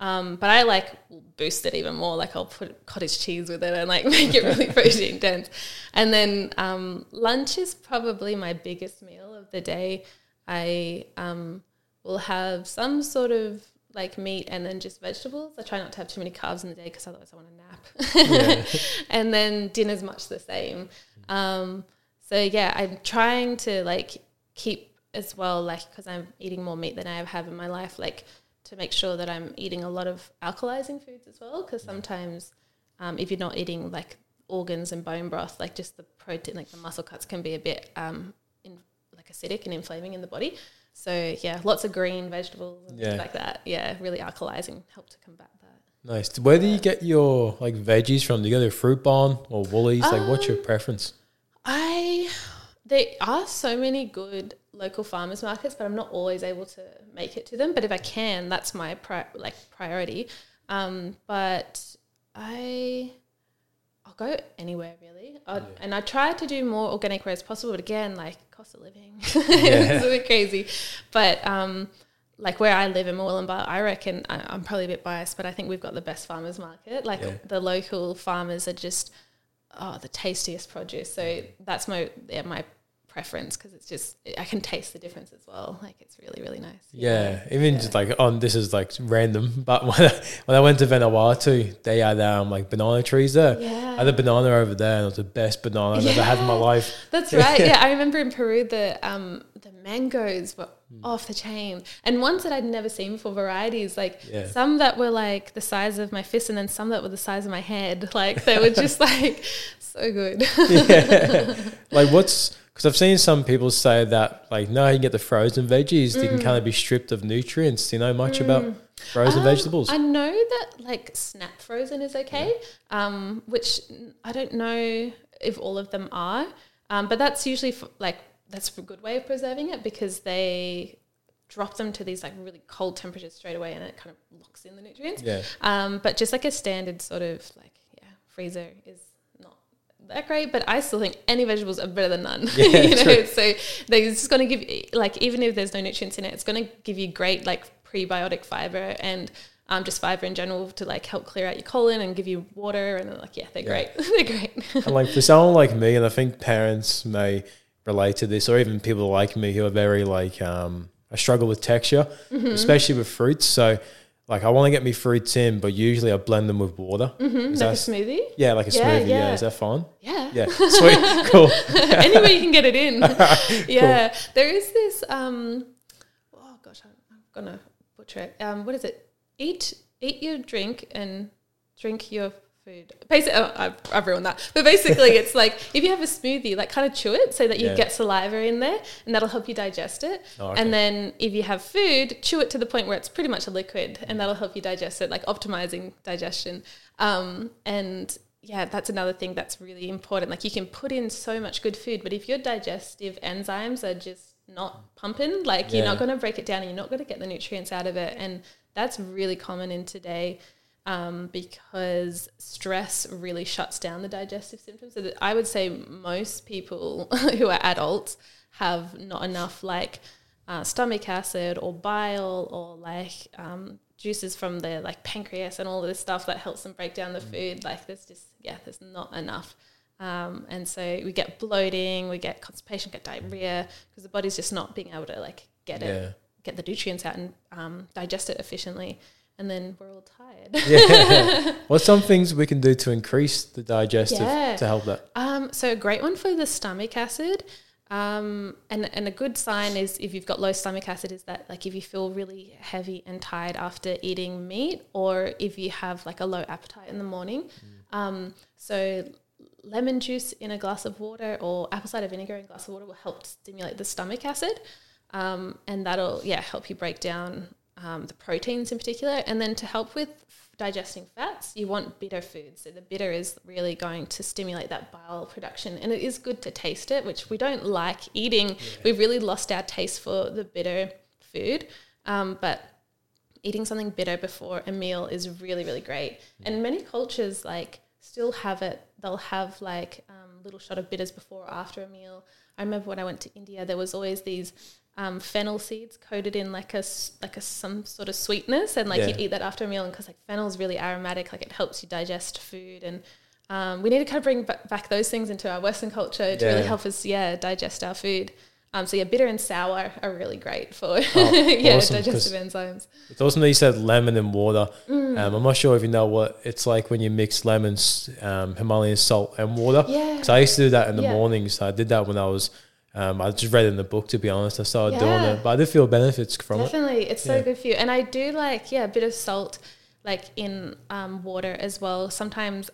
[SPEAKER 3] Um, but I like boost it even more. Like I'll put cottage cheese with it and like make it really protein dense. And then um, lunch is probably my biggest meal of the day. I um, will have some sort of like meat and then just vegetables. I try not to have too many carbs in the day because otherwise I want to nap. and then dinner's much the same. Um, so yeah, I'm trying to like keep as well, like because I'm eating more meat than I have in my life, like to make sure that I'm eating a lot of alkalizing foods as well. Because sometimes um, if you're not eating like organs and bone broth, like just the protein, like the muscle cuts can be a bit um, in, like acidic and inflaming in the body. So yeah, lots of green vegetables and
[SPEAKER 1] Yeah.
[SPEAKER 3] things like that. Yeah, really alkalizing help to combat that.
[SPEAKER 1] Nice. Where do you get your like veggies from? Do you go to Fruit Barn or Woolies? Like, what's your preference?
[SPEAKER 3] I there are so many good local farmers markets, but I'm not always able to make it to them. But if I can, that's my pri- like priority. Um, but I I'll go anywhere really, i and I try to do more organic where as possible. But again, like cost of living, it's a bit crazy. But um, like where I live in Moolumbar, I reckon I, I'm probably a bit biased, but I think we've got the best farmers market. Like
[SPEAKER 1] Yeah.
[SPEAKER 3] the local farmers are just oh the tastiest produce. So that's my yeah, my preference because it's just I can taste the difference as well. Like it's really really nice.
[SPEAKER 1] Yeah, even just like on this is like random, but when I, when I went to Vanuatu, they had um like banana trees there.
[SPEAKER 3] Yeah.
[SPEAKER 1] I had a banana over there, and it was the best banana I've ever had in my life.
[SPEAKER 3] That's right. Yeah, I remember in Peru the um the mangoes were. Off the chain, and ones that I'd never seen before. Varieties like
[SPEAKER 1] Yeah.
[SPEAKER 3] some that were like the size of my fist, and then some that were the size of my head. Like they were just like so good.
[SPEAKER 1] yeah. Like what's because I've seen some people say that like no, you can get the frozen veggies. they can kind of be stripped of nutrients. Do you know much about frozen
[SPEAKER 3] Um,
[SPEAKER 1] vegetables?
[SPEAKER 3] I know that like snap frozen is okay, um, which I don't know if all of them are, um, but that's usually f like that's a good way of preserving it because they drop them to these like really cold temperatures straight away and it kind of locks in the nutrients.
[SPEAKER 1] yeah,
[SPEAKER 3] Um, but just like a standard sort of like yeah freezer is not that great, but I still think any vegetables are better than none.
[SPEAKER 1] Yeah,
[SPEAKER 3] you know,
[SPEAKER 1] true.
[SPEAKER 3] so they're just going to give like even if there's no nutrients in it, it's going to give you great like prebiotic fiber and um, just fiber in general to like help clear out your colon and give you water and like yeah, they're
[SPEAKER 1] Yeah.
[SPEAKER 3] great. they're great.
[SPEAKER 1] and like for someone like me, and I think parents may relate to this, or even people like me who are very like um, I struggle with texture,
[SPEAKER 3] Mm-hmm.
[SPEAKER 1] especially with fruits. So like I want to get me fruits in, but usually I blend them with water.
[SPEAKER 3] Mhm,
[SPEAKER 1] Is
[SPEAKER 3] like a smoothie.
[SPEAKER 1] Yeah, like a
[SPEAKER 3] Yeah,
[SPEAKER 1] smoothie. Yeah.
[SPEAKER 3] yeah.
[SPEAKER 1] is that fine?
[SPEAKER 3] Yeah.
[SPEAKER 1] Yeah, sweet, cool.
[SPEAKER 3] Anywhere you can get it in. yeah. There is this um oh gosh, I'm, I'm gonna butcher it. Um what is it? Eat eat your drink and drink your food. Basically, oh, I've, I've ruined that. But basically, it's like if you have a smoothie, like kind of chew it so that you
[SPEAKER 1] Yeah.
[SPEAKER 3] get saliva in there, and that'll help you digest it.
[SPEAKER 1] Oh, okay.
[SPEAKER 3] And then if you have food, chew it to the point where it's pretty much a liquid, and that'll help you digest it, like optimizing digestion. Um, and yeah, that's another thing that's really important. Like you can put in so much good food, but if your digestive enzymes are just not pumping, like you're not going to break it down and you're not going to get the nutrients out of it. And that's really common in today um, because stress really shuts down the digestive symptoms. So that I would say most people who are adults have not enough like uh, stomach acid or bile or like um, juices from their like pancreas and all this stuff that helps them break down the food. Like there's just yeah, there's not enough. Um, and so we get bloating, we get constipation, get diarrhea because the body's just not being able to like get it, get the nutrients out and um, digest it efficiently. And then we're all tired.
[SPEAKER 1] Yeah. What's some things we can do to increase the digestive
[SPEAKER 3] Yeah.
[SPEAKER 1] to help that?
[SPEAKER 3] Um, so a great one for the stomach acid. Um, and, and a good sign is if you've got low stomach acid is that like if you feel really heavy and tired after eating meat or if you have like a low appetite in the morning. Um, so lemon juice in a glass of water or apple cider vinegar in a glass of water will help stimulate the stomach acid. Um, and that'll yeah help you break down um, the proteins in particular. And then to help with digesting fats, you want bitter foods. So the bitter is really going to stimulate that bile production, and it is good to taste it, which we don't like eating. We've really lost our taste for the bitter food, um, but eating something bitter before a meal is really really great. And many cultures like still have it. They'll have like um, little shot of bitters before or after a meal. I remember when I went to India, there was always these um, fennel seeds coated in like a like a some sort of sweetness, and like
[SPEAKER 1] Yeah.
[SPEAKER 3] you'd eat that after a meal, and because like fennel's really aromatic, like it helps you digest food, and um, we need to kind of bring ba- back those things into our Western culture to
[SPEAKER 1] Yeah.
[SPEAKER 3] really help us, yeah, digest our food. Um, so yeah, bitter and sour are really great for
[SPEAKER 1] Oh,
[SPEAKER 3] yeah
[SPEAKER 1] awesome,
[SPEAKER 3] digestive enzymes.
[SPEAKER 1] It's awesome that you said lemon and water.
[SPEAKER 3] Mm.
[SPEAKER 1] Um, I'm not sure if you know what it's like when you mix lemons, um, Himalayan salt, and water.
[SPEAKER 3] Yeah.
[SPEAKER 1] So I used to do that in the
[SPEAKER 3] Yeah.
[SPEAKER 1] mornings. I did that when I was. Um, I just read it in the book to be honest. I started doing it, but I did feel benefits from it.
[SPEAKER 3] Definitely, it's so
[SPEAKER 1] Yeah.
[SPEAKER 3] good for you. And I do like, yeah, a bit of salt, like in um, water as well. Sometimes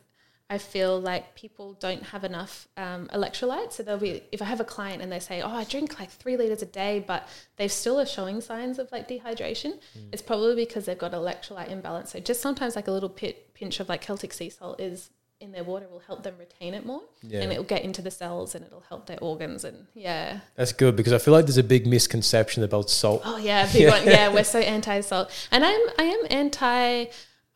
[SPEAKER 3] I feel like people don't have enough um, electrolytes. So they'll be, if I have a client and they say, oh, I drink like three liters a day, but they still are showing signs of like dehydration,
[SPEAKER 1] Mm.
[SPEAKER 3] it's probably because they've got electrolyte imbalance. So just sometimes like a little pit, pinch of like Celtic sea salt is in their water will help them retain it more
[SPEAKER 1] Yeah.
[SPEAKER 3] and it'll get into the cells and it'll help their organs and yeah
[SPEAKER 1] That's good because I feel like there's a big misconception about salt.
[SPEAKER 3] Oh yeah, big one. Yeah, we're so anti salt, and I'm I am anti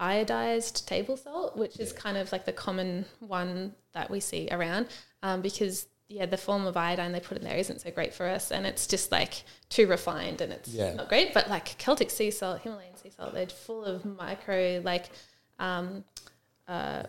[SPEAKER 3] iodized table salt, which is kind of like the common one that we see around, um, because yeah, the form of iodine they put in there isn't so great for us, and it's just like too refined and it's
[SPEAKER 1] Yeah.
[SPEAKER 3] not great. But like Celtic sea salt, Himalayan sea salt, they're full of micro like. Um, uh,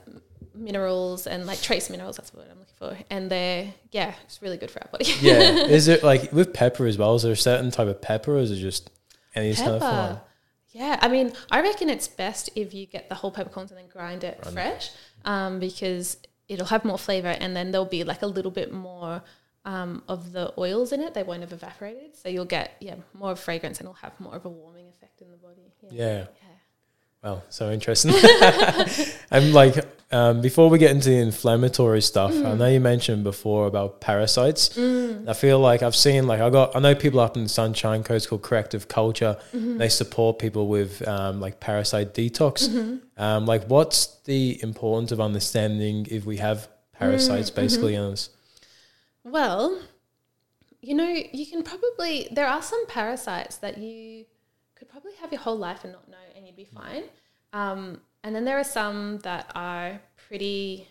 [SPEAKER 3] minerals and like trace minerals that's what i'm looking for and they're yeah it's really good for our body
[SPEAKER 1] yeah. Is it like with pepper as well? Is there a certain type of pepper or is it just any kind of?
[SPEAKER 3] Yeah, I mean, I reckon it's best if you get the whole peppercorns and then grind it fresh, um, because it'll have more flavor, and then there'll be like a little bit more um, of the oils in it. They won't have evaporated, so you'll get yeah more of fragrance, and it'll have more of a warming effect in the body.
[SPEAKER 1] Yeah. Yeah. Well, so interesting. I'm like, um, before we get into the inflammatory stuff, I mm. know you mentioned before about parasites. Mm. I feel like I've seen, like, I got, I know people up in the Sunshine Coast called Corrective Culture. Mm-hmm. They support people with um, like parasite detox. Mm-hmm. Um, like, what's the importance of understanding if we have parasites mm, basically mm-hmm. in us?
[SPEAKER 3] Well, you know, you can probably there are some parasites that you could probably have your whole life and not know, and you'd be fine. Um, And then there are some that are pretty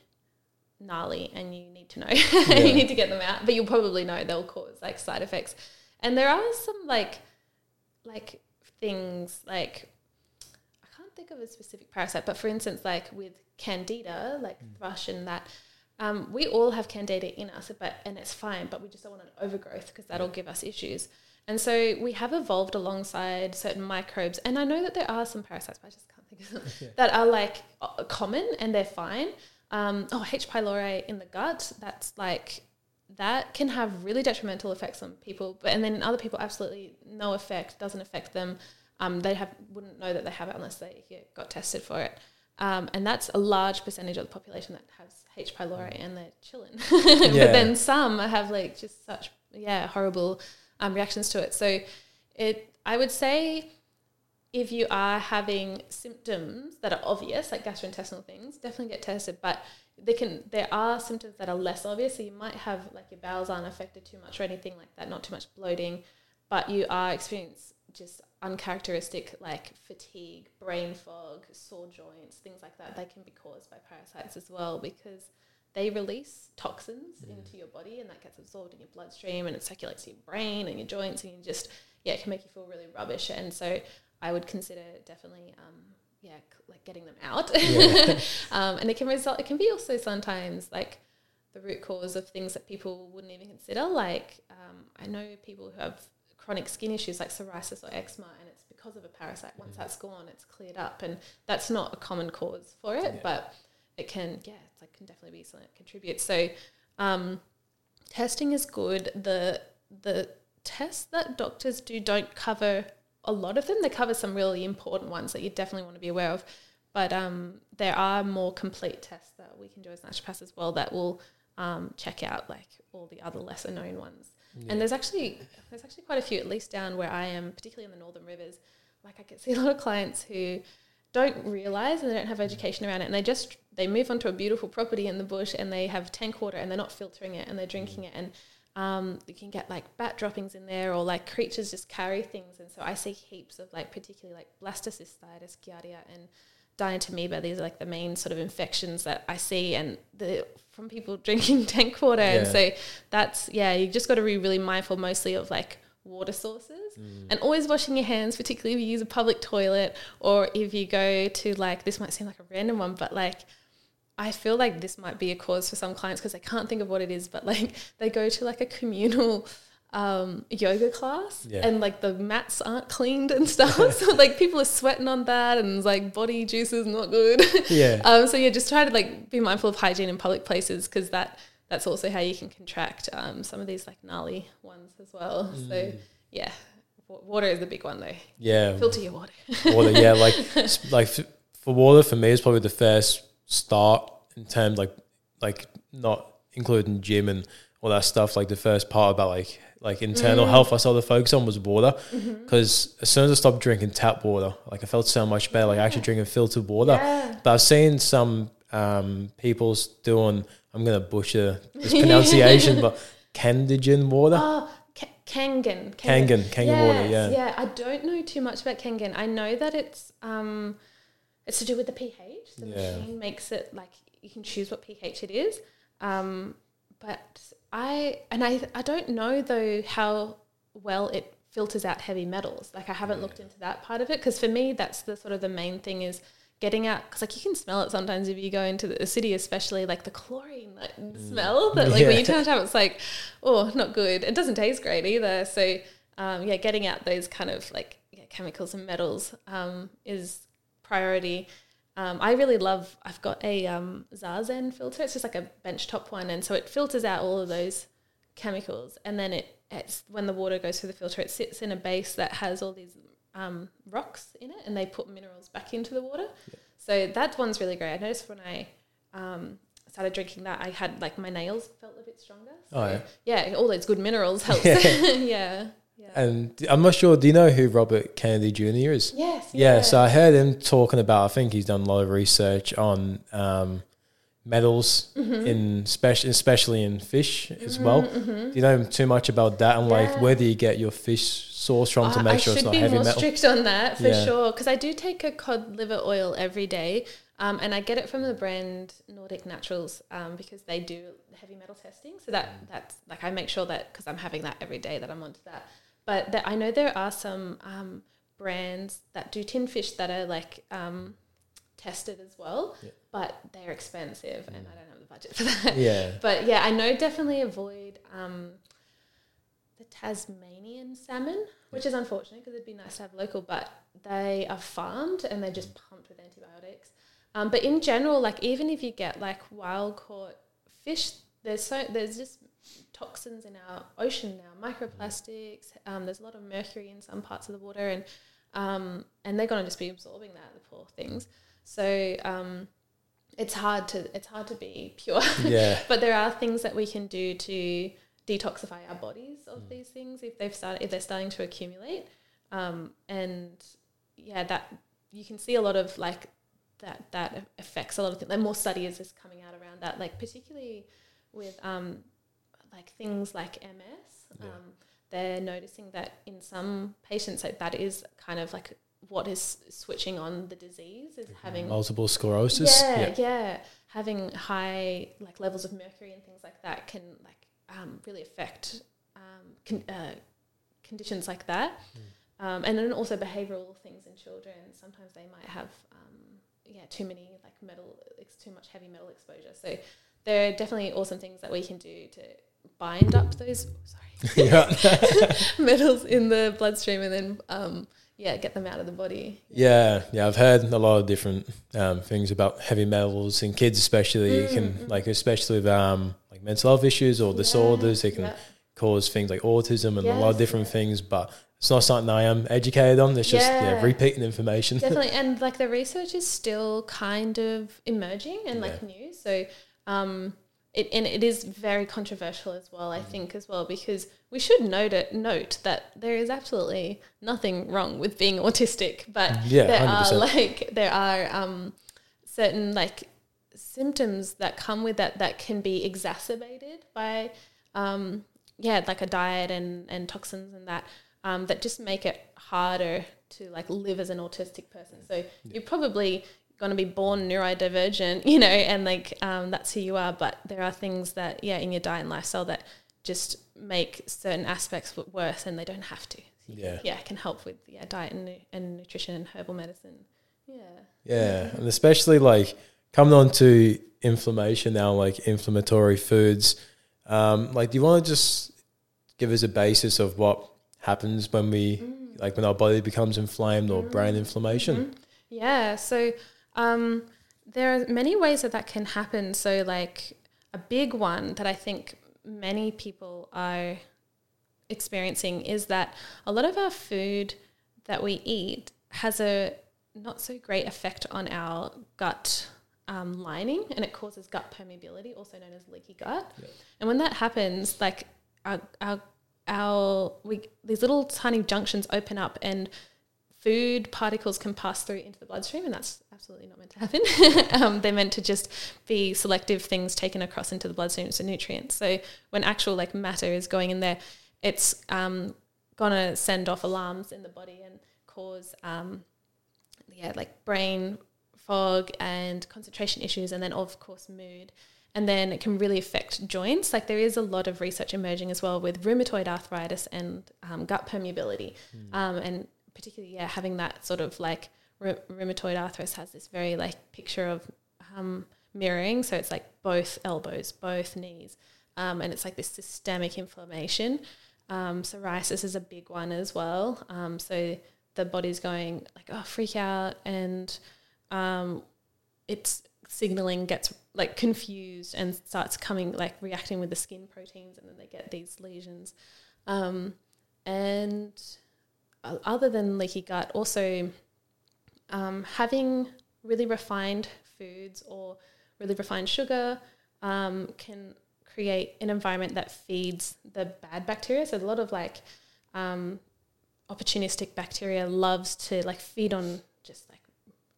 [SPEAKER 3] gnarly, and you need to know. you need to get them out, but you'll probably know they'll cause like side effects. And there are some like like things like I can't think of a specific parasite, but for instance, like with candida, like thrush and that, um, we all have candida in us, but and it's fine, but we just don't want an overgrowth because that'll give us issues. And so we have evolved alongside certain microbes, and I know that there are some parasites, but I just can't that are like common and they're fine. Um, oh, H. pylori in the gut, that's like that can have really detrimental effects on people, but and then other people absolutely no effect, doesn't affect them. Um, they have wouldn't know that they have it unless they yeah, got tested for it. Um, and that's a large percentage of the population that has H. pylori and they're chilling.
[SPEAKER 1] Yeah.
[SPEAKER 3] but then some have like just such yeah horrible um, reactions to it. So it I would say if you are having symptoms that are obvious, like gastrointestinal things, definitely get tested. But they can there are symptoms that are less obvious. So you might have like your bowels aren't affected too much or anything like that, not too much bloating, but you are experiencing just uncharacteristic like fatigue, brain fog, sore joints, things like that. They can be caused by parasites as well because they release toxins into your body and that gets absorbed in your bloodstream and it circulates to your brain and your joints and you just yeah it can make you feel really rubbish and so I would consider definitely um, yeah like getting them out. Um, and it can result it can be also sometimes like the root cause of things that people wouldn't even consider like um, I know people who have chronic skin issues like psoriasis or eczema and it's because of a parasite. Once that's gone it's cleared up and that's not a common cause for it but it can yeah it's like can definitely be something that contributes. So um, testing is good. The the tests that doctors do don't cover a lot of them they cover some really important ones that you definitely want to be aware of. But um, there are more complete tests that we can do as naturopaths as well that will um, check out like all the other lesser known ones. And there's actually there's actually quite a few at least down where I am particularly in the northern rivers. Like I can see a lot of clients who don't realize and they don't have education around it and they just they move onto a beautiful property in the bush and they have tank water and they're not filtering it and they're drinking it. And um, you can get like bat droppings in there or like creatures just carry things and so I see heaps of like particularly like blastocystitis giardia and dientamoeba. These are like the main sort of infections that I see, and the from people drinking tank water. And so that's yeah, you just got to be really mindful, mostly of like water sources, and always washing your hands, particularly if you use a public toilet or if you go to like this might seem like a random one, but like. I feel like this might be a cause for some clients because they can't think of what it is, but like they go to like a communal um, yoga class
[SPEAKER 1] Yeah.
[SPEAKER 3] and like the mats aren't cleaned and stuff. so like people are sweating on that and like body juice is not good.
[SPEAKER 1] Yeah.
[SPEAKER 3] um, so yeah, just try to like be mindful of hygiene in public places because that that's also how you can contract um, some of these like gnarly ones as well. So yeah, wa- water is the big one though.
[SPEAKER 1] Yeah.
[SPEAKER 3] Filter your water.
[SPEAKER 1] water. Yeah, like like for water for me it's probably the first start in terms like like not including gym and all that stuff. Like the first part about like like internal health I started to focus on was water because as soon as I stopped drinking tap water, like I felt so much better. Like actually drinking filtered water.
[SPEAKER 3] Yeah.
[SPEAKER 1] But I've seen some um, people's doing. I'm gonna butcher this pronunciation, but Candigen water.
[SPEAKER 3] Oh, K- Kangen.
[SPEAKER 1] Kangen, Kangen water, yeah.
[SPEAKER 3] Yeah, I don't know too much about Kangen. I know that it's um, it's to do with the pH. The
[SPEAKER 1] Yeah.
[SPEAKER 3] machine makes it like you can choose what pH it is. Um, but I and I I don't know though how well it filters out heavy metals. Like I haven't looked into that part of it because for me that's the sort of the main thing is getting out because like you can smell it sometimes if you go into the city especially like the chlorine like, smell that like when you turn it up it's like oh not good it doesn't taste great either so um, yeah getting out those kind of like yeah, chemicals and metals um, is priority. Um, I really love I've got a um, Zazen filter. It's just like a benchtop one. And so it filters out all of those chemicals. And then it it's when the water goes through the filter it sits in a base that has all these um, rocks in it and they put minerals back into the water. So that one's really great. I noticed when i um, started drinking that i had like my nails felt a bit stronger. So,
[SPEAKER 1] Oh, yeah.
[SPEAKER 3] yeah all those good minerals helps. Yeah. Yeah
[SPEAKER 1] And I'm not sure. Do you know who Robert Kennedy Jr. is?
[SPEAKER 3] yes
[SPEAKER 1] Yeah, so I heard him talking about. I think he's done a lot of research on um, metals
[SPEAKER 3] Mm-hmm.
[SPEAKER 1] in special, especially in fish as well. Do you know too much about that and like
[SPEAKER 3] Yeah.
[SPEAKER 1] where do you get your fish source from to make
[SPEAKER 3] I
[SPEAKER 1] sure it's not heavy metal?
[SPEAKER 3] I should be more strict on that for
[SPEAKER 1] Yeah.
[SPEAKER 3] sure because I do take a cod liver oil every day, um, and I get it from the brand Nordic Naturals um, because they do heavy metal testing. So that that's like I make sure that because I'm having that every day that I'm onto that. But that I know there are some um, brands that do tin fish that are like um, tested as well, but they're expensive, and I don't have the budget for that.
[SPEAKER 1] Yeah.
[SPEAKER 3] But yeah, I know definitely avoid um, the Tasmanian salmon, which is unfortunate because it'd be nice to have local, but they are farmed and they're just pumped with antibiotics. Um, but in general, like even if you get like wild caught fish, there's so there's just toxins in our ocean now, microplastics. Um, there's a lot of mercury in some parts of the water, and um, and they're gonna just be absorbing that, the poor things. So um, it's hard to it's hard to be pure.
[SPEAKER 1] Yeah.
[SPEAKER 3] but there are things that we can do to detoxify our bodies of these things if they've started if they're starting to accumulate. Um, and yeah, that you can see a lot of like that that affects a lot of things. Like more studies is just coming out around that, like particularly with um, like things like MS. Um, they're noticing that in some patients like that is kind of like what is switching on the disease is having
[SPEAKER 1] Multiple sclerosis.
[SPEAKER 3] yeah, yeah, Having high like levels of mercury and things like that can like um, really affect um, con- uh, conditions like that. Um, and then also behavioral things in children. Sometimes they might have um, yeah too many like metal, it's too much heavy metal exposure. So there are definitely awesome things that we can do to bind up those sorry metals in the bloodstream and then um, yeah get them out of the body.
[SPEAKER 1] Yeah, yeah, I've heard a lot of different um, things about heavy metals in kids, especially. You can like, especially with um, like mental health issues or disorders, they can
[SPEAKER 3] yeah.
[SPEAKER 1] cause things like autism and a lot of
[SPEAKER 3] Yes,
[SPEAKER 1] different things. But it's not something I am educated on. It's just yeah,
[SPEAKER 3] Yeah.
[SPEAKER 1] repeating information.
[SPEAKER 3] definitely and like the research is still kind of emerging and like new so um it and it is very controversial as well
[SPEAKER 1] Mm.
[SPEAKER 3] i think as well because we should note it note that there is absolutely nothing wrong with being autistic but
[SPEAKER 1] Yeah,
[SPEAKER 3] there
[SPEAKER 1] 100%.
[SPEAKER 3] are like there are um certain like symptoms that come with that that can be exacerbated by um yeah like a diet and and toxins and that um that just make it harder to like live as an autistic person so you're probably going to be born neurodivergent, you know, and like um, that's who you are. But there are things that, yeah, in your diet and lifestyle that just make certain aspects worse and they don't have to.
[SPEAKER 1] Yeah.
[SPEAKER 3] Yeah, can help with yeah diet and, and nutrition and herbal medicine. Yeah.
[SPEAKER 1] Yeah, and especially like coming on to inflammation now, like inflammatory foods. Um, like, do you want to just give us a basis of what happens when we, like, when our body becomes inflamed or brain inflammation?
[SPEAKER 3] Yeah, so um, there are many ways that that can happen. So, like a big one that I think many people are experiencing is that a lot of our food that we eat has a not so great effect on our gut um, lining and it causes gut permeability, also known as leaky gut. And when that happens, like our, our, our we, these little tiny junctions open up and food particles can pass through into the bloodstream, and that's absolutely not meant to happen. um, they're meant to just be selective things taken across into the bloodstream as nutrients. So when actual like matter is going in there, it's um, gonna send off alarms in the body and cause um, yeah like brain fog and concentration issues, and then of course mood. And then it can really affect joints. Like there is a lot of research emerging as well with rheumatoid arthritis and um, gut permeability, um, and particularly yeah having that sort of like rheumatoid arthritis has this very like picture of um, mirroring. So it's like both elbows, both knees, um, and it's like this systemic inflammation. Um, psoriasis is a big one as well. Um, so the body's going like oh freak out and um, its signaling gets like confused and starts coming like reacting with the skin proteins and then they get these lesions um, and other than leaky gut also um, having really refined foods or really refined sugar um, can create an environment that feeds the bad bacteria. So a lot of like um, opportunistic bacteria loves to like feed on just like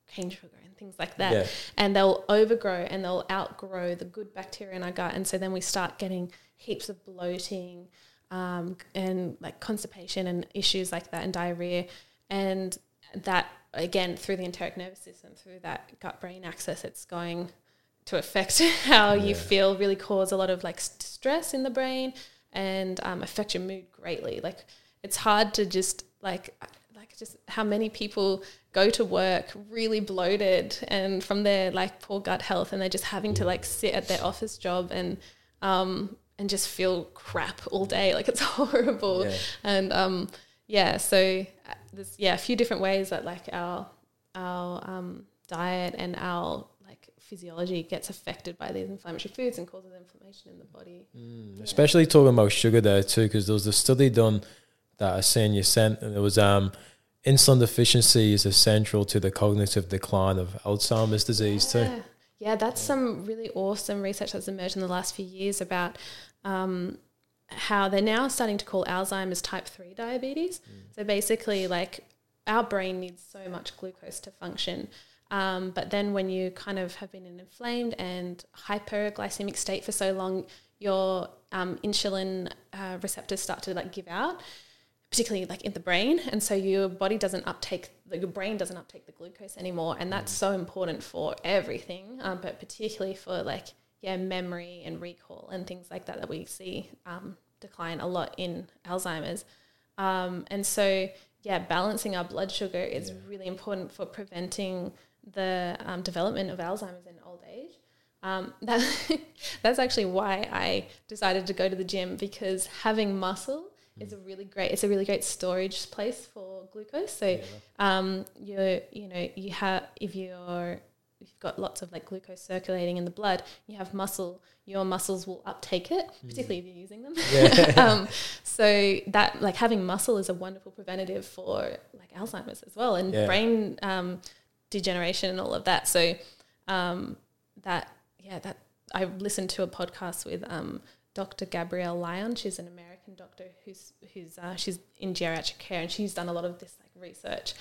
[SPEAKER 3] cane sugar and things like that.
[SPEAKER 1] Yeah.
[SPEAKER 3] and they'll overgrow and they'll outgrow the good bacteria in our gut. And so then we start getting heaps of bloating um, and like constipation and issues like that and diarrhea. And that again through the enteric nervous system through that gut brain axis it's going to affect how you feel really cause a lot of like st- stress in the brain and um, affect your mood greatly. Like it's hard to just like like just how many people go to work really bloated and from their like poor gut health and they're just having to like sit at their office job and um and just feel crap all day. Like it's horrible.
[SPEAKER 1] Yeah.
[SPEAKER 3] and um yeah so there's yeah a few different ways that like our our um diet and our like physiology gets affected by these inflammatory foods and causes inflammation in the body
[SPEAKER 1] Especially talking about sugar there too, because there was a study done that I seen you sent, and it was um, insulin deficiency is essential to the cognitive decline of Alzheimer's disease too.
[SPEAKER 3] Yeah. Yeah, that's some really awesome research that's emerged in the last few years about um, how they're now starting to call Alzheimer's type 3 diabetes. So basically, like our brain needs so much glucose to function. Um, but then when you kind of have been in an inflamed and hyperglycemic state for so long, your um, insulin uh, receptors start to like give out particularly like in the brain and so your body doesn't uptake the, your brain doesn't uptake the glucose anymore and that's so important for everything um, but particularly for like yeah memory and recall and things like that that we see um, decline a lot in alzheimer's um, and so yeah balancing our blood sugar is really important for preventing the um, development of alzheimer's in old age um, that, that's actually why I decided to go to the gym because having muscle is a really great. It's a really great storage place for glucose. So, um, you you know you have if you're you've got lots of like glucose circulating in the blood, you have muscle. Your muscles will uptake it, particularly if you're using them. um, so that like having muscle is a wonderful preventative for like Alzheimer's as well and
[SPEAKER 1] Yeah.
[SPEAKER 3] brain um, degeneration and all of that. So um, that yeah that I listened to a podcast with um, Dr. Gabrielle Lyon. She's an American doctor who's who's uh, she's in geriatric care and she's done a lot of this like research.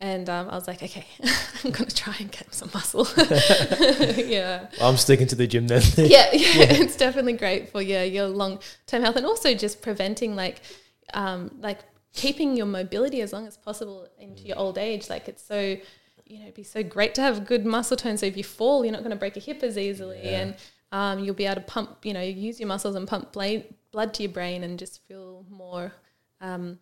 [SPEAKER 3] And um, I was like, okay, I'm gonna try and get some muscle. yeah,
[SPEAKER 1] I'm sticking to the gym then.
[SPEAKER 3] yeah, yeah, it's definitely great for yeah your long term health and also just preventing like um, like keeping your mobility as long as possible into your old age. Like it's so you know it'd be so great to have good muscle tone. So if you fall, you're not going to break a hip as easily,
[SPEAKER 1] Yeah.
[SPEAKER 3] and um, you'll be able to pump. You know, use your muscles and pump bla- blood to your brain, and just feel more um,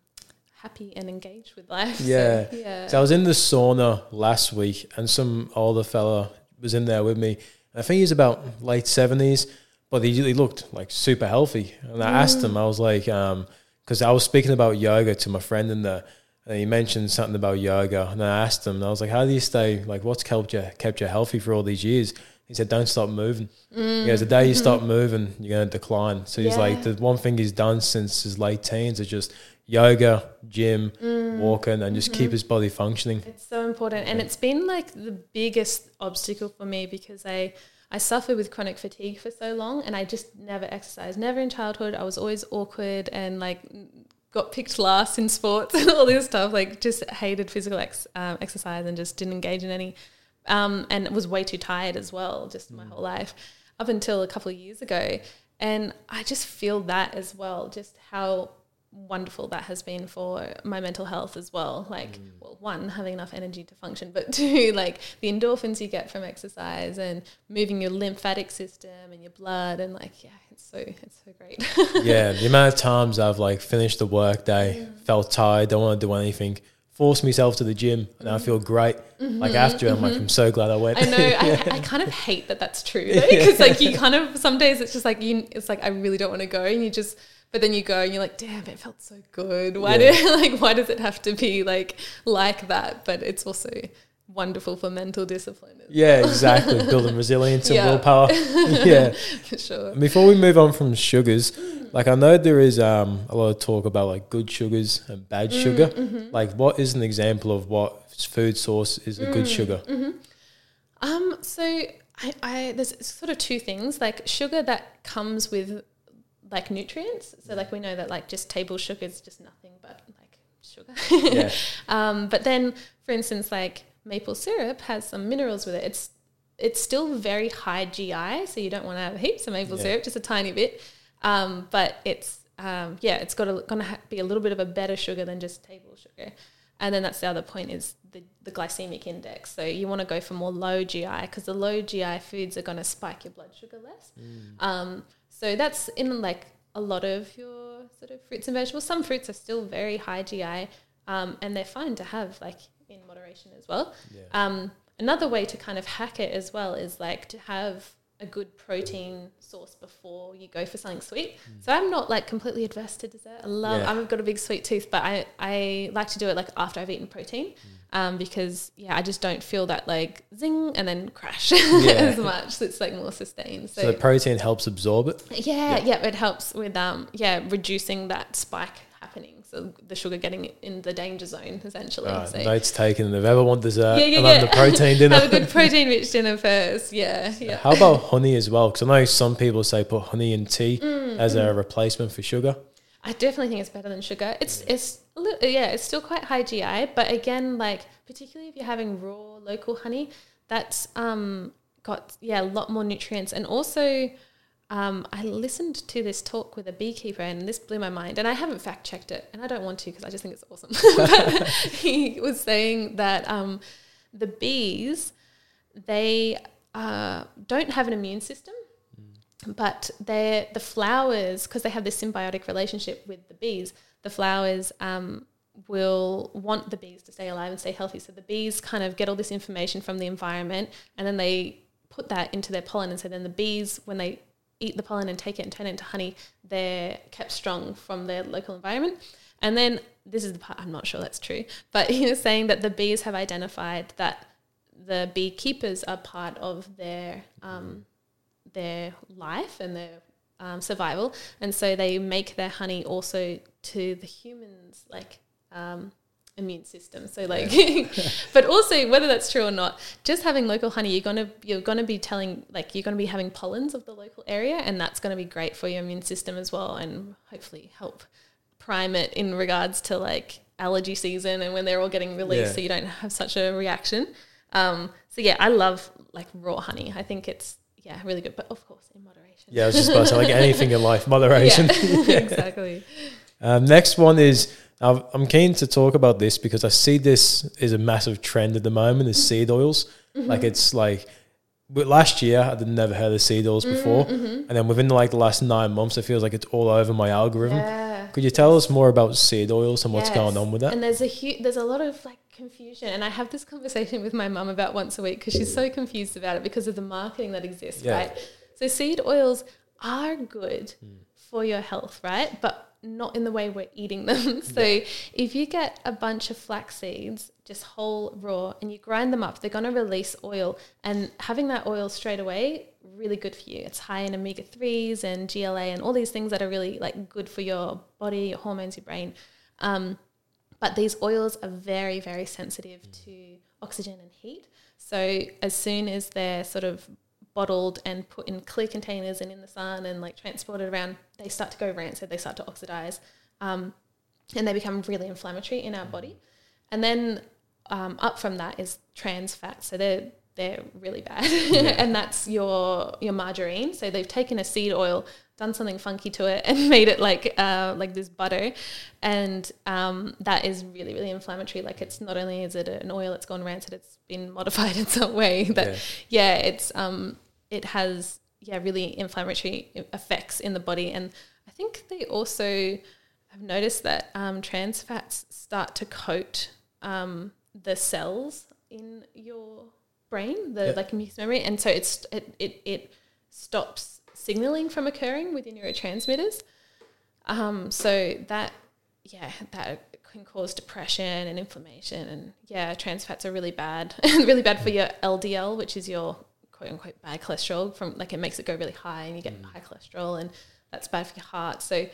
[SPEAKER 3] happy and engaged with life. So,
[SPEAKER 1] Yeah.
[SPEAKER 3] yeah.
[SPEAKER 1] So I was in the sauna last week, and some older fella was in there with me. I think he's about late seventies, but he, he looked like super healthy. And I asked him, mm. I was like, um, because I was speaking about yoga to my friend in there, and he mentioned something about yoga, and I asked him, and I was like, how do you stay like what's kept you kept you healthy for all these years? He said, don't stop moving. He goes, the day you mm. stop moving, you're going to decline. So he's like, the one thing he's done since his late teens is just yoga, gym, walking, and just keep his body functioning.
[SPEAKER 3] It's so important, and it's been like the biggest obstacle for me because I I suffered with chronic fatigue for so long, and I just never exercised. Never in childhood. I was always awkward and like got picked last in sports and all this stuff. Like just hated physical ex, um, exercise and just didn't engage in any. Um, and was way too tired as well, just my whole life, up until a couple of years ago. And I just feel that as well, just how wonderful that has been for my mental health as well. Like, mm. well, one, having enough energy to function, but two, like the endorphins you get from exercise and moving your lymphatic system and your blood, and like, yeah, it's so it's so great.
[SPEAKER 1] yeah, the amount of times I've like finished the work day, felt tired, don't want to do anything, Force myself to the gym, and I mm-hmm. feel great. Mm-hmm. Like after, I'm like, I'm mm-hmm. so glad I went.
[SPEAKER 3] I know. I, I kind of hate that that's true because like you kind of some days it's just like you. It's like I really don't want to go, and you just. But then you go and you're like, damn, it felt so good. Why
[SPEAKER 1] Yeah.
[SPEAKER 3] do like why does it have to be like like that? But it's also wonderful for mental discipline.
[SPEAKER 1] yeah, exactly. Building resilience and
[SPEAKER 3] Yeah.
[SPEAKER 1] willpower. yeah.
[SPEAKER 3] for sure.
[SPEAKER 1] Before we move on from sugars, like I know there is um, a lot of talk about like good sugars and bad
[SPEAKER 3] Mm,
[SPEAKER 1] sugar.
[SPEAKER 3] mm-hmm.
[SPEAKER 1] Like, what is an example of what food source is a
[SPEAKER 3] Mm,
[SPEAKER 1] good sugar?
[SPEAKER 3] Um, so I, I there's sort of two things like sugar that comes with like nutrients. So like we know that like just table sugar is just nothing but like sugar.
[SPEAKER 1] Yeah.
[SPEAKER 3] um, but then for instance like maple syrup has some minerals with it. It's it's still very high GI, so you don't want to have heaps of maple
[SPEAKER 1] Yeah.
[SPEAKER 3] syrup, just a tiny bit. Um, but it's um, yeah, it's got gonna ha- be a little bit of a better sugar than just table sugar. And then that's the other point is the, the glycemic index. So you want to go for more low GI because the low GI foods are going to spike your blood sugar less. Um, so that's in like a lot of your sort of fruits and vegetables. Some fruits are still very high GI, um, and they're fine to have like in moderation as well. Um, another way to kind of hack it as well is like to have a good protein source before you go for something sweet. So I'm not like completely adverse to dessert. I love.
[SPEAKER 1] Yeah.
[SPEAKER 3] I've got a big sweet tooth, but I I like to do it like after I've eaten protein, um, because yeah, I just don't feel that like zing and then crash as much. So It's like more sustained.
[SPEAKER 1] So the protein helps absorb it.
[SPEAKER 3] Yeah, yeah, it helps with um yeah reducing that spike. So the sugar getting in the danger zone essentially.
[SPEAKER 1] Right,
[SPEAKER 3] so
[SPEAKER 1] notes taken. If ever want dessert,
[SPEAKER 3] Yeah, yeah, yeah.
[SPEAKER 1] the protein dinner.
[SPEAKER 3] have a good protein rich dinner first. Yeah, yeah.
[SPEAKER 1] How about honey as well? Because I know some people say put honey in tea
[SPEAKER 3] Mm,
[SPEAKER 1] as a replacement for sugar.
[SPEAKER 3] I definitely think it's better than sugar. It's it's a li- yeah, it's still quite high GI, but again, like particularly if you're having raw local honey, that's um got yeah a lot more nutrients and also. Um, I listened to this talk with a beekeeper and this blew my mind. And I haven't fact checked it, and I don't want to because I just think it's awesome. but he was saying that um, the bees, they uh, don't have an immune system, but they're the flowers because they have this symbiotic relationship with the bees. The flowers um, will want the bees to stay alive and stay healthy. So the bees kind of get all this information from the environment, and then they put that into their pollen. And so then the bees, when they eat the pollen and take it and turn it into honey, they're kept strong from their local environment. And then this is the part I'm not sure that's true, but he was saying that the bees have identified that the beekeepers are part of their um, their life and their um, survival, and so they make their honey also to the humans like um, immune system. So like, but also whether that's true or not, just having local honey, you're gonna you're gonna be telling like you're gonna be having pollens of the local area, and that's gonna be great for your immune system as well, and hopefully help prime it in regards to like allergy season and when they're all getting released,
[SPEAKER 1] Yeah.
[SPEAKER 3] so you don't have such a reaction. Um, so yeah, I love like raw honey. I think it's yeah really good, but of course in moderation.
[SPEAKER 1] Yeah, I was just about to say, like anything in life, moderation.
[SPEAKER 3] Yeah, exactly.
[SPEAKER 1] Um, next one is Now, I'm keen to talk about this because I see this is a massive trend at the moment. Is seed oils
[SPEAKER 3] Mm-hmm.
[SPEAKER 1] like it's like. But last year, I would never heard of seed oils before,
[SPEAKER 3] Mm-hmm,
[SPEAKER 1] and then within like the last nine months, it feels like it's all over my algorithm.
[SPEAKER 3] Yeah.
[SPEAKER 1] Could you tell us more about seed oils and what's
[SPEAKER 3] Yes.
[SPEAKER 1] going on with that?
[SPEAKER 3] And there's a huge, there's a lot of like confusion, and I have this conversation with my mum about once a week because she's so confused about it because of the marketing that exists,
[SPEAKER 1] Yeah.
[SPEAKER 3] right? So seed oils are good
[SPEAKER 1] Hmm.
[SPEAKER 3] for your health, right? But not in the way we're eating them. so if you get a bunch of flax seeds, just whole raw, and you grind them up, they're going to release oil, and having that oil straight away really good for you. It's high in omega threes and GLA and all these things that are really like good for your body, your hormones, your brain. Um, but these oils are very, very sensitive to oxygen and heat. So as soon as they're sort of bottled and put in clear containers and in the sun and like transported around, they start to go rancid. They start to oxidize, um, and they become really inflammatory in our body. And then um, up from that is trans fats. So they're they're really bad, and that's your your margarine. So they've taken a seed oil, done something funky to it, and made it like uh, like this butter, and um, that is really really inflammatory. Like it's not only is it an oil that's gone rancid, it's been modified in some way that yeah, it's um it has yeah really inflammatory effects in the body, and I think they also have noticed that um, trans fats start to coat um, the cells in your brain, the
[SPEAKER 1] Yeah.
[SPEAKER 3] like mucous memory, and so it's it it, it stops signaling from occurring with your neurotransmitters. Um, so that yeah, that can cause depression and inflammation, and yeah, trans fats are really bad, really bad for your LDL, which is your quote unquote bad cholesterol. From like it makes it go really high, and you get high cholesterol, and that's bad for your heart. So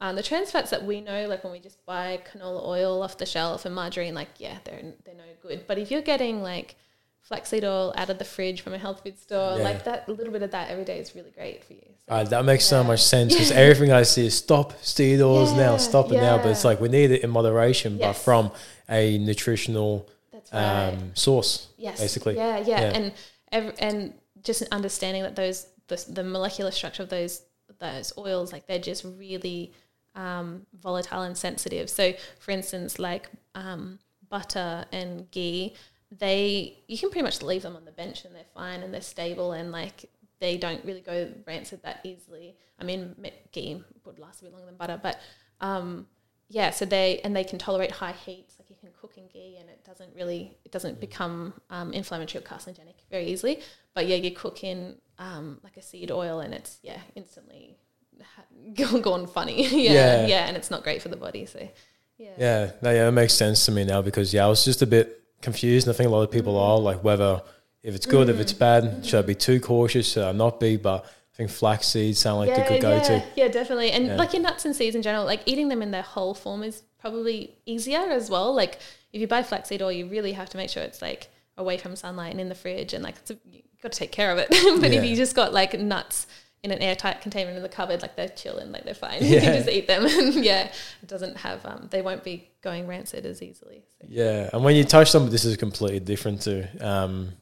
[SPEAKER 3] um, the trans fats that we know, like when we just buy canola oil off the shelf and margarine, like yeah, they're they're no good. But if you're getting like flaxseed oil out of the fridge from a health food store,
[SPEAKER 1] Yeah.
[SPEAKER 3] like that, a little bit of that every day is really great for you. So,
[SPEAKER 1] Uh, that makes so much sense because everything I see is stop seed oils now, stop it now. But it's like we need it in moderation, but from a nutritional
[SPEAKER 3] that's right.
[SPEAKER 1] um, source,
[SPEAKER 3] Yes.
[SPEAKER 1] basically.
[SPEAKER 3] Yeah, yeah,
[SPEAKER 1] Yeah.
[SPEAKER 3] and ev- and just understanding that those the, the molecular structure of those those oils, like they're just really um, volatile and sensitive. So, for instance, like um, butter and ghee, they you can pretty much leave them on the bench and they're fine and they're stable and like they don't really go rancid that easily. I mean, ghee would last a bit longer than butter, but um, yeah, so they and they can tolerate high heats. Like you can cook in ghee, and it doesn't really it doesn't become um, inflammatory or carcinogenic very easily. But yeah, you cook in um, like a seed oil, and it's yeah instantly ha- gone funny. yeah,
[SPEAKER 1] Yeah.
[SPEAKER 3] yeah, and it's not great for the body. So yeah,
[SPEAKER 1] Yeah, no, yeah, it makes sense to me now because yeah, I was just a bit confused. And I think a lot of people are like whether if it's good, if it's bad, should I be too cautious? Should I not be? But think flax seeds sound like the good go
[SPEAKER 3] yeah,
[SPEAKER 1] to.
[SPEAKER 3] yeah, definitely. And
[SPEAKER 1] Yeah.
[SPEAKER 3] like your nuts and seeds in general, like eating them in their whole form is probably easier as well. Like if you buy flaxseed oil, you really have to make sure it's like away from sunlight and in the fridge, and like it's a, you got to take care of it. but
[SPEAKER 1] Yeah.
[SPEAKER 3] if you just got like nuts in an airtight container in the cupboard, like they're chilling, like they're fine. you can just eat them, and yeah, it doesn't have um, they won't be going rancid as easily. So.
[SPEAKER 1] Yeah, and when you touch them, this is completely different to um,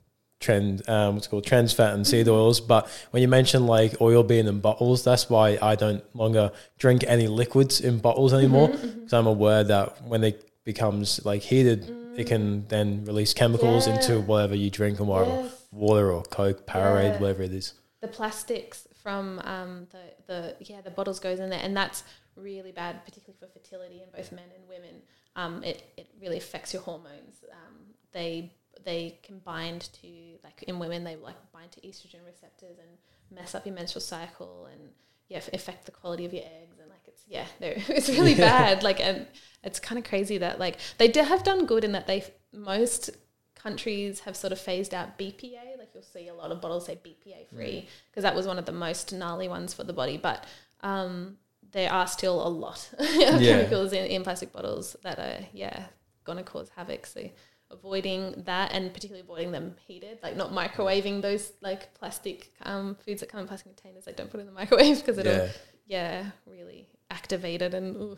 [SPEAKER 1] trend um, what's it called trans fat and seed oils. But when you mention like oil being in bottles, that's why I don't longer drink any liquids in bottles anymore because I'm aware that when it becomes like heated, it can then release chemicals into whatever you drink and whatever
[SPEAKER 3] Yes.
[SPEAKER 1] water or Coke, Powerade,
[SPEAKER 3] Yeah.
[SPEAKER 1] whatever it is.
[SPEAKER 3] the plastics from um, the, the yeah the bottles goes in there and that's really bad particularly for fertility in both men and women um, it, it really affects your hormones um, they they can bind to like in women they like bind to estrogen receptors and mess up your menstrual cycle and yeah f- affect the quality of your eggs and like it's yeah they're, it's really
[SPEAKER 1] Yeah.
[SPEAKER 3] bad like and it's kind of crazy that like they do have done good in that they most countries have sort of phased out BPA. Like you'll see a lot of bottles say BPA free because that was one of the most gnarly ones for the body. But um, there are still a lot of
[SPEAKER 1] Yeah.
[SPEAKER 3] chemicals in, in plastic bottles that are yeah going to cause havoc. So avoiding that and particularly avoiding them heated, like not microwaving those like plastic um, foods that come in plastic containers. Like don't put it in the microwave because it'll
[SPEAKER 1] Yeah.
[SPEAKER 3] yeah really activate it and ooh,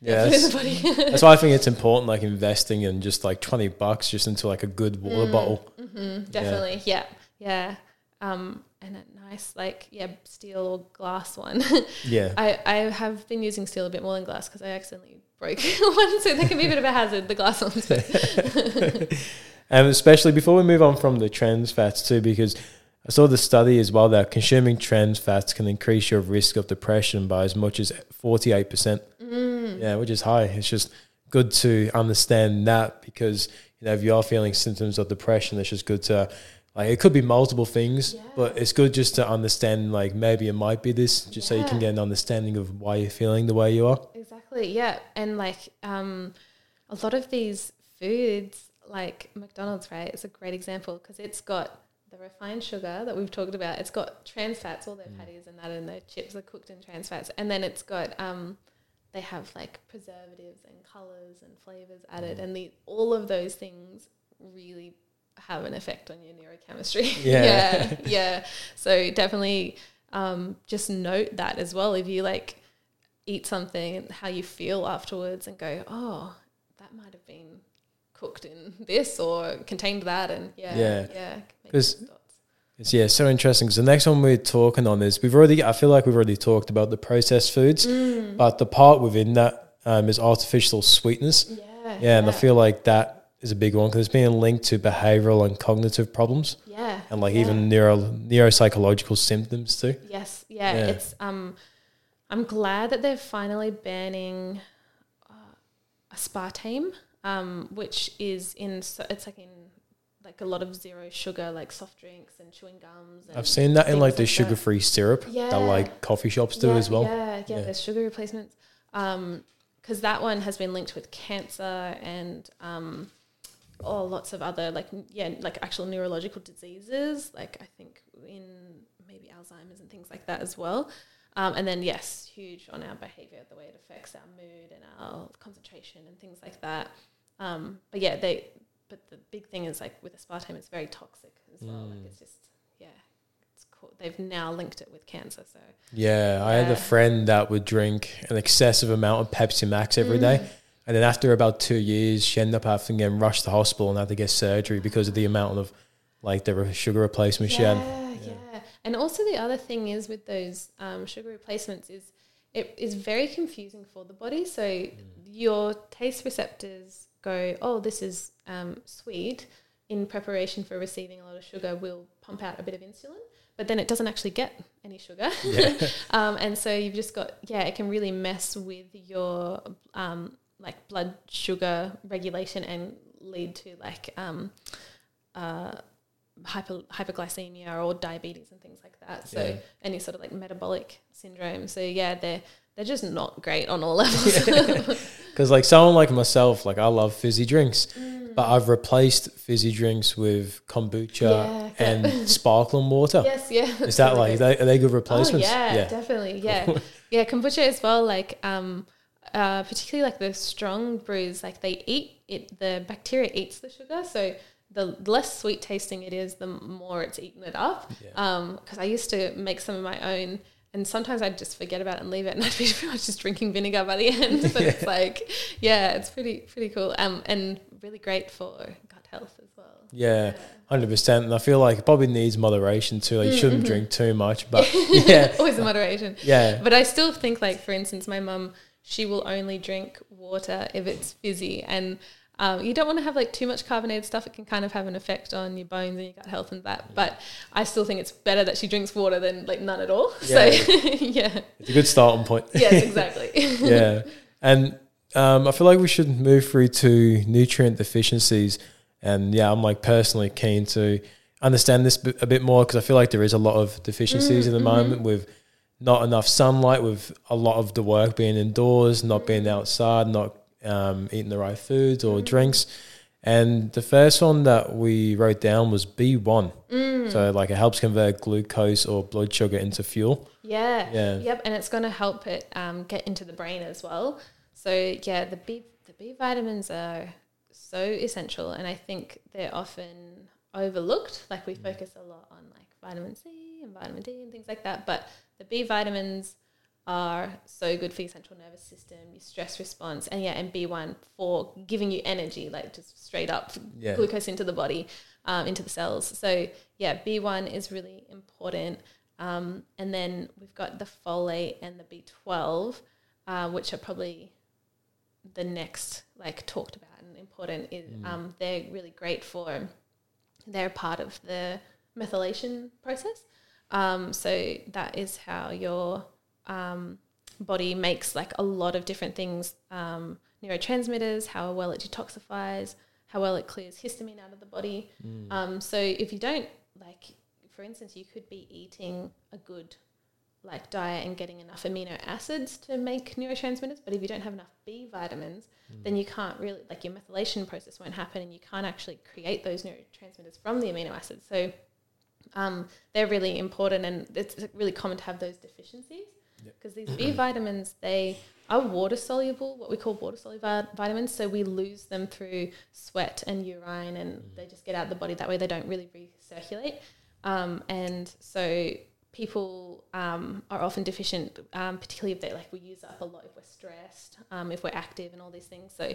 [SPEAKER 1] Yeah,
[SPEAKER 3] put it in
[SPEAKER 1] that's, that's why I think it's important, like investing in just like twenty bucks just into like a good water
[SPEAKER 3] Mm.
[SPEAKER 1] bottle.
[SPEAKER 3] Mm, definitely. Yeah. Yeah. Um, and a nice, like, yeah, steel or glass one.
[SPEAKER 1] Yeah,
[SPEAKER 3] I, I have been using steel a bit more than glass because I accidentally broke one, so they can be a bit of a hazard. The glass ones.
[SPEAKER 1] and especially before we move on from the trans fats too, because I saw the study as well that consuming trans fats can increase your risk of depression by as much as forty eight percent.
[SPEAKER 3] Mm.
[SPEAKER 1] Yeah, which is high. It's just good to understand that because you know if you are feeling symptoms of depression, it's just good to like it could be multiple things,
[SPEAKER 3] Yeah.
[SPEAKER 1] but it's good just to understand like maybe it might be this, just so you can get an understanding of why you're feeling the way you are.
[SPEAKER 3] Exactly. Yeah, and like um, a lot of these foods, like McDonald's, right? It's a great example because it's got the refined sugar that we've talked about. It's got trans fats, all their patties and that, and their chips are cooked in trans fats, and then it's got um, they have like preservatives and colors and flavors added, and the all of those things really have an effect on your neurochemistry.
[SPEAKER 1] Yeah.
[SPEAKER 3] yeah, yeah. So definitely um, just note that as well. If you like eat something and how you feel afterwards and go, oh, that might have been cooked in this or contained that. And yeah,
[SPEAKER 1] Yeah.
[SPEAKER 3] yeah. make
[SPEAKER 1] 'Cause- It's yeah, so interesting. Because the next one we're talking on is we've already. I feel like we've already talked about the processed foods,
[SPEAKER 3] Mm.
[SPEAKER 1] but the part within that um, is artificial sweetness.
[SPEAKER 3] Yeah.
[SPEAKER 1] Yeah, and I feel like that is a big one because it's being linked to behavioral and cognitive problems,
[SPEAKER 3] Yeah.
[SPEAKER 1] and like
[SPEAKER 3] yeah.
[SPEAKER 1] even neuro neuropsychological symptoms too.
[SPEAKER 3] Yes, yeah,
[SPEAKER 1] Yeah.
[SPEAKER 3] It's um, I'm glad that they're finally banning uh, aspartame, um, which is in so it's like in like a lot of zero sugar, like soft drinks and chewing gums. And
[SPEAKER 1] I've seen that in like the
[SPEAKER 3] that.
[SPEAKER 1] sugar-free syrup
[SPEAKER 3] Yeah.
[SPEAKER 1] that like coffee shops do
[SPEAKER 3] yeah,
[SPEAKER 1] as well.
[SPEAKER 3] Yeah, yeah,
[SPEAKER 1] Yeah.
[SPEAKER 3] there's sugar replacements. Um, because that one has been linked with cancer and um, oh, lots of other like yeah, like actual neurological diseases. Like I think in maybe Alzheimer's and things like that as well. Um, and then yes, huge on our behavior, the way it affects our mood and our concentration and things like that. Um, but yeah, they. But the big thing is like with aspartame, it's very toxic as well. Like it's just yeah, it's cool. They've now linked it with cancer, so.
[SPEAKER 1] Yeah, I had a friend that would drink an excessive amount of Pepsi Max every day. And then after about two years, she ended up having to get rushed to hospital and had to get surgery because of the amount of like the sugar replacement she had.
[SPEAKER 3] Yeah, yeah. And also the other thing is with those um, sugar replacements is it is very confusing for the body. So
[SPEAKER 1] Mm.
[SPEAKER 3] your taste receptors go, oh, this is um, sweet. In preparation for receiving a lot of sugar, we'll pump out a bit of insulin, but then it doesn't actually get any sugar. um, and so you've just got, yeah, it can really mess with your um, like blood sugar regulation and lead to like um, uh, hyper, hyperglycemia or diabetes and things like that. So
[SPEAKER 1] Yeah.
[SPEAKER 3] any sort of like metabolic syndrome. So yeah, they're they're just not great on all levels.
[SPEAKER 1] Because like someone like myself, like I love fizzy drinks,
[SPEAKER 3] Mm.
[SPEAKER 1] but I've replaced fizzy drinks with kombucha
[SPEAKER 3] Yeah, yeah.
[SPEAKER 1] and sparkling water.
[SPEAKER 3] yes, yeah.
[SPEAKER 1] Is that like, are they, are they good
[SPEAKER 3] Oh
[SPEAKER 1] replacements?
[SPEAKER 3] yeah, definitely. Yeah, yeah. Kombucha as well. Like um, uh, particularly like the strong brews. Like they eat it. The bacteria eats the sugar. So the less sweet tasting it is, the more it's eaten it up.
[SPEAKER 1] Yeah.
[SPEAKER 3] Um, because I used to make some of my own. And sometimes I'd just forget about it and leave it, and I'd be pretty much just drinking vinegar by the end. But it's like, yeah, it's pretty pretty cool, um, and really great for gut health as well.
[SPEAKER 1] Yeah, hundred percent. And I feel like it probably needs moderation too. Like you
[SPEAKER 3] Mm-hmm.
[SPEAKER 1] shouldn't drink too much, but yeah,
[SPEAKER 3] Always in moderation.
[SPEAKER 1] yeah,
[SPEAKER 3] But I still think, like, for instance, my mum, she will only drink water if it's fizzy. And um, you don't want to have, like, too much carbonated stuff. It can kind of have an effect on your bones and your gut health and that. But I still think it's better that she drinks water than, like, none at all.
[SPEAKER 1] Yeah.
[SPEAKER 3] So, yeah.
[SPEAKER 1] it's a good starting point.
[SPEAKER 3] Yes, exactly.
[SPEAKER 1] yeah, and um, I feel like we should move through to nutrient deficiencies. And yeah, I'm like personally keen to understand this bit- a bit more because I feel like there is a lot of deficiencies in the moment with not enough sunlight, with a lot of the work being indoors, not being outside, not um, eating the right foods or drinks. And the first one that we wrote down was B1. So like it helps convert glucose or blood sugar into fuel.
[SPEAKER 3] Yeah.
[SPEAKER 1] Yeah.
[SPEAKER 3] Yep. And it's going to help it um, get into the brain as well. So yeah, the B the B vitamins are so essential, and I think they're often overlooked. Like we focus a lot on like vitamin C and vitamin D and things like that, but the B vitamins are so good for your central nervous system, your stress response, and yeah, and B one for giving you energy, like just straight up
[SPEAKER 1] Yeah.
[SPEAKER 3] glucose into the body, um, into the cells. So yeah, B one is really important. Um, and then we've got the folate and the B12, uh, which are probably the next like talked about and important is um, they're really great for they're part of the methylation process. Um, so that is how your um, body makes like a lot of different things, um, neurotransmitters, how well it detoxifies, how well it clears histamine out of the body. Um, so if you don't like, for instance, you could be eating a good like diet and getting enough amino acids to make neurotransmitters, but if you don't have enough B vitamins, then you can't really like your methylation process won't happen, and you can't actually create those neurotransmitters from the amino acids. So um, they're really important, and it's really common to have those deficiencies because these B vitamins they are water soluble, what we call water soluble vitamins. So we lose them through sweat and urine, and they just get out of the body that way. They don't really recirculate, um, and so people um, are often deficient, um, particularly if they like we use up a lot if we're stressed, um, if we're active, and all these things. So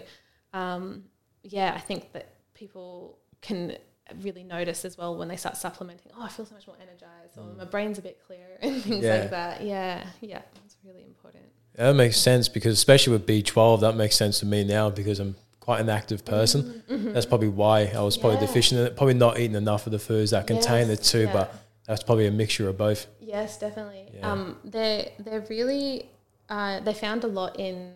[SPEAKER 3] um, yeah, I think that people can really notice as well when they start supplementing. Oh, I feel so much more energized, or my brain's a bit clearer, and things
[SPEAKER 1] Yeah.
[SPEAKER 3] like that. Yeah, yeah, it's really important.
[SPEAKER 1] That makes sense because especially with B12, that makes sense to me now because I'm quite an active person. That's probably why I was probably
[SPEAKER 3] Mm-hmm. Yeah.
[SPEAKER 1] deficient in it. Probably not eating enough of the foods that contain
[SPEAKER 3] Yes,
[SPEAKER 1] it too,
[SPEAKER 3] yeah.
[SPEAKER 1] but that's probably a mixture of both.
[SPEAKER 3] Yes, definitely. Um, they're they're really uh, they found a lot in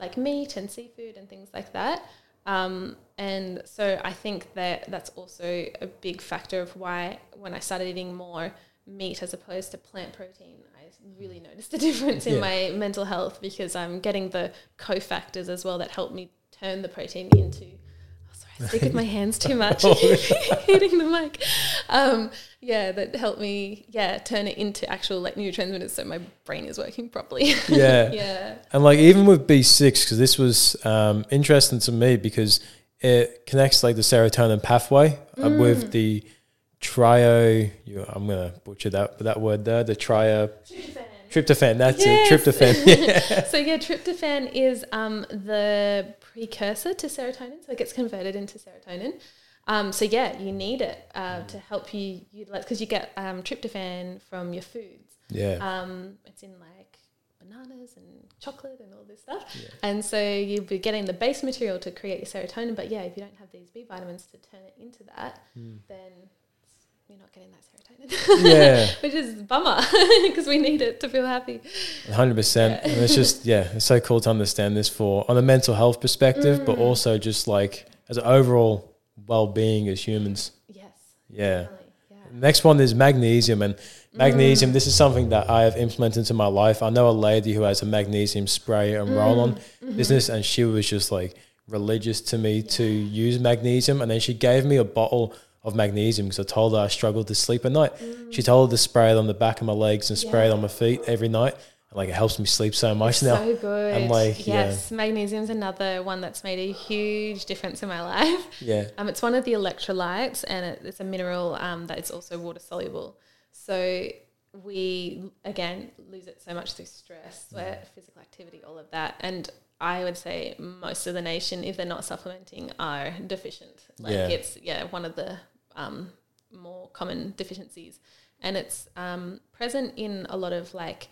[SPEAKER 3] like meat and seafood and things like that. Um, and so I think that that's also a big factor of why when I started eating more meat as opposed to plant protein, I really noticed a difference in
[SPEAKER 1] Yeah.
[SPEAKER 3] my mental health because I'm getting the cofactors as well that help me turn the protein into. Oh, I speak with my hands too much, hitting the mic. Um, yeah, that helped me, yeah, turn it into actual like neurotransmitters, so my brain is working properly.
[SPEAKER 1] Yeah.
[SPEAKER 3] yeah,
[SPEAKER 1] And like even with B6, because this was um, interesting to me because it connects like the serotonin pathway uh,
[SPEAKER 3] Mm.
[SPEAKER 1] with the trio. You, I'm gonna butcher that that word there. The trio tryptophan. That's
[SPEAKER 3] Yes.
[SPEAKER 1] it. Tryptophan.
[SPEAKER 3] so yeah, tryptophan is um, the precursor to serotonin, so it gets converted into serotonin. Um, so yeah, you need it uh, to help you utilize because you get um, tryptophan from your foods.
[SPEAKER 1] yeah.
[SPEAKER 3] Um, it's in like bananas and chocolate and all this stuff. And so you'll be getting the base material to create your serotonin. But yeah, if you don't have these B vitamins to turn it into that, then you're not getting that serotonin.
[SPEAKER 1] yeah.
[SPEAKER 3] Which is a bummer because we need it to feel happy.
[SPEAKER 1] Hundred percent. And it's just yeah, it's so cool to understand this for on a mental health perspective,
[SPEAKER 3] Mm.
[SPEAKER 1] but also just like as an overall well being as humans.
[SPEAKER 3] Yes.
[SPEAKER 1] Yeah.
[SPEAKER 3] Yeah.
[SPEAKER 1] Next one is magnesium, and magnesium.
[SPEAKER 3] Mm.
[SPEAKER 1] This is something that I have implemented into my life. I know a lady who has a magnesium spray and roll on
[SPEAKER 3] Mm. Mm-hmm.
[SPEAKER 1] business, and she was just like religious to me to use magnesium, and then she gave me a bottle of magnesium because I told her I struggled to sleep at night. She told her to spray it on the back of my legs and spray it on my feet every night. And like it helps me sleep so much now.
[SPEAKER 3] So good.
[SPEAKER 1] I'm like, yeah.
[SPEAKER 3] yes, magnesium's another one that's made a huge difference in my life.
[SPEAKER 1] yeah,
[SPEAKER 3] Um, it's one of the electrolytes, and it, it's a mineral um, that is also water soluble. So we again lose it so much through stress, sweat, physical activity, all of that. And I would say most of the nation, if they're not supplementing, are deficient. Like
[SPEAKER 1] Yeah.
[SPEAKER 3] it's yeah one of the um, more common deficiencies, and it's um, present in a lot of like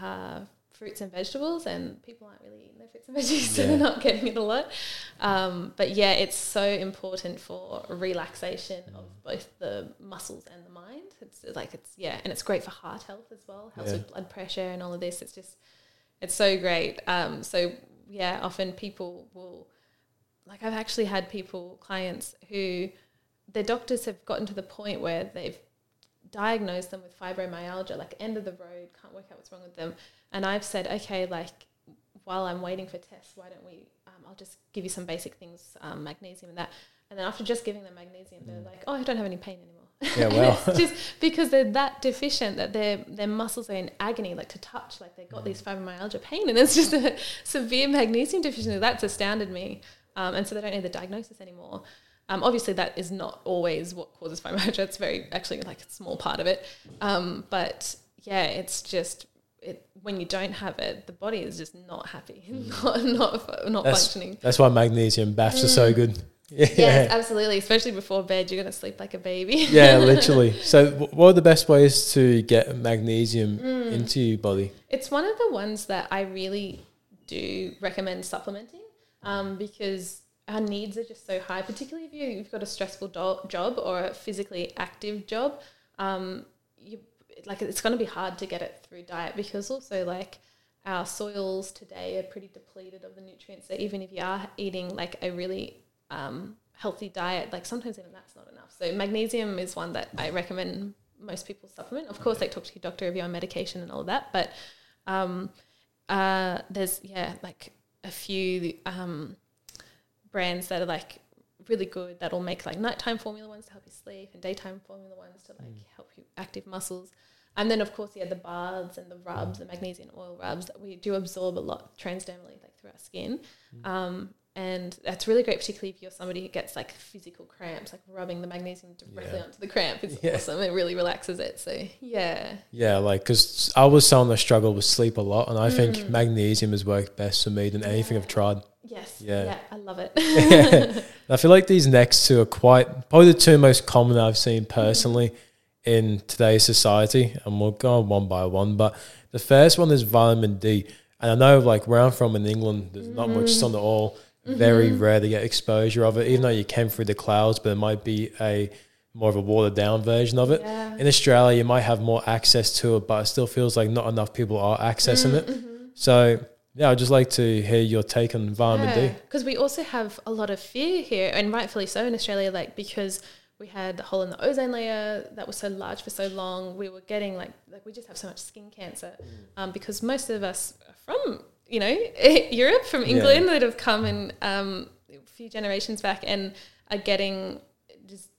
[SPEAKER 3] uh, fruits and vegetables, and people aren't really eating their fruits and veggies, so
[SPEAKER 1] Yeah.
[SPEAKER 3] they're not getting it a lot. Um, but yeah, it's so important for relaxation of both the muscles and the mind. It's like it's yeah, and it's great for heart health as well. Helps
[SPEAKER 1] Yeah.
[SPEAKER 3] with blood pressure and all of this. It's just it's so great. Um, so yeah, often people will like I've actually had people clients who their doctors have gotten to the point where they've diagnosed them with fibromyalgia, like end of the road, can't work out what's wrong with them. And I've said, okay, like while I'm waiting for tests, why don't we? Um, I'll just give you some basic things, um, magnesium and that. And then after just giving them magnesium, they're like, oh, I don't have any pain anymore.
[SPEAKER 1] Yeah,
[SPEAKER 3] it's just because they're that deficient that their their muscles are in agony, like to touch, like they've got these fibromyalgia pain, and it's just a severe magnesium deficiency. That's astounded me. Um, and so they don't need the diagnosis anymore. Um, obviously, that is not always what causes fibromyalgia. It's very actually like a small part of it. Um, but yeah, it's just it when you don't have it, the body is just not happy, not not not
[SPEAKER 1] That's-
[SPEAKER 3] functioning.
[SPEAKER 1] that's why magnesium baths are so good. Yeah,
[SPEAKER 3] Yes, absolutely. Especially before bed, you're gonna sleep like a baby.
[SPEAKER 1] yeah, literally. So, what are the best ways to get magnesium
[SPEAKER 3] Mm.
[SPEAKER 1] into your body?
[SPEAKER 3] It's one of the ones that I really do recommend supplementing. um, because our needs are just so high, particularly if you, you've got a stressful do- job or a physically active job. Um, you like it's going to be hard to get it through diet because also like our soils today are pretty depleted of the nutrients. So even if you are eating like a really um, healthy diet, like sometimes even that's not enough. So magnesium is one that I recommend most people supplement. Of course, like talk to your doctor if you're on medication and all of that, but um, uh, there's yeah like a few um, brands that are like really good that'll make like nighttime formula ones to help you sleep and daytime formula ones to like help you active muscles. And then of course, yeah, the baths and the rubs, the magnesium oil rubs that we do absorb a lot transdermally, like through our skin. Um, and that's really great, particularly if you're somebody who gets like physical cramps, like rubbing the magnesium directly
[SPEAKER 1] Yeah.
[SPEAKER 3] onto the cramp is
[SPEAKER 1] Yeah.
[SPEAKER 3] awesome. It really relaxes it. So yeah,
[SPEAKER 1] Yeah, like because I was someone that struggled with sleep a lot, and I
[SPEAKER 3] Mm.
[SPEAKER 1] think magnesium has worked best for me than anything I've tried.
[SPEAKER 3] yes,
[SPEAKER 1] Yeah.
[SPEAKER 3] yeah, I love it.
[SPEAKER 1] I feel like these next two are quite probably the two most common I've seen personally in today's society, and we'll go on one by one. But the first one is vitamin D, and I know like where I'm from in England, there's not much sun at all. Very mm-hmm. rare to get exposure of it, even though you came through the clouds, but it might be a more of a watered down version of it.
[SPEAKER 3] yeah.
[SPEAKER 1] In Australia, you might have more access to it, but it still feels like not enough people are accessing it. Mm-hmm. So, yeah, I'd just like to hear your take on vitamin D.
[SPEAKER 3] Because we also have a lot of fear here, and rightfully so in Australia, like because we had the hole in the ozone layer that was so large for so long, we were getting like like we just have so much skin cancer mm. um, because most of us are from you know Europe, from England that have come in um, a few generations back and are getting just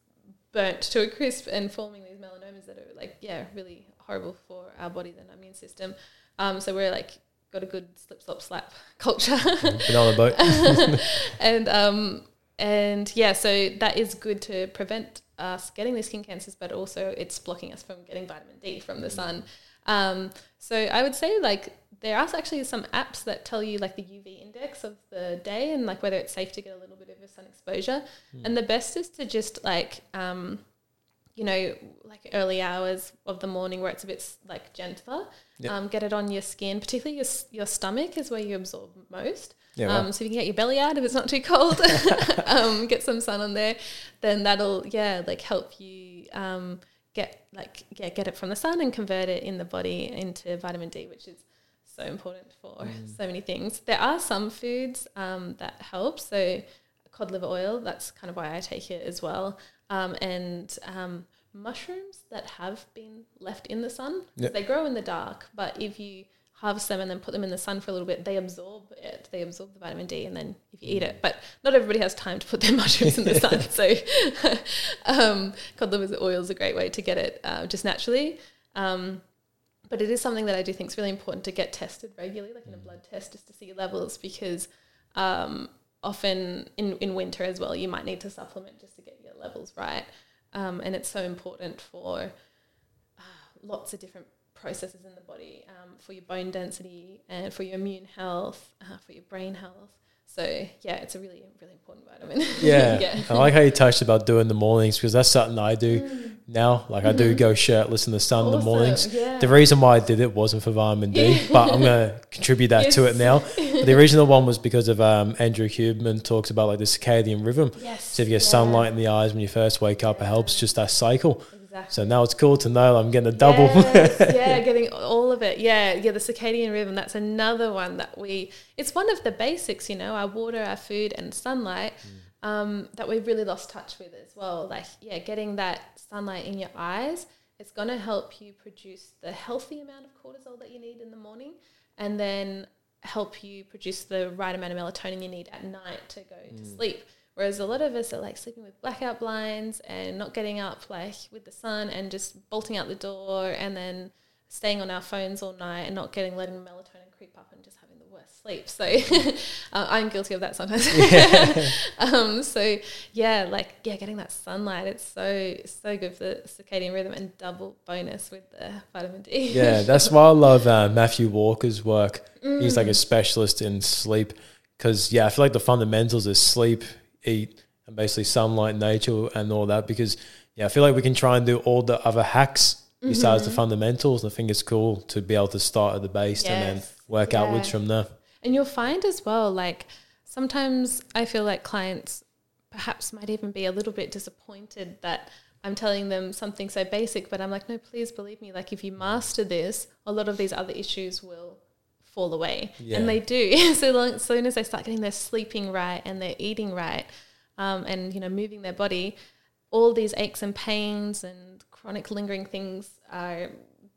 [SPEAKER 3] burnt to a crisp and forming these melanomas that are like yeah really horrible for our bodies and immune system. Um, so we're like got a good slip slop slap culture.
[SPEAKER 1] Been on a boat.
[SPEAKER 3] and um and yeah so that is good to prevent us getting these skin cancers but also it's blocking us from getting vitamin d from the sun um so i would say like there are actually some apps that tell you like the uv index of the day and like whether it's safe to get a little bit of a sun exposure and the best is to just like um you know, like early hours of the morning where it's a bit like gentler.
[SPEAKER 1] Yep.
[SPEAKER 3] Um, get it on your skin, particularly your, your stomach is where you absorb most.
[SPEAKER 1] Yeah,
[SPEAKER 3] um, so if you can get your belly out if it's not too cold, um, get some sun on there, then that'll yeah like help you um, get like yeah get it from the sun and convert it in the body into vitamin D, which is so important for
[SPEAKER 1] Mm.
[SPEAKER 3] so many things. There are some foods um, that help. So cod liver oil, that's kind of why I take it as well. Um, and um, mushrooms that have been left in the sun.
[SPEAKER 1] Yep.
[SPEAKER 3] they grow in the dark, but if you harvest them and then put them in the sun for a little bit, they absorb it. They absorb the vitamin D, and then if you eat it, but not everybody has time to put their mushrooms in the sun. So, um, cod liver oil is a great way to get it uh, just naturally. Um, but it is something that I do think is really important to get tested regularly, like in a blood test, just to see your levels, because um, often in, in winter as well, you might need to supplement just to get your levels right. Um, and it's so important for uh, lots of different processes in the body, um, for your bone density and for your immune health, uh, for your brain health. So yeah, it's a really, really important vitamin.
[SPEAKER 1] Yeah.
[SPEAKER 3] yeah.
[SPEAKER 1] I like how you touched about doing the mornings because that's something I do now. Like I do go shirtless in the sun in the mornings.
[SPEAKER 3] yeah.
[SPEAKER 1] The reason why I did it wasn't for vitamin D, but I'm going to contribute that to it now. But the original one was because of um, Andrew Huberman talks about like the circadian rhythm.
[SPEAKER 3] Yes.
[SPEAKER 1] So if you get
[SPEAKER 3] yeah.
[SPEAKER 1] sunlight in the eyes when you first wake up, it helps just that cycle.
[SPEAKER 3] Exactly.
[SPEAKER 1] So now it's cool to know I'm getting a double.
[SPEAKER 3] Yes, yeah, getting all of it. Yeah, yeah, the circadian rhythm, that's another one that we, it's one of the basics, you know, our water, our food, and sunlight um, that we've really lost touch with as well. Like, yeah, getting that sunlight in your eyes, it's going to help you produce the healthy amount of cortisol that you need in the morning and then help you produce the right amount of melatonin you need at night to go to sleep. Whereas a lot of us are like sleeping with blackout blinds and not getting up like with the sun and just bolting out the door and then staying on our phones all night and not getting letting melatonin creep up and just having the worst sleep. So uh, I'm guilty of that sometimes. um, so yeah, like yeah, getting that sunlight, it's so so good for the circadian rhythm and double bonus with the vitamin D.
[SPEAKER 1] Yeah, that's why I love uh, Matthew Walker's work. He's
[SPEAKER 3] Mm.
[SPEAKER 1] like a specialist in sleep because yeah, I feel like the fundamentals is sleep, eat, and basically sunlight, nature, and all that. Because yeah, I feel like we can try and do all the other hacks besides
[SPEAKER 3] Mm-hmm.
[SPEAKER 1] the fundamentals. I think it's cool to be able to start at the base and then
[SPEAKER 3] Yes,
[SPEAKER 1] work outwards from there.
[SPEAKER 3] And you'll find as well, like sometimes I feel like clients perhaps might even be a little bit disappointed that I'm telling them something so basic, but I'm like, no, please believe me. Like, if you master this, a lot of these other issues will fall away.
[SPEAKER 1] Yeah.
[SPEAKER 3] And they do. so long, as soon as they start getting their sleeping right and their eating right um, and, you know, moving their body, all these aches and pains and chronic lingering things are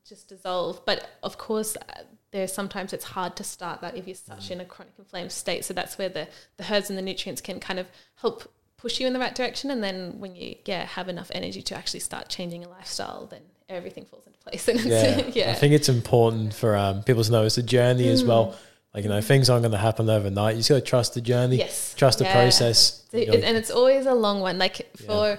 [SPEAKER 3] just dissolve. But of course, uh, there's sometimes it's hard to start that if you're such
[SPEAKER 1] Mm.
[SPEAKER 3] in a chronic inflamed state. So that's where the, the herbs and the nutrients can kind of help push you in the right direction. And then when you yeah have enough energy to actually start changing your lifestyle, then everything falls into place. And
[SPEAKER 1] Yeah.
[SPEAKER 3] it's, yeah.
[SPEAKER 1] I think it's important for um, people to know it's a journey as well. Like, you know, things aren't going to happen overnight. You just got to trust the journey,
[SPEAKER 3] yes.
[SPEAKER 1] trust the
[SPEAKER 3] Yeah.
[SPEAKER 1] process.
[SPEAKER 3] So it- and it's always a long one. Like for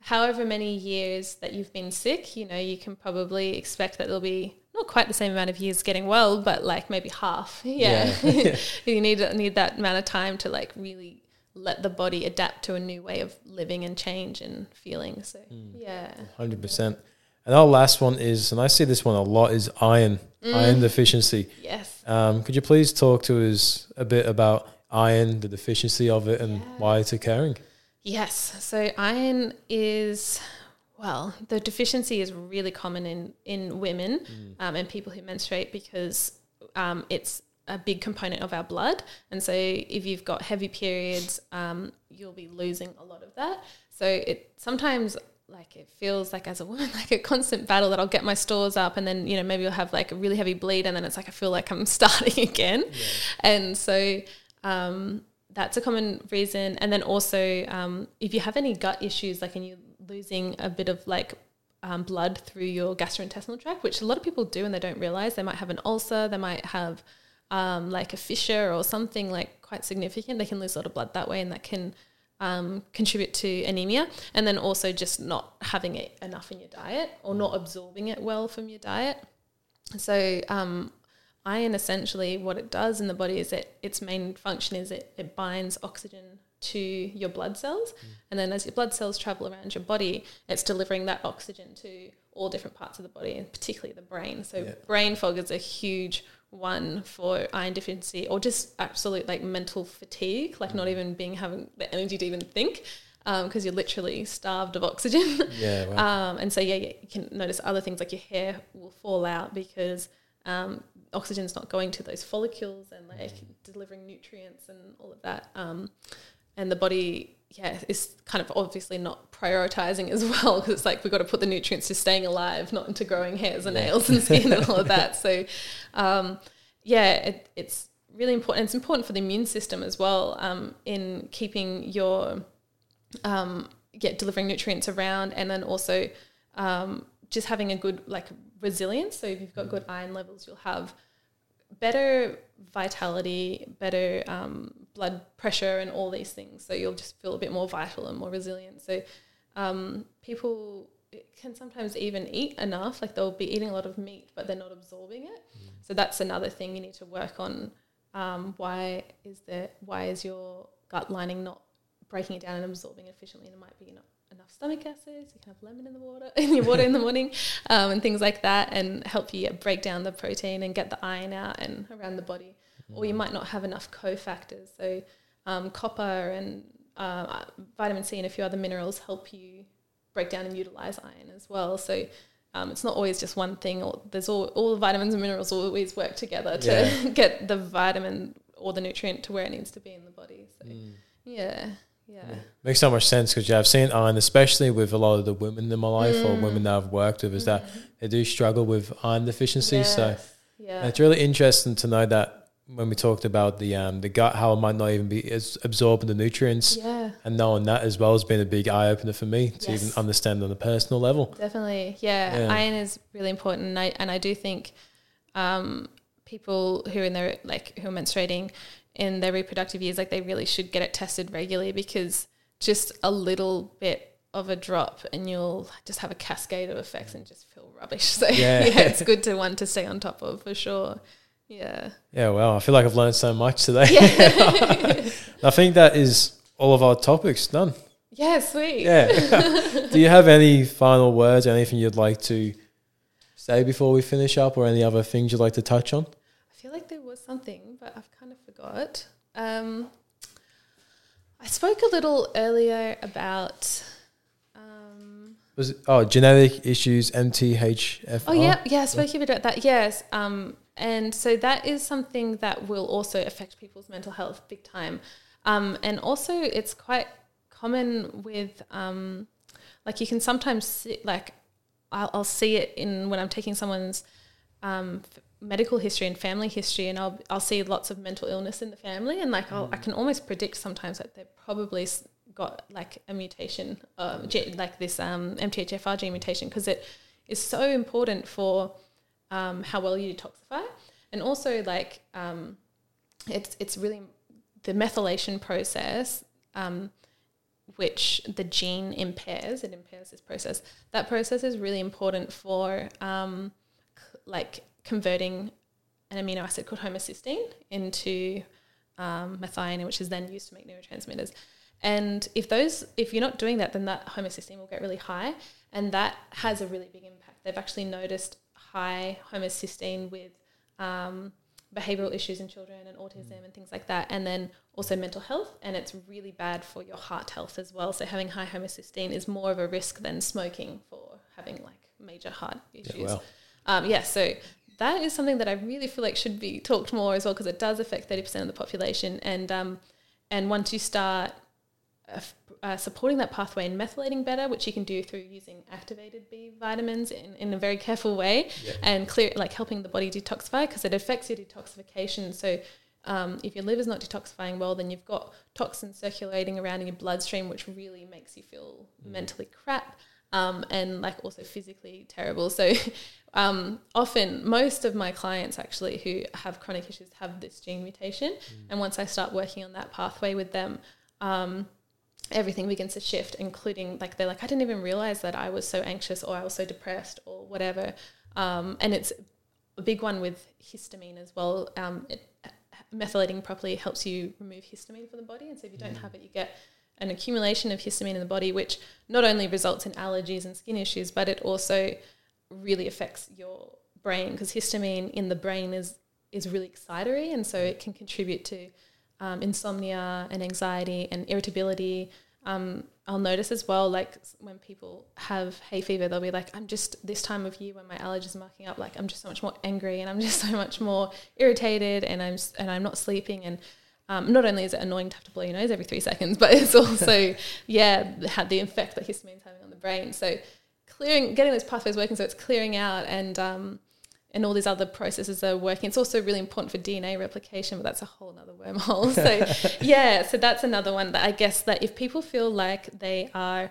[SPEAKER 3] however many years that you've been sick, you know, you can probably expect that there'll be not quite the same amount of years getting well, but like maybe half. Yeah.
[SPEAKER 1] Yeah.
[SPEAKER 3] you need need that amount of time to like really let the body adapt to a new way of living and change and feeling. So
[SPEAKER 1] Mm.
[SPEAKER 3] yeah.
[SPEAKER 1] Hundred percent. And our last one is, and I see this one a lot, is iron,
[SPEAKER 3] Mm.
[SPEAKER 1] iron deficiency.
[SPEAKER 3] Yes.
[SPEAKER 1] Um, could you please talk to us a bit about iron, the deficiency of it, and why it's occurring?
[SPEAKER 3] Yes. So iron is well, the deficiency is really common in in women um, and people who menstruate because um, it's a big component of our blood, and so if you've got heavy periods, um, you'll be losing a lot of that. So it sometimes like it feels like as a woman like a constant battle that I'll get my stores up and then you know maybe I'll have like a really heavy bleed and then it's like I feel like I'm starting again, and so um, that's a common reason. And then also, um, if you have any gut issues, like and you're losing a bit of like um, blood through your gastrointestinal tract, which a lot of people do and they don't realize, they might have an ulcer, they might have um, like a fissure or something like quite significant. They can lose a lot of blood that way, and that can um, contribute to anemia. And then also just not having it enough in your diet or not absorbing it well from your diet. So um, iron essentially what it does in the body is it its main function is it, it binds oxygen to your blood cells and then as your blood cells travel around your body it's delivering that oxygen to all different parts of the body and particularly the brain so
[SPEAKER 1] Yeah.
[SPEAKER 3] brain fog is a huge one for iron deficiency or just absolute like mental fatigue like not even being having the energy to even think because you're literally starved of oxygen
[SPEAKER 1] Yeah, wow.
[SPEAKER 3] um, and so yeah, yeah, you can notice other things like your hair will fall out because um, oxygen's not going to those follicles and like delivering nutrients and all of that. And the body, yeah, is kind of obviously not prioritizing as well because it's like we've got to put the nutrients to staying alive, not into growing hairs and
[SPEAKER 1] Yeah.
[SPEAKER 3] nails and skin and all of that. So, um, yeah, it, it's really important. It's important for the immune system as well um, in keeping your um, yeah, delivering nutrients around, and then also um, just having a good like resilience. So if you've got good iron levels, you'll have better vitality, better um, blood pressure, and all these things. So you'll just feel a bit more vital and more resilient. So um, people can sometimes even eat enough, like they'll be eating a lot of meat, but they're not absorbing it. So that's another thing you need to work on. Um, why is there? Why is your gut lining not breaking it down and absorbing it efficiently? And it might be you're not enough stomach acids. You can have lemon in the water in your water in the morning, um, and things like that, and help you break down the protein and get the iron out and around the body. Or you might not have enough cofactors. So um, copper and uh, vitamin C and a few other minerals help you break down and utilize iron as well. So um, it's not always just one thing. Or there's all all the vitamins and minerals always work together to
[SPEAKER 1] Yeah.
[SPEAKER 3] get the vitamin or the nutrient to where it needs to be in the body. So
[SPEAKER 1] Mm.
[SPEAKER 3] yeah, yeah,
[SPEAKER 1] Makes so much sense because yeah, I've seen iron, especially with a lot of the women in my life or
[SPEAKER 3] Mm.
[SPEAKER 1] women that I've worked with, is that they do struggle with iron deficiency. So
[SPEAKER 3] yeah,
[SPEAKER 1] it's really interesting to know that when we talked about the um, the gut, how it might not even be as absorbing the nutrients,
[SPEAKER 3] yeah.
[SPEAKER 1] and knowing that as well has been a big eye opener for me to
[SPEAKER 3] Yes.
[SPEAKER 1] even understand on a personal level.
[SPEAKER 3] Definitely, yeah.
[SPEAKER 1] Yeah.
[SPEAKER 3] Iron is really important, and I, and I do think um, people who are in their like who are menstruating in their reproductive years, like they really should get it tested regularly because just a little bit of a drop and you'll just have a cascade of effects and just feel rubbish. So
[SPEAKER 1] Yeah.
[SPEAKER 3] yeah, it's good to one to stay on top of for sure. Yeah.
[SPEAKER 1] Yeah, well, I feel like I've learned so much today.
[SPEAKER 3] Yeah.
[SPEAKER 1] I think that is all of our topics done.
[SPEAKER 3] yeah, sweet.
[SPEAKER 1] Yeah. Do you have any final words, anything you'd like to say before we finish up, or any other things you'd like to touch on?
[SPEAKER 3] I feel like there was something, but I've forgot. Um, I spoke a little earlier about. Um,
[SPEAKER 1] Was it, oh genetic issues MTHFR?
[SPEAKER 3] oh yeah, yeah. I spoke a bit about that. Yes. Um, and so that is something that will also affect people's mental health big time. Um, and also, it's quite common with um, like you can sometimes see, like I'll, I'll see it in when I'm taking someone's um, medical history and family history, and I'll I'll see lots of mental illness in the family, and like I'll, I can almost predict sometimes that they've probably got like a mutation, ge- like this um, MTHFR gene mutation, because it is so important for um, how well you detoxify, and also like um, it's it's really the methylation process. Um, which the gene impairs, it impairs this process. That process is really important for um, like converting an amino acid called homocysteine into um, methionine, which is then used to make neurotransmitters. And if those, if you're not doing that, then that homocysteine will get really high, and that has a really big impact. They've actually noticed high homocysteine with um, behavioral issues in children and autism and things like that, and then also mental health. And it's really bad for your heart health as well. So having high homocysteine is more of a risk than smoking for having like major heart issues.
[SPEAKER 1] Yeah, wow.
[SPEAKER 3] Um, yeah, so that is something that I really feel like should be talked more as well because it does affect thirty percent of the population. And um, and once you start uh, uh, supporting that pathway and methylating better, which you can do through using activated B vitamins in, in a very careful way, and clear like helping the body detoxify because it affects your detoxification. So um, if your liver's not detoxifying well, then you've got toxins circulating around in your bloodstream, which really makes you feel mentally crap um, and like also physically terrible. So um, often, most of my clients actually who have chronic issues have this gene mutation, and once I start working on that pathway with them. Um, everything begins to shift, including like they're like, I didn't even realize that I was so anxious or I was so depressed or whatever. Um, and it's a big one with histamine as well. Um, it, methylating properly helps you remove histamine from the body, and so if you don't have it, you get an accumulation of histamine in the body, which not only results in allergies and skin issues, but it also really affects your brain because histamine in the brain is is really excitatory, and so it can contribute to um, insomnia and anxiety and irritability. Um, I'll notice as well, like when people have hay fever, they'll be like, "I'm just this time of year when my allergies are marking up, like I'm just so much more angry and I'm just so much more irritated and I'm and I'm not sleeping and." Um, not only is it annoying to have to blow your nose every three seconds, but it's also, yeah, had the effect that histamine's having on the brain. So clearing, getting those pathways working, so it's clearing out and um, and all these other processes are working. It's also really important for DNA replication, but that's a whole other wormhole. So yeah, so that's another one that I guess that if people feel like they are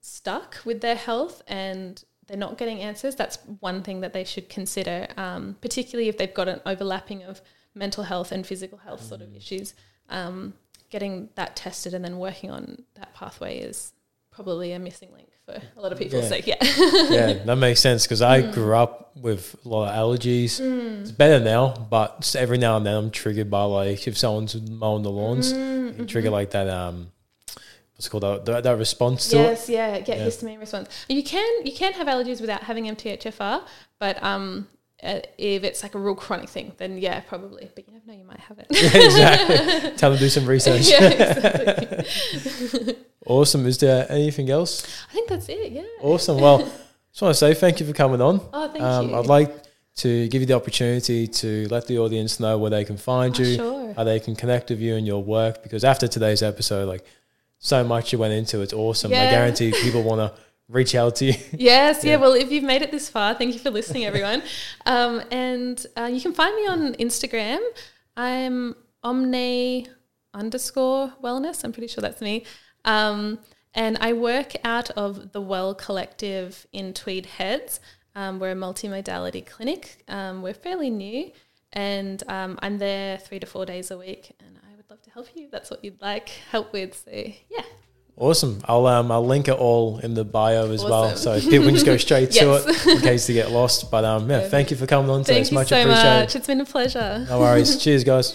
[SPEAKER 3] stuck with their health and they're not getting answers, that's one thing that they should consider, um, particularly if they've got an overlapping of mental health and physical health sort of issues. Um, getting that tested and then working on that pathway is probably a missing link for a lot of people.
[SPEAKER 1] Yeah.
[SPEAKER 3] So yeah,
[SPEAKER 1] yeah, that makes sense because I
[SPEAKER 3] Mm.
[SPEAKER 1] grew up with a lot of allergies. It's better now, but every now and then I'm triggered by like if someone's mowing the lawns,
[SPEAKER 3] Mm,
[SPEAKER 1] you trigger like that um, what's it called that, that, that response to
[SPEAKER 3] yes, yeah, get
[SPEAKER 1] Yeah.
[SPEAKER 3] histamine response. You can you can have allergies without having MTHFR, but um, uh, if it's like a real chronic thing, then yeah, probably. But you never know, you might have it.
[SPEAKER 1] exactly. Tell them to do some research.
[SPEAKER 3] yeah, exactly.
[SPEAKER 1] Awesome. Is there anything else?
[SPEAKER 3] I think that's it. Yeah.
[SPEAKER 1] Awesome. Well, just want to say thank you for coming on.
[SPEAKER 3] Oh, thank
[SPEAKER 1] Um,
[SPEAKER 3] you.
[SPEAKER 1] I'd like to give you the opportunity to let the audience know where they can find
[SPEAKER 3] Oh,
[SPEAKER 1] you,
[SPEAKER 3] sure.
[SPEAKER 1] how they can connect with you and your work. Because after today's episode, like so much you went into, it's awesome. I guarantee people want to reach out to you.
[SPEAKER 3] Yes, yeah.
[SPEAKER 1] Yeah.
[SPEAKER 3] Well, if you've made it this far, thank you for listening, everyone. um, and uh, you can find me on Instagram. I'm omne underscore wellness. I'm pretty sure that's me. Um, and I work out of the Well Collective in Tweed Heads. Um, we're a multimodality clinic. Um, we're fairly new, and um, I'm there three to four days a week. And I would love to help you. if That's what you'd like help with. So yeah.
[SPEAKER 1] Awesome. I'll um I'll link it all in the bio as well, so people can just go straight to it in case they get lost. But um yeah, thank you for coming on today.
[SPEAKER 3] Thank
[SPEAKER 1] It's much
[SPEAKER 3] so
[SPEAKER 1] appreciated.
[SPEAKER 3] much. It's been a pleasure.
[SPEAKER 1] No worries. Cheers, guys.